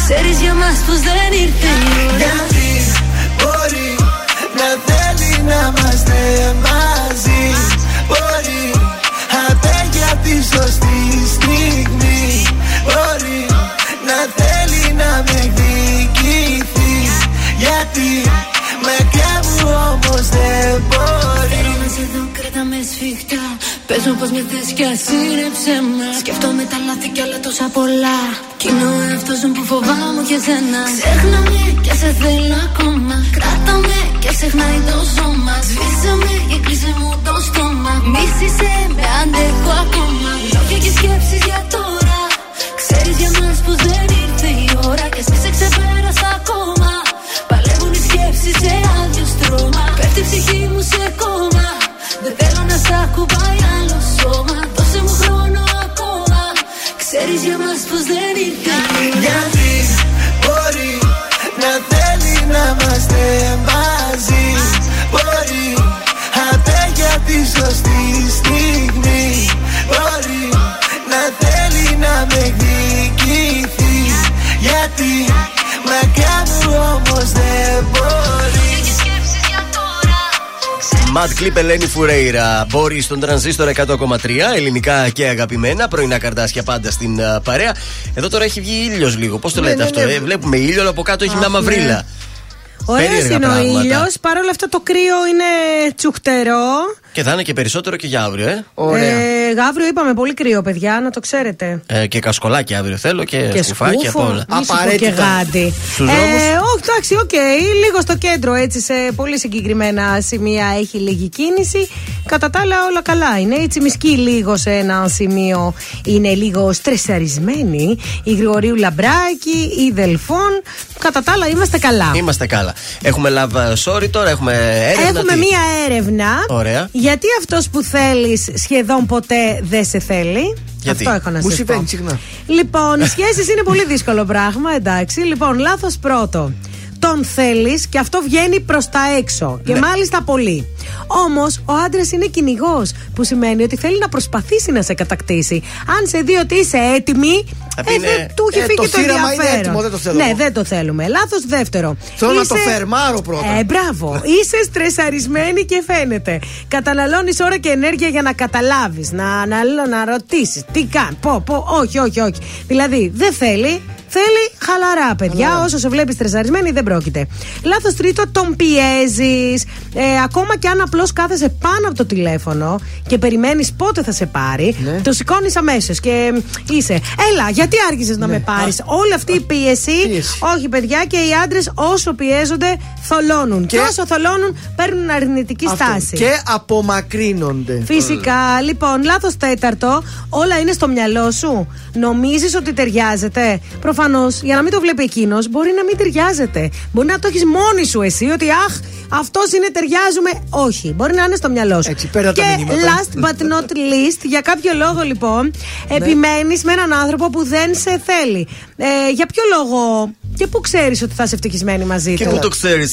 Ξέρεις για μας πως δεν ήρθε η ώρα. Γιατί μπορεί να θέλει να είμαστε μαζί; Μπορεί απέ για τη σωστή στιγμή σφιχτά Πες μου πως με. Θες κι ας είναι ψέμα Σκέφτομαι τα λάθη κι άλλα τόσα πολλά. Κι είναι ο εαυτός μου που φοβάμαι και σένα Ξέχνα με κι σε θέλω ακόμα. Κράτα με και ξεχνάει το σώμα. Σβήσε με και κλείσε μου το στόμα. Μίσησε με αντέχω ακόμα. Λόγια και σκέψεις για τώρα. Ξέρεις για μας πως δεν ήρθε η ώρα. Κι ας μη σε ξεπέρασα ακόμα. Παλεύουν οι σκέψεις σε άδειο στρώμα. Πέφτει η ψυχή μου σε κόμμα. Δεν θέλω να σ' ακουμπάει Ξέρεις για μας πως δεν ήρθε η ώρα Γιατί μπορεί να θέλει να είμαστε μαζί; Μπορεί απέ για τη σωστή στιγμή; Μπορεί να θέλει να με εκδικηθεί Γιατί μακριά μου όμως δεν Ματ Κλίπ Ελένη Φουρέιρα. Μπόρι στον τρανζίστορ 100,3. Ελληνικά και αγαπημένα. Πρωινά Καρντάσια πάντα στην α, παρέα. Εδώ τώρα έχει βγει ήλιος λίγο. Πώς το Ναι, λέτε ναι, αυτό, ναι. ε; Βλέπουμε ήλιο, αλλά από κάτω έχει μια Αχ, μαυρίλα. ναι. Ωραίο Περίεργα είναι ο πράγματα. ήλιος. Παρ' όλα αυτά το κρύο είναι τσουχτερό. Και θα είναι και περισσότερο και για αύριο, ε. Ε, αύριο είπαμε πολύ κρύο, παιδιά, να το ξέρετε. Ε, και κασκολάκι αύριο θέλω και, και σκουφάκι απ' σκούφο, όλα. μη σου πω και γάντι. Στους δρόμους; Ε, όχι, εντάξει, οκ. Λίγο στο κέντρο, έτσι, σε πολύ συγκεκριμένα σημεία έχει λίγη κίνηση. Κατά τα άλλα, όλα καλά είναι. Η Τσιμισκή λίγο σε ένα σημείο είναι λίγο στρεσαρισμένη. Η Γρηγορίου Λαμπράκη, η Δελφών. Κατά τα άλλα, είμαστε καλά. Είμαστε καλά. Έχουμε love sorry τώρα, έχουμε έρευνα. Έχουμε τι; μία έρευνα. Ωραία. Γιατί αυτός που θέλεις σχεδόν ποτέ δεν σε θέλει; Γιατί; Αυτό έχω να Μου σας συμβαίνει πω. συχνά. Λοιπόν, οι σχέσεις είναι πολύ δύσκολο πράγμα, εντάξει. Λοιπόν, λάθος πρώτο. Τον θέλεις και αυτό βγαίνει προς τα έξω. Και Ναι. μάλιστα πολύ. Όμως ο άντρας είναι κυνηγός, που σημαίνει ότι θέλει να προσπαθήσει να σε κατακτήσει. Αν σε δει ότι είσαι έτοιμη, Θα ε, πει, ναι. δεν του έχει Ε, φύγει το το, θύραμα είναι ενδιαφέρον. έτοιμο, δεν το θέλω Ναι, εγώ. δεν το θέλουμε. Λάθος δεύτερο. Θέλω να το φερμάρω πρώτα. Ε, μπράβο. Είσαι στρεσαρισμένη και φαίνεται. Καταναλώνεις ώρα και ενέργεια για να καταλάβεις, να, να, να ρωτήσεις τι κάνει. Πω, πω, όχι, όχι, όχι. Δηλαδή, δεν θέλει. Θέλει χαλαρά, παιδιά. Όσο σε βλέπεις στρεσαρισμένη, δεν πρόκειται. Λάθος τρίτο, τον πιέζεις. Ε, ακόμα και αν απλώς κάθεσαι πάνω από το τηλέφωνο και περιμένεις πότε θα σε πάρει, Ναι. το σηκώνεις αμέσως και είσαι. Έλα, γιατί άργησε να με πάρεις; Όλη αυτή η πίεση, Πίεση. όχι, παιδιά, και οι άντρες όσο πιέζονται, θολώνουν. Και, Και- όσο θολώνουν, παίρνουν αρνητική Αυτό. στάση. Και απομακρύνονται. Φυσικά, λοιπόν, λάθος τέταρτο, όλα είναι στο μυαλό σου. Νομίζεις ότι ταιριάζεται; Προφανώς, για να μην το βλέπει εκείνος, μπορεί να μην ταιριάζεται. Μπορεί να το έχεις μόνη σου εσύ, ότι αχ, αυτός είναι ταιριάζουμε. Όχι, μπορεί να είναι στο μυαλό σου. Έτσι, παίρνω τα και μηνύματα. last but not least, για κάποιο λόγο λοιπόν, Ναι. επιμένεις με έναν άνθρωπο που δεν σε θέλει. Ε, για ποιο λόγο και πού ξέρεις ότι θα είσαι ευτυχισμένη μαζί Και του; πού το ξέρεις.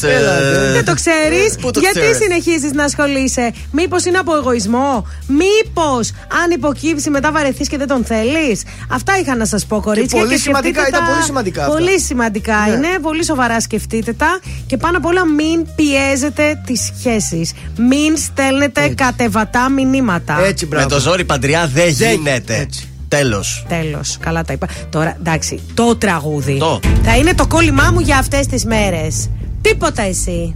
Δεν το ξέρεις; Πού το Γιατί ξέρεις; συνεχίζεις να ασχολείσαι; Μήπως είναι από εγωισμό; Μήπως αν υποκύψει μετά βαρεθείς και δεν τον θέλεις; Αυτά είχα να σας πω, κορίτσια. πολύ σημαντικά, σκεφτείτε ήταν τα- πολύ σημαντικά αυτά. Πολύ σημαντικά Ναι. είναι. Πολύ σοβαρά σκεφτείτε τα. Και πάνω απ' όλα μην πιέζετε τις σχέσεις. Μην στέλνετε κατεβατά μηνύματα. Έτσι, Με μπράβο. το ζόρι παντριά δεν Δεν- γίνεται. έτσι. Τέλος. Τέλος. Καλά τα είπα. Τώρα, εντάξει, το τραγούδι. Το. Θα είναι το κόλλημά μου για αυτές τις μέρες. Τίποτα εσύ.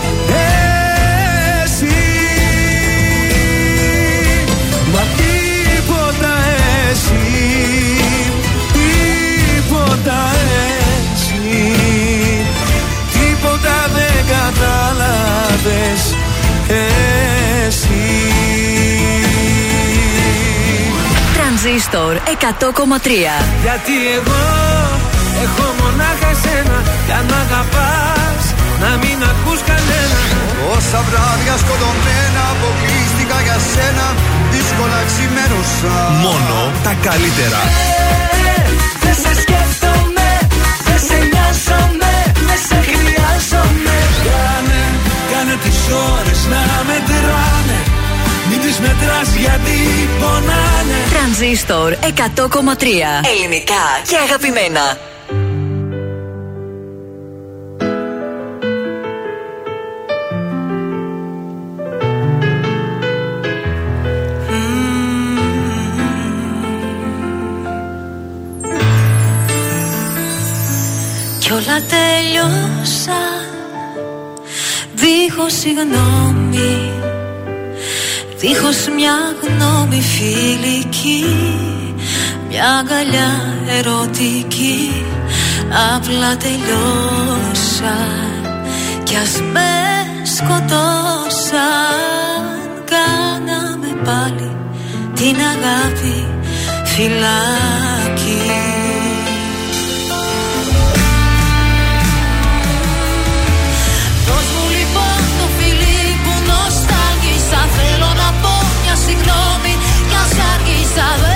100,3. Γιατί εγώ έχω μονάχα εσένα Για να αγαπάς να μην ακούς κανένα Όσα βράδια σκοτωμένα αποκλείστηκα για σένα Δύσκολα ξημέρωσα Μόνο τα καλύτερα. Δεν σε σκέφτομαι, δεν σε νοιάζομαι Δεν σε χρειάζομαι Κάνε, κάνε τις ώρες να μετράνε Μην τις μετράς γιατί πονάνε Τρανζίστορ 100,3. Ελληνικά και αγαπημένα. Κι όλα τέλειωσαν Δίχως συγγνώμη Δίχως μια γνώμη φιλική Μια αγκαλιά ερωτική Απλά τελειώσαν Κι ας με σκοτώσαν. Κάναμε πάλι την αγάπη φυλάκι άργησα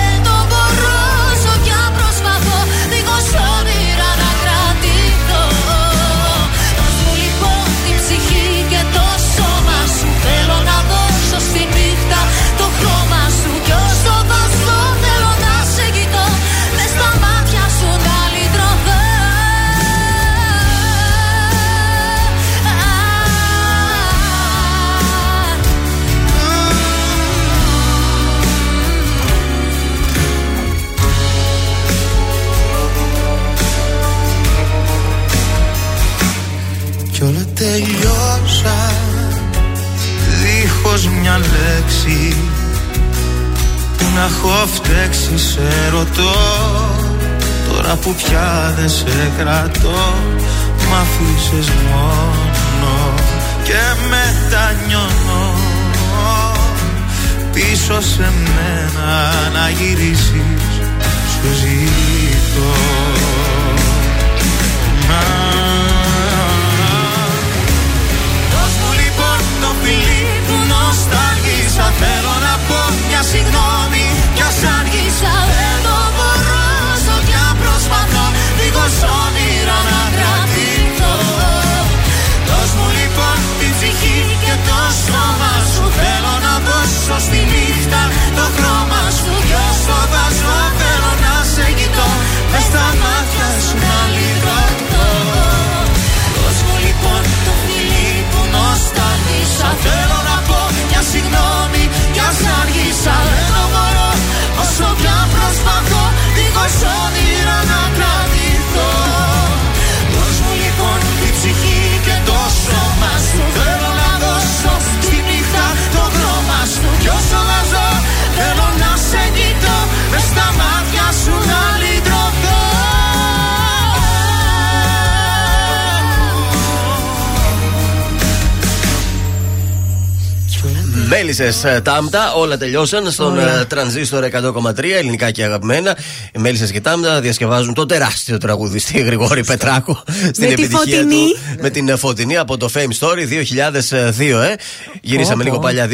να έχω φταίξει σε ρωτώ. Τώρα που πια δεν σε κρατώ Μ' αφήσες μόνο. Και μετανιώνω Πίσω σε μένα να γυρίσεις Σου ζητώ. Δώσ' μου λοιπόν το φιλί που νοστάλγησα Θέλω να πω μια συγγνώμη Κι ας άργησα δεν το μπορώ Όσο κι αν προσπαθώ Δίχως όνειρα να κρατηθώ Δώσ' μου λοιπόν την ψυχή και το σώμα σου. Θέλω να δώσω στη νύχτα το χρώμα σου. Κι όσο βάζω θέλω να σε κοιτώ. Μες στα μάτια σου να λιγωτώ Δώσ' μου λοιπόν το φιλί που νοσταλγήσα Θέλω να πω μια συγγνώμη Κι ας άργησα δεν το μπορώ Όσο πια προσπαθώ Δίχως όνειρα να Μέλισσες τάμπτα, όλα τελειώσαν στον Ωραία. ε, τρανζίστορ 100,3 ελληνικά και αγαπημένα. Οι Μέλισσες και τάμπτα διασκευάζουν το τεράστιο τραγουδιστή Γρηγόρη Πετράκο στην Με τη επιτυχία Φωτεινή. του. Με την ε, φωτεινή από το Fame Story 2002, ε. Γυρίσαμε Πω, λίγο πω. παλιά,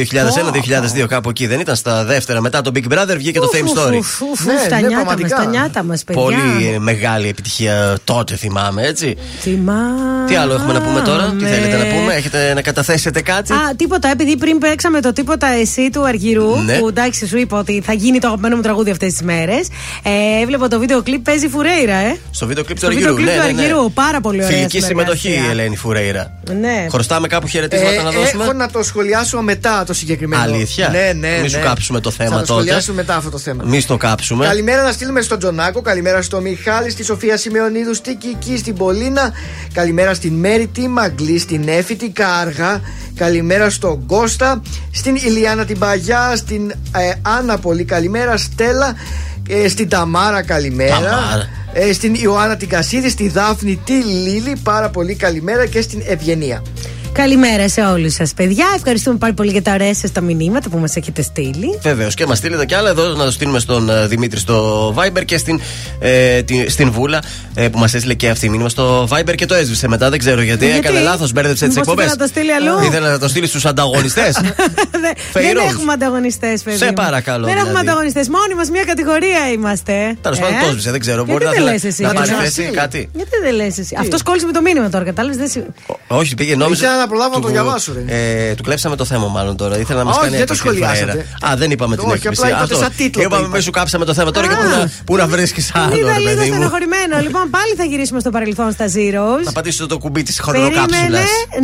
2001-2002, κάπου εκεί δεν ήταν στα δεύτερα. Μετά το Big Brother βγήκε το Fame Story. Ουφ, ουφ, ουφ, Ναι, τα ναι, νιάτα μας, πραγματικά. τα νιάτα μας, παιδιά. Πολύ μεγάλη επιτυχία τότε θυμάμαι, έτσι. Θυμάμαι. Τι άλλο έχουμε να πούμε τώρα, τι θέλετε να πούμε, έχετε να καταθέσετε κάτι; Α, τίποτα, επειδή πριν παίξαμε το τίποτα εσύ του Αργυρού, Ναι. που εντάξει σου είπα ότι θα γίνει το αγαπημένο μου τραγούδι αυτές τις μέρες. Ε, έβλεπα το βίντεο κλιπ, παίζει Φουρέιρα, ε. Στο βίντεο κλιπ του Στο Αργυρού. βίντεο κλιπ ναι, του ναι, ναι. Αργυρού, πάρα πολύ ωραία Φιλική συνεργασία. συμμετοχή η Ελένη Φουρέιρα. Ναι. Χρωστάμε κάπου χαιρετίσματα να δώσουμε; Ε, Έχω να το σχολιάσω μετά το συγκεκριμένο. Αλήθεια; Ναι, ναι. Μη σου ναι. κάψουμε το θέμα Θα το τότε. σχολιάσουμε μετά αυτό το θέμα. Μη στο κάψουμε. Καλημέρα να στείλουμε στον Τζονάκο, καλημέρα στο Μιχάλη, στη Σοφία Σιμεωνίδου, στη Κική, στην Πολίνα. Καλημέρα στην Μέρη, τη Μαγκλή, στην Έφη, την Κάργα. Καλημέρα στον Κώστα, στην Ηλιάνα την Παγιά, στην ε, Άννα πολύ καλημέρα, Στέλλα, ε, στην Ταμάρα καλημέρα. Ταμάρα. Ε, στην Ιωάννα την Κασίδη, στη Δάφνη τη Λίλη, πάρα πολύ καλημέρα και στην Ευγενία. Καλημέρα σε όλους σας, παιδιά. Ευχαριστούμε πάρα πολύ για τα ωραία σας τα μηνύματα που μας έχετε στείλει. Βεβαίως και μας στείλετε κι άλλα εδώ να το στείλουμε στον ε, Δημήτρη στο Viber και στην, ε, τη- στην Βούλα ε, που μας έστειλε και αυτή μήνυμα στο Viber και το έσβησε μετά. Δεν ξέρω γιατί, Γιατί; έκανε λάθος, μπέρδεψε τις Μήπως εκπομπές. ήθελε να το στείλει αλλού; Ήθελε να το στείλει στους ανταγωνιστές. Δεν- Δεν Φεϊρός. έχουμε ανταγωνιστές, παιδί. Σε μου. παρακαλώ, Δεν έχουμε δηλαδή. ανταγωνιστές. Μόνοι μας μια κατηγορία είμαστε. Τέλος πάντων, το έσβησε, δεν ξέρω. Γιατί Μπορεί να δεν θέλει λες εσύ, να γιατί πάρει να θέση στείλει. κάτι. Γιατί δεν λες εσύ; Αυτό κόλλησε με το μήνυμα τώρα, κατάλαβες. Δεν... συ- Όχι, πήγε νόμιζε. Ήθελα να προλάβω να το του- διαβάσω, ρε. Ε, του κλέψαμε το θέμα, μάλλον τώρα. Ήθελα να μας Όχι, κάνει δεν το έκπληξη η σχολιάσατε. Φραέρα. Α, δεν είπαμε την Όχι, έκπληξη. απλά είπατε Αυτό. σαν τίτλο το Είπαμε, είπατε. μη σου κάψαμε το θέμα τώρα και Α. πού να, πού να βρίσκεις άλλο, Είδα ρε λίγο παιδί μου. στενοχωρημένο. λοιπόν, πάλι θα γυρίσουμε στο παρελθόν στα Zeros. Να πατήσω το κουμπί της Περίμενε, χρονοκάψουλα.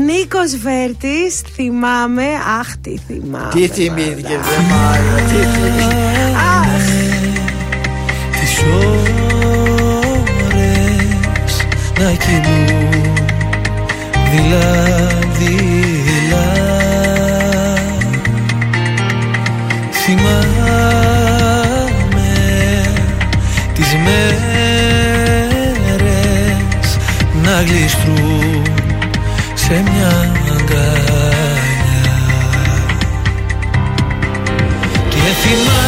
Νίκος Βέρτης, θυμάμαι. Αχ, τι θυμάμαι. Τι θυμήθηκε, δεν μάλλον. Τι θυμήθηκε. Αχ, τις ώρες να κινούν δειλά-δειλά Θυμάμαι τις μέρες να γλιστρούν σε μια αγκαλιά. Και θυμάμαι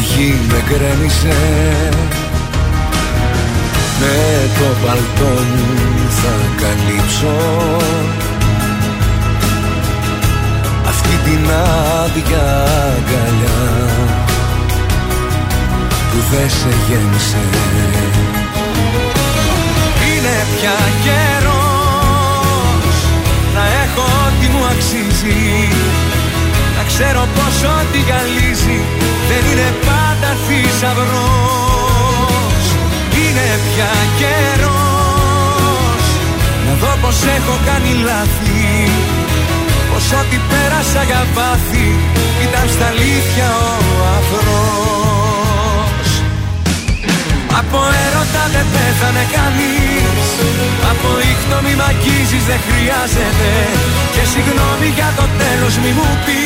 γη με γκρέμισε. Με το παλτό μου θα καλύψω. Αυτή την άδεια αγκαλιά που δεν σε γέμισε. Είναι πια καιρός να έχω ό,τι μου αξίζει. Να ξέρω πως ό,τι γυαλίζει δεν είναι πάντα θησαυρός. Είναι πια καιρός. Να δω πως έχω κάνει λάθη. Πως ό,τι πέρασα για βάθη ήταν στα αλήθεια ο αφρός Από έρωτα δεν πέθανε κανείς. Από ήχτο μη μ' αγγίζεις δεν χρειάζεται. Και συγγνώμη για το τέλος μη μου πεις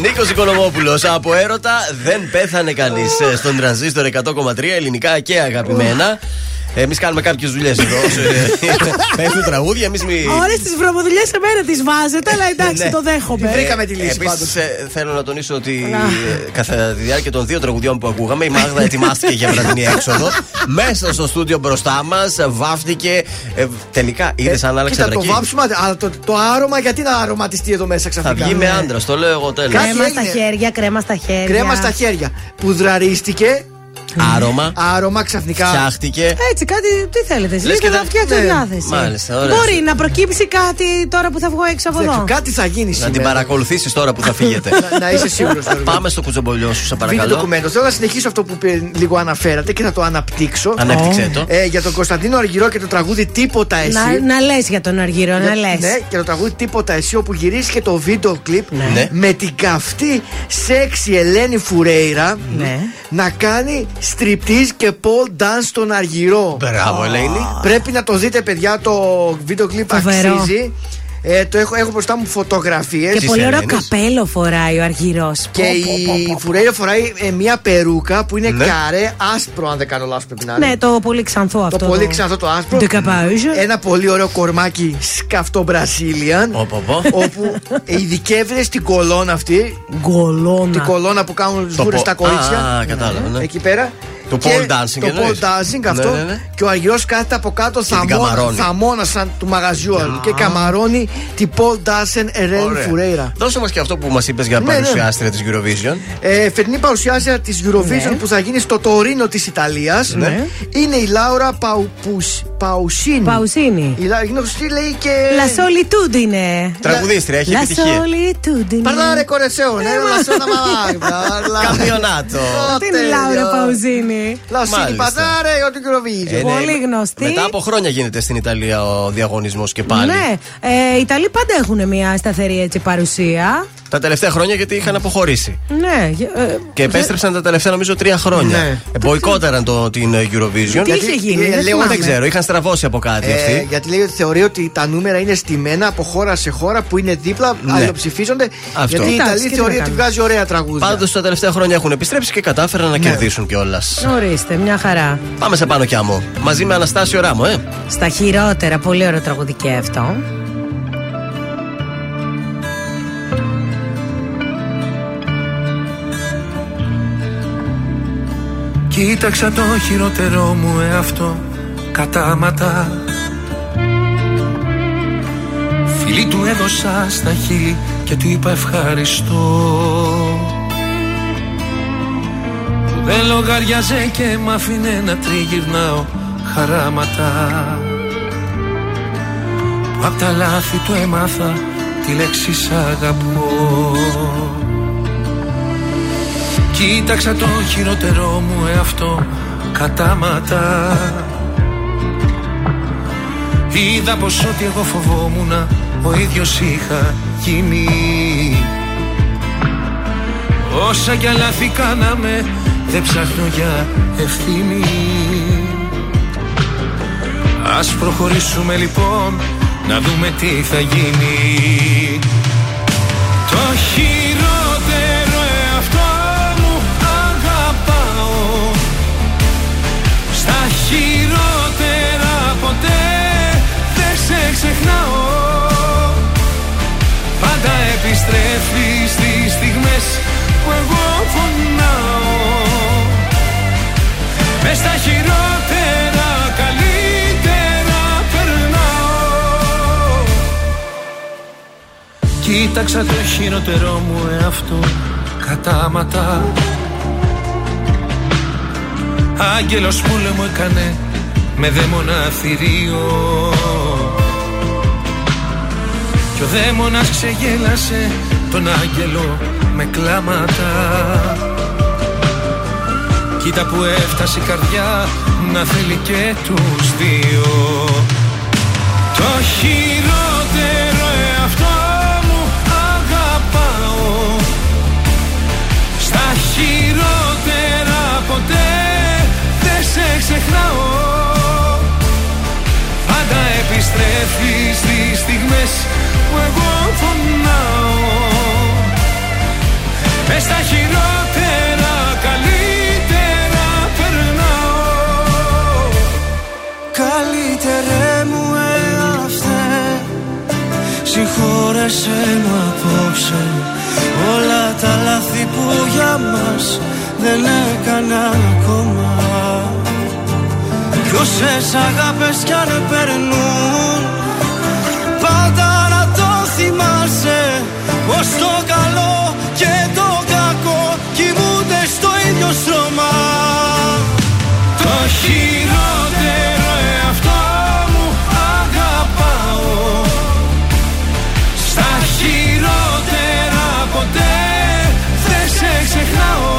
Νίκος Οικονομόπουλος από έρωτα δεν πέθανε κανείς στον τρανζίστορ 100,3 ελληνικά και αγαπημένα. Εμείς κάνουμε κάποιες δουλειές εδώ. Πέφτουν τραγούδια, εμείς μη. Όλες τις βρωμοδουλειές σε μένα τις βάζετε, αλλά εντάξει, Ναι. το δέχομαι. Βρήκαμε τη λύση πάντως. Επίση, θέλω να τονίσω ότι ε, κατά τη διάρκεια των δύο τραγουδιών που ακούγαμε, η Μάγδα ετοιμάστηκε για βραδινή έξοδο. Μέσα στο στούντιο μπροστά μας, βάφτηκε. ε, τελικά είδε αν άλλαξε Κοίτα, το βρακή. βάψουμε, αλλά το, το άρωμα γιατί να αρωματιστεί εδώ μέσα Θα ξαφνικά. βγει με Ναι. άντρα, το λέω εγώ τέλος. Κάτι Κρέμα στα έγινε. χέρια, κρέμα στα χέρια. Κρέμα στα χέρια. Πουδραρίστηκε, Άρωμα. άρωμα ξαφνικά. Φτιάχτηκε. Έτσι, κάτι, τι θέλετε, εσεί Λες και και θα δεν- φτιάξετε ναι. διάθεση. Μάλιστα, ωραία. Μπορεί να προκύψει κάτι τώρα που θα βγω έξω από Δεν εδώ. ξέρω, Κάτι θα γίνει Να σήμερα. την παρακολουθήσεις τώρα που θα φύγετε. Να- να είσαι σίγουρος, Γιώργο. Πάμε στο κουτσομπολιό σου, σε Βίντεο παρακαλώ. ντοκουμέντο. Θέλω να συνεχίσω αυτό που πριν λίγο αναφέρατε και να το αναπτύξω. Ανέπτυξε το. Ε, για τον Κωνσταντίνο Αργυρό και το τραγούδι Τίποτα Εσύ. Να, να λες για τον Αργύρο, να λες. Ναι, και το τραγούδι Τίποτα Εσύ, όπου γυρίστηκε το βίντεο κλιπ Ναι. με την καυτή σεξι Ελένη Φουρέιρα Ναι. να κάνει στριπτίζ και pole dance στον Αργυρό. Μπράβο, Ελένη. Πρέπει να το δείτε, παιδιά. Το βίντεο κλιπ Φοβερό. αξίζει. Ε, το έχω, έχω μπροστά μου φωτογραφίες. Και πολύ ωραίο καπέλο φοράει ο Αργυρός. Και η Φουρέιρα φοράει ε, μια περούκα που είναι καρέ άσπρο, αν δεν κάνω λάθος πρέπει να είναι. Ναι, το πολύ ξανθό αυτό. Το πολύ ξανθό το άσπρο. Ένα πολύ ωραίο κορμάκι σκαφτό Brazilian. όπου ειδικεύεται στην κολόνα αυτή. Κολόνα. Την κολόνα που κάνουν σγούρε στα κορίτσια. Α, κατάλαβα. ναι. Εκεί πέρα. Το Και pole dancing Το εννοείς; pole dancing αυτό. Ναι, ναι, ναι. Και ο Αργυρό κάθεται από κάτω την καμαρώνει. θαμώνα σαν του μαγαζιού. Και καμαρώνει την pole dancing Ερέλ Ωραία. Φουρέιρα. Δώσε μας και αυτό που μας είπες για Ναι, ναι. παρουσιάστρια της Eurovision. Ε, φετινή παρουσιάστρια της Eurovision Ναι. που θα γίνει στο Τωρίνο της Ιταλίας Ναι. είναι η Λάουρα Παουπους- Παουσίνη. Παουσίνη. Η Λα- γνωστή λέει και. La solitudine. Τραγουδίστρια, έχει La επιτυχία. solitudine. Parlare correzione, la sono malata. Καμπιονάτο. Τι είναι η Λάουρα Παουζίνη. La si Μάλιστα. parlare o di Eurovision. Ε, ναι, Πολύ γνωστή. Μετά από χρόνια γίνεται στην Ιταλία ο διαγωνισμός και πάλι. Ναι, ε, οι Ιταλοί πάντα έχουν μια σταθερή έτσι παρουσία. Τα τελευταία χρόνια γιατί είχαν αποχωρήσει. Ναι. ε, Και επέστρεψαν τα τελευταία νομίζω τρία χρόνια. Ναι. Ε, Μποϊκόταραν το, την ε, Eurovision. Τι είχε γίνει, ε, δεν λέω, θυμάμαι. Δεν ξέρω, είχαν στραβώσει από κάτι Ε, αυτοί. γιατί λέει ότι θεωρεί ότι τα νούμερα είναι στημένα από χώρα σε χώρα που είναι δίπλα, Ναι. αλληλοψηφίζονται. Αυτό. Γιατί η Εντάξει, Ιταλία και θεωρεί τι να ότι κάνουμε. βγάζει ωραία τραγούδια. Πάντως τα τελευταία χρόνια έχουν επιστρέψει και κατάφεραν να Ναι. κερδίσουν κιόλας. Ορίστε, μια χαρά. Πάμε σε πάνω κι άμμο. Μαζί με Αναστάσιο Ράμο, ε. Στα χειρότερα, πολύ ωραίο τραγούδι και αυτό. Κοίταξα το χειρότερό μου εαυτό κατάματα. Φίλη του έδωσα στα χείλη και του είπα ευχαριστώ. Που δεν λογαριάζε και μ' άφηνε να τριγυρνάω χαράματα. Που απ' τα λάθη του έμαθα τη λέξη σ' αγαπώ Κοίταξα το χειρότερό μου εαυτό κατάματα. Είδα πως ό,τι εγώ φοβόμουν ο ίδιος είχα γίνει. Όσα κι λάθη κάναμε δεν ψάχνω για ευθύνη. Ας προχωρήσουμε λοιπόν να δούμε τι θα γίνει. Το χειρότερο ποτέ δεν σε ξεχνάω. Πάντα επιστρέφεις στις στιγμές που εγώ φωνάω. Μες στα χειρότερα καλύτερα περνάω. Κοίταξα το χειρότερό μου εαυτό κατάματα. Άγγελος πόλεμο έκανε με δαίμονα θηρίο. Κι ο δαίμονας ξεγέλασε τον άγγελο με κλάματα. Κοίτα που έφτασε η καρδιά να θέλει και τους δύο. Το χειρότερο εαυτό μου αγαπάω. Στα χειρότερα ποτέ δεν σε ξεχνάω Πάντα επιστρέφεις στις στιγμές που εγώ φωνάω. Μες στα χειρότερα καλύτερα περνάω. Καλύτερε μου εαυτέ Συγχώρεσέ με απόψε. Όλα τα λάθη που για μας δεν έκανα ακόμα Κι όσες αγάπες κι αν περνούν Πάντα να το θυμάσαι. Πως το καλό και το κακό Κοιμούνται στο ίδιο στρώμα. Το χειρότερο εαυτό μου αγαπάω. Στα χειρότερα ποτέ δεν σε ξεχνάω.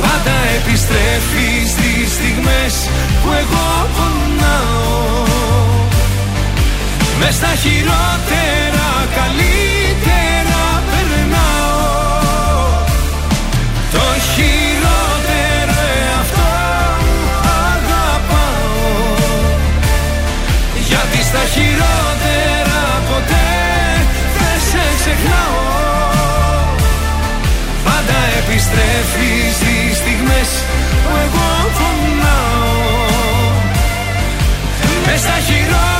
Πάντα επιστρέφεις στις στιγμές που εγώ πονάω. Μες στα χειρότερα καλύτερα περνάω. Το χειρότερο εαυτό μου αγαπάω. Γιατί στα χειρότερα ποτέ δεν σε ξεχνάω. Πάντα επιστρέφεις στις στιγμές που εγώ στα χειρότερα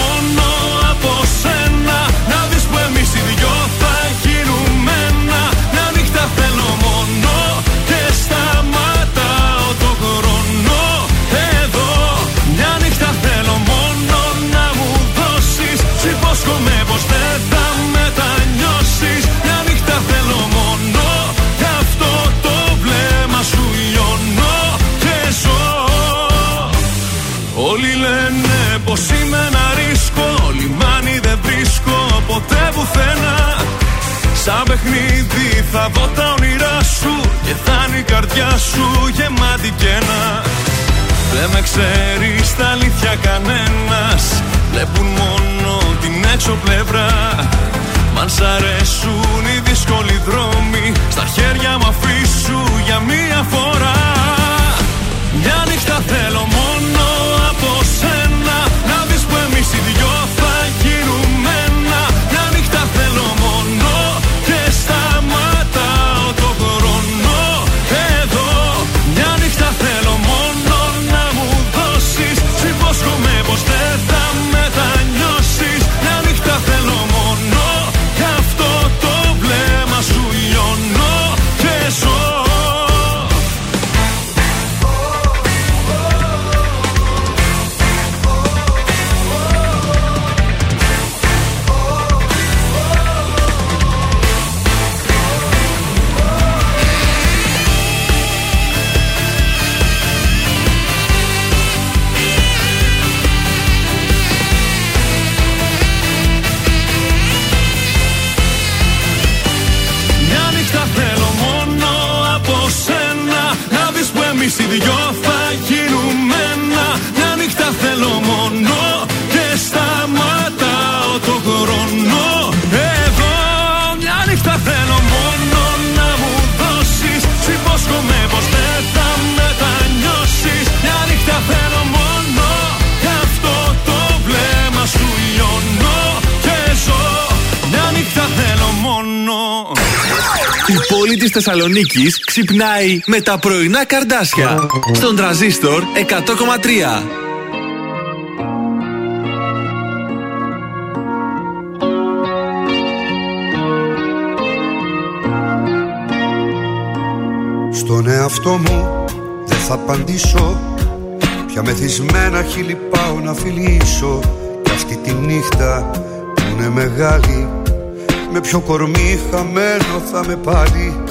στα αλήθεια κανένας. Βλέπουν μόνο την έξω πλευρά. Μ' αν σ' αρέσουν οι δύσκολοι δρόμοι Στα χέρια μου αφήσου για μία φορά. Μια νύχτα θέλω μόνο πόλη της Θεσσαλονίκης ξυπνάει με τα πρωινά καρδάσια. Στον τραζίστορ 100,3. Στον εαυτό μου δεν θα απαντήσω Πια μεθυσμένα χείλη πάω να φιλήσω Κι αυτή τη νύχτα που είναι μεγάλη Με ποιο κορμί χαμένο θα με πάλι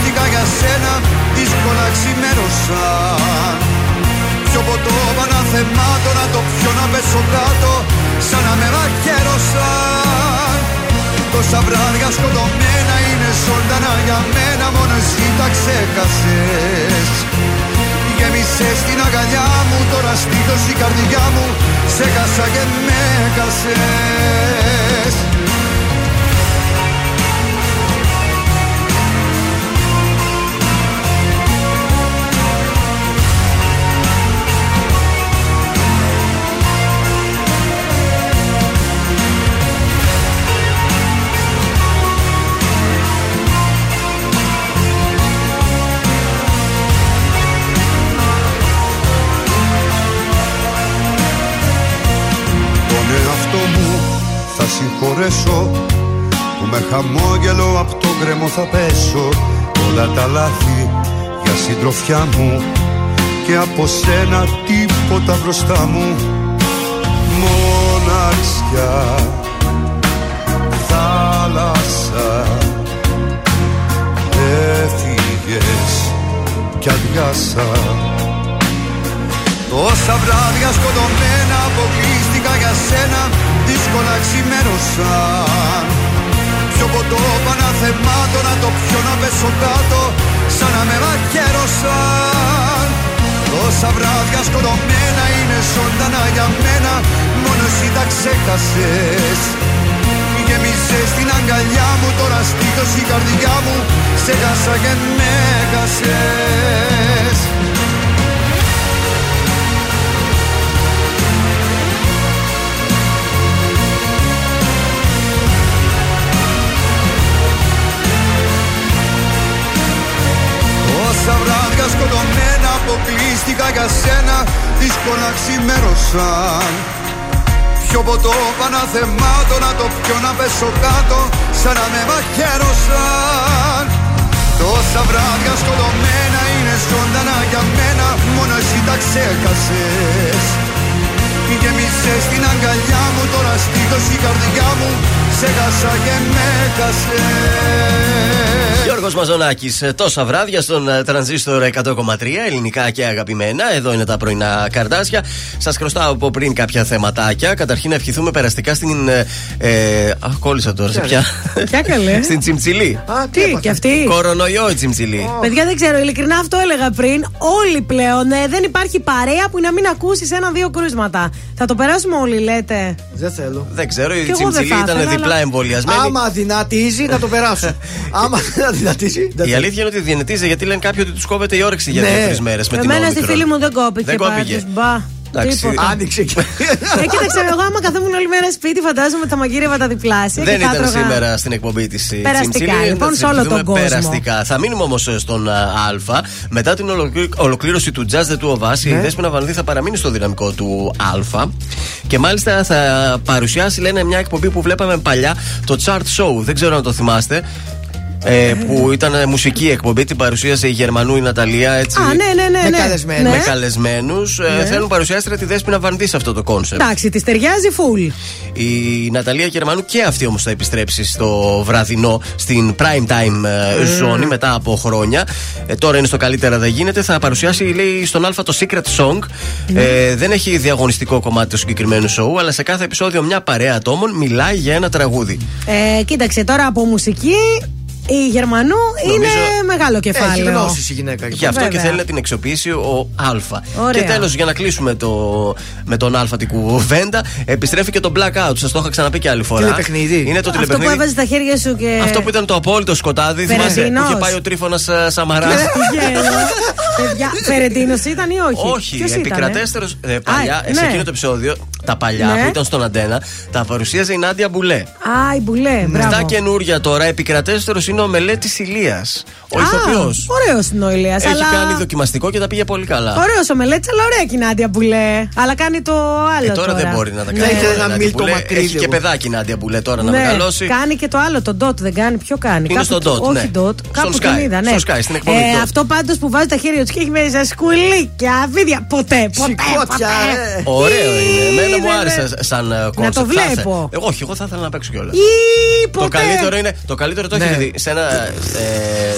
αποκλείστηκα για σένα Δύσκολα ξημέρωσαν Πιο ποτό παναθεμάτω να το πιω να πέσω κάτω Σαν να με μαχαίρωσαν Τόσα βράδια σκοτωμένα είναι ζωντανά για μένα Μόνο εσύ τα ξέχασες. Γέμισες την αγκαλιά μου τώρα τώρα στήθος η καρδιά μου Σε χάσα και με χασες συγχωρέσω Που με χαμόγελο από το γκρεμό θα πέσω. Όλα τα λάθη για συντροφιά μου. Και από σένα τίποτα μπροστά μου. Μοναξιά. Θάλασσα. Έφυγες κι αδειάσα Τόσα βράδια σκοτωμένα αποκλείστηκα για σένα Δύσκολα ξημέρωσαν Πιο ποτό παναθεμάτω να το πιω να πέσω κάτω Σαν να με μαχαίρωσαν Τόσα βράδια σκοτωμένα είναι ζωντανά για μένα Μόνο εσύ τα ξέχασες. Γέμισες στην αγκαλιά μου τώρα στήθος η καρδιά μου Σε χάσα και με χάσες σκοτωμένα αποκλείστηκα για σένα Δύσκολα ξημέρωσαν Πιο ποτό παναθεμάτω να το πιω να πέσω κάτω Σαν να με μαχαίρωσαν. Τόσα βράδια σκοτωμένα είναι ζωντανά για μένα Μόνο εσύ τα ξέχασες. Γέμισες στην αγκαλιά μου τώρα στήθος η καρδιά μου Σε χάσα και με χάσες Γιώργος Μαζονάκης, ε, τόσα βράδια στον ε, τρανζίστορ 100,3 ελληνικά και αγαπημένα. Εδώ είναι τα πρωινά καρτάσια. Σας χρωστάω από πριν κάποια θεματάκια. Καταρχήν να ευχηθούμε περαστικά στην. Ε, ε, αχ, κόλλησα τώρα σε πια. Ποια καλέ. στην Τσιμψιλή. Α, τι, και αυτή; Κορονοϊό η Τσιμψιλή. Παιδιά δεν ξέρω, ειλικρινά αυτό έλεγα πριν. Όλοι πλέον ε, δεν υπάρχει παρέα που να μην ακούσεις ένα-δύο κρούσματα. Θα το περάσουμε όλοι, λέτε. Δεν θέλω. Δεν ξέρω, η Κι εγώ δεν Τσιμψιλή θα ήταν ήθελα, διπλά αλλά- εμβολιασμένη. Άμα δυνατίζει να το περάσω. Άμα δεν αδυνατίζει. δεν Η θέλω. αλήθεια είναι ότι διενετίζει γιατί λένε κάποιοι ότι τους κόβεται η όρεξη για Ναι. δύο-τρεις μέρες με την Εμένα στη Omicron. φίλη μου δεν κόπηκε. Δεν κόπηκε. Πάντως, Μπα. Εντάξει. Τίποτα. Άνοιξε και. Ε, κοίταξε, εγώ άμα καθόμουν όλη μέρα σπίτι, φαντάζομαι θα μαγείρευα τα διπλάσια. Δεν και θα ήταν τρώγα- σήμερα στην εκπομπή της Περαστικά, λοιπόν, σε όλο τον κόσμο. Περαστικά. Θα μείνουμε όμως στον α, Α. Μετά την ολοκλή- ολοκλήρωση του Jazz The Two of Us, η Ναι. Δέσποινα Βανδύ θα παραμείνει στο δυναμικό του Α. Και μάλιστα θα παρουσιάσει, λένε, μια εκπομπή που βλέπαμε παλιά, το Chart Show. Δεν ξέρω αν το θυμάστε. Ε, που ήταν μουσική εκπομπή, την παρουσίασε η Γερμανού η Ναταλία. Έτσι, Α, ναι, ναι, ναι. Με ναι. καλεσμένους. Ναι. με καλεσμένους. Ναι. θέλουν παρουσιάστρια τη Δέσποινα Βανδή σε αυτό το concept. Εντάξει, της ταιριάζει full. Η Ναταλία Γερμανού και αυτή όμως θα επιστρέψει στο βραδινό, στην prime time ε, ζώνη μετά από χρόνια. Ε, τώρα είναι στο καλύτερα δεν γίνεται. Θα παρουσιάσει, λέει, στον Α το Secret Song. Ε, δεν έχει διαγωνιστικό κομμάτι του συγκεκριμένου σόου, αλλά σε κάθε επεισόδιο μια παρέα ατόμων μιλάει για ένα τραγούδι. Ε, κοίταξε τώρα από μουσική. Η Γερμανού είναι μεγάλο Έχει κεφάλαιο. γνώσεις η γυναίκα. Γι' αυτό και Βέβαια. θέλει να την αξιοποιήσει ο Α. Ωραία. Και τέλος, για να κλείσουμε το, με τον Α την κουβέντα, επιστρέφει και το Blackout. Σας το είχα ξαναπεί και άλλη φορά. Τηλεπαιχνίδι. Είναι το Αυτό που τηλεπαιχνίδι. έβαζε στα χέρια σου και. Αυτό που ήταν το απόλυτο σκοτάδι, θυμάσαι που Φερεντίνος. είχε πάει ο τρίφωνας Σαμαράς. Γέλο. Παιδιά, Φερεντίνος ήταν ή όχι; Όχι, Ποιος ήτανε; επικρατέστερο παλιά, Α, σε ναι. εκείνο το επεισόδιο, τα παλιά Ναι. που ήταν στον Αντένα, τα παρουσίαζε η Νάντια Μπουλέ. Α, η Μπουλέ. Μπράβο. Στα καινούργια τώρα, επικρατέστερος είναι ο Μελέτης Ηλίας. Ο Α, ηθοποιός. Ωραίος είναι ο Ηλίας, Έχει αλλά... κάνει δοκιμαστικό και τα πήγε πολύ καλά. Ωραίος ο μελέτης, αλλά ωραία και η Νάντια Μπουλέ. Αλλά κάνει το άλλο. Ε, τώρα, δεν μπορεί να τα κάνει. Ναι, όλα ήθελε η να Νάντια μίλει το Μπουλέ. μακρύδι Έχει και εγώ. παιδάκι η Νάντια Μπουλέ τώρα να Ναι, μεγαλώσει. Κάνει και το άλλο, το dot δεν κάνει. Ποιο κάνει. Είναι Κάπου- στο dot, Όχι ναι. dot. Κάπου Στον την Sky, είδα, ναι. στο Sky, στην εκπομπή Ε, dot. αυτό πάντως που βάζει τα χέρια τους και έχει μέσα σκουλίκια, βίδια. Ποτέ, ποτέ. Σηκώτια, ποτέ. ε. Ωραίο είναι. Εμένα μου Είδε, άρεσε ναι. σαν ε, Να concept. το Θα ήθελα- βλέπω. Εγώ, όχι, εγώ θα ήθελα να παίξω κιόλας. Ή, Το ποτέ. καλύτερο είναι. Το καλύτερο το Ναι. έχετε δει. Σε ένα,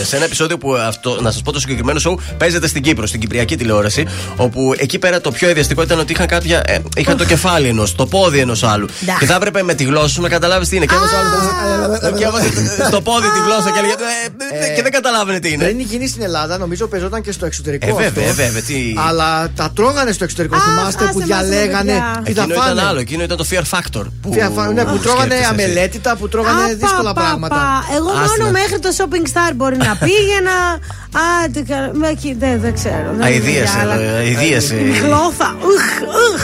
ε, σε ένα επεισόδιο που αυτό, να σας πω το συγκεκριμένο show παίζεται στην Κύπρο, στην Κυπριακή τηλεόραση. Όπου εκεί πέρα το πιο ιδιαστικό ήταν ότι είχαν κάποια. Ε, είχαν το κεφάλι ενός, το πόδι ενός άλλου. Ναι. Και θα έπρεπε με τη γλώσσα σου να καταλάβεις τι είναι. Και ένα άλλος. Και έβαζε στο πόδι τη γλώσσα και έλεγε. ε, ε, Και δεν καταλάβαινε τι είναι. Δεν είναι γίνει στην Ελλάδα, νομίζω παίζονταν και στο εξωτερικό. Ε, βέβαια, αυτό. ε, βέβαια, τι- Αλλά τα τρώγανε στο εξωτερικό, θυμάστε άσε που μας, διαλέγανε παιδιά. τι θα Εκείνο ήταν φάνε. άλλο, εκείνο ήταν το Fear Factor. Πού Φια- ναι, που τρώγανε σκέφτεσαι εσύ; αμελέτητα, που τρώγανε Α, δύσκολα πα, πα, πράγματα. πα. Εγώ Άστα. μόνο μέχρι το shopping star μπορεί να πήγαινα. Α, τι κα- με εκεί, δεν, δεν ξέρω. δεν Αηδίασε, είναι για άλλα. ε, αηδίασε. Η γλώθα. Ουχ, ουχ.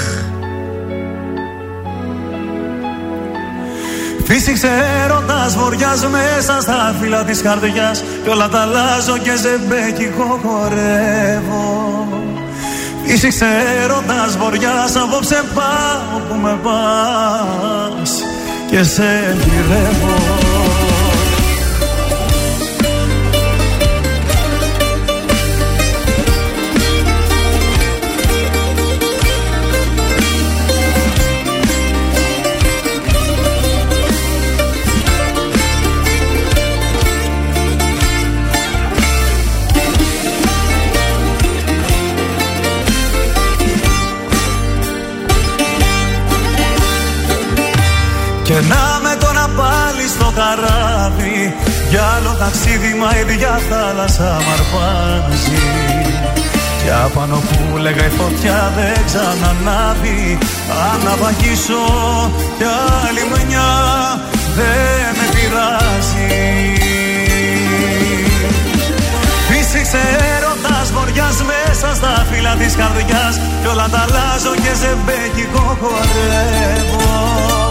Φύσηξε έρωτας βοριάς μέσα στα φύλλα της καρδιάς Κι όλα τα αλλάζω και ζεμπέκικο χορεύω Φύσηξε έρωτας βοριάς απόψε πάω που με πας Και σε γυρεύω Και να με το να πάλι στο καράβι. Για άλλο ταξίδι μα η ίδια θάλασσα μ' αρπάζει. Και απάνω που λέγα η φωτιά δεν ξανανάβει. Αν να βαγίσω κι άλλη μια δεν με πειράζει Φύσηξε έρωτας βοριάς μέσα στα φύλλα της καρδιάς. Κι όλα τα αλλάζω και ζεμπέκικο χορεύω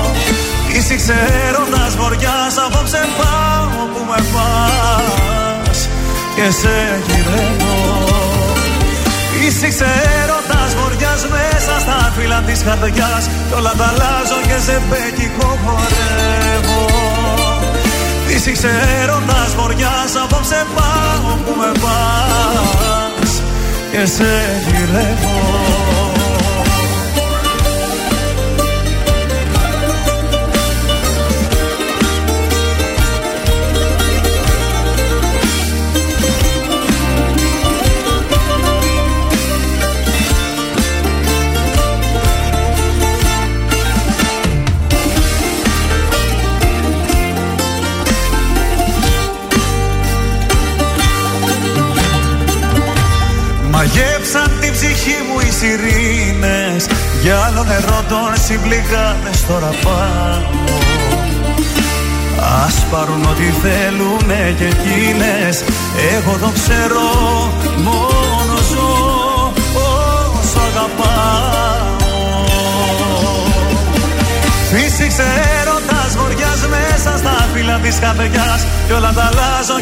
Φύσηξε έρωτας βοριάς απόψε πάω που με πας Και σε γυρεύω. Φύσηξε έρωτας βοριάς μέσα στα φύλλα της καρδιάς Κι όλα τα αλλάζω και ζεμπέκικο χορεύω. Φύσηξε έρωτας βοριάς απόψε πάω που με πας Και σε γυρεύω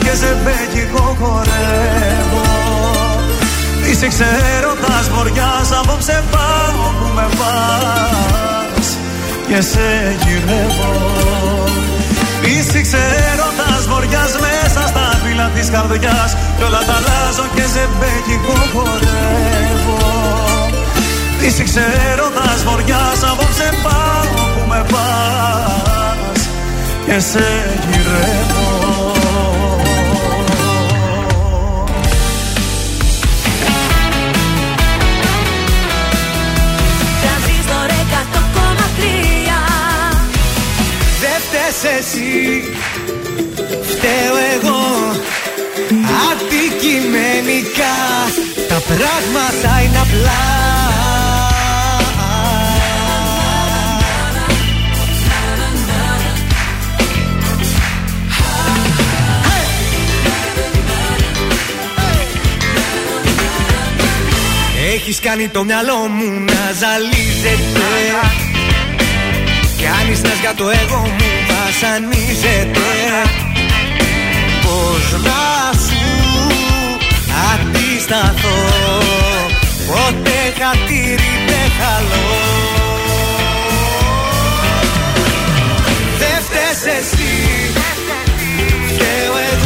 και σε μπέκικο χορεύω. Φύσηξε έρωτας βοριάς απόψε πάω που με πας Και σε γυρεύω. Φύσηξε έρωτας βοριάς μέσα στα φύλλα της καρδιάς Κι όλα τα αλλάζω και σε μπέκικο χορεύω. Φύσηξε έρωτας βοριάς απόψε πάω που με πας Και σε γυρεύω εσύ, φταίω εγώ Αντικειμενικά τα πράγματα είναι απλά. Έχεις κάνει το μυαλό μου να ζαλίζεται. Κάνεις νες για το εγώ μου βασανίζεται Πώς να σου αντισταθώ Ποτέ χατήρι δεν χαλώ. Δεν φταίς εσύ Φταίω εγώ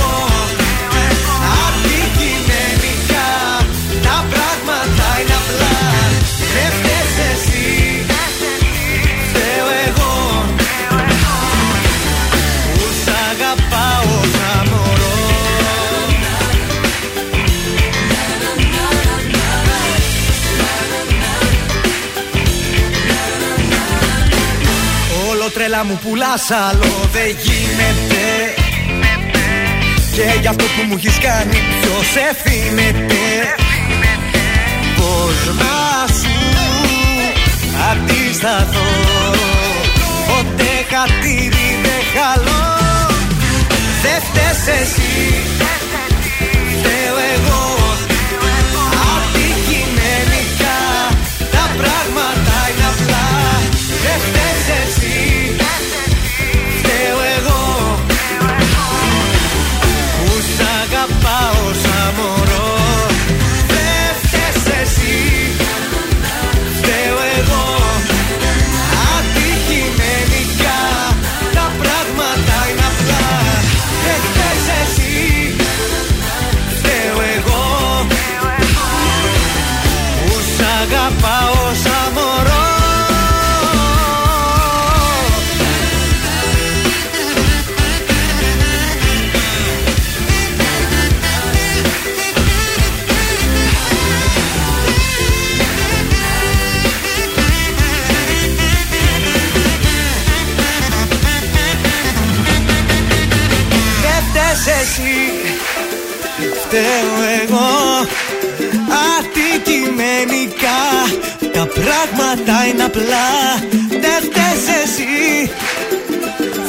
τρέλα μου πουλάς άλλο δεν γίνεται. Και για αυτό που μου έχεις κάνει ποιος ευθύνεται. Πώς να σου αντισταθώ. Ποτέ χατήρι δεν χαλώ. Δεν φταίς εσύ Φταίω εγώ Αντικειμενικά Τα πράγματα είναι απλά Δεν φταίς εσύ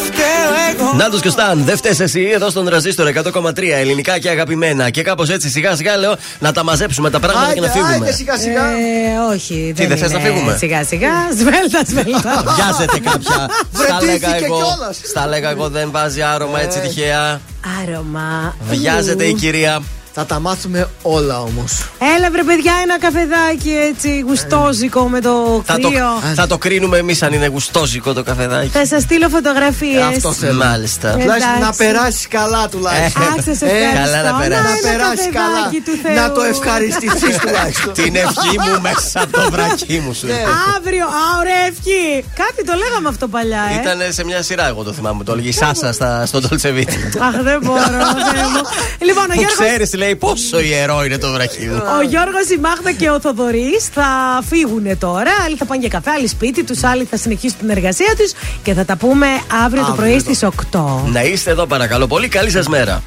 Φταίω εγώ Να του και Σταν, δεν φταίει εσύ εδώ στον τραζίστορ 100,3 ελληνικά και αγαπημένα. Και κάπως έτσι σιγά σιγά λέω να τα μαζέψουμε τα πράγματα και να φύγουμε. Άιντε σιγά σιγά. Ε, όχι. Τι, δεν θες είναι. να φύγουμε; Σιγά σιγά. Σβέλτα, σβέλτα. Βιάζεται κάποια. στα Βρετήθηκε λέγα εγώ. κιόλας. Στα λέγα εγώ δεν βάζει άρωμα έτσι τυχαία. Άρωμα. Βιάζεται η κυρία. Θα τα μάθουμε όλα όμως. Έλα βρε παιδιά ένα καφεδάκι έτσι γουστόζικο με το Θα το, κρύο. θα το κρίνουμε εμείς αν είναι γουστόζικο το καφεδάκι. Θα σας στείλω φωτογραφίες. Αυτό θέλω. Μάλιστα. Τουλάχιστον να Εντάξει. περάσεις καλά τουλάχιστον. Αχ, σας ευχαριστώ. καλά να περάσεις. ένα Να περάσεις καλά. καφεδάκι του Θεού. Να το ευχαριστηθείς τουλάχιστον. Την ευχή μου μέσα από το βρακί μου σου. Ναι. Αύριο, α, ωραία ευχή. Κάτι το λέγαμε αυτό παλιά, ε. Ήταν σε μια σειρά, εγώ το θυμάμαι. Το έλεγε η Σάσα στα- στον Dolce Αχ, δεν μπορώ. Θεέ μου. Λοιπόν, ο Που Γιώργος ξέρεις, λέει, πόσο ιερός είναι το βρακί μου. Ο Γιώργος, η Μάγδα και ο Θοδωρής θα φύγουν τώρα. Άλλοι θα πάνε για καφέ, άλλοι σπίτι τους, άλλοι θα συνεχίσουν την εργασία τους και θα τα πούμε αύριο το Αύριο πρωί το- στις 8. Να είστε εδώ, παρακαλώ πολύ. Καλή σας μέρα.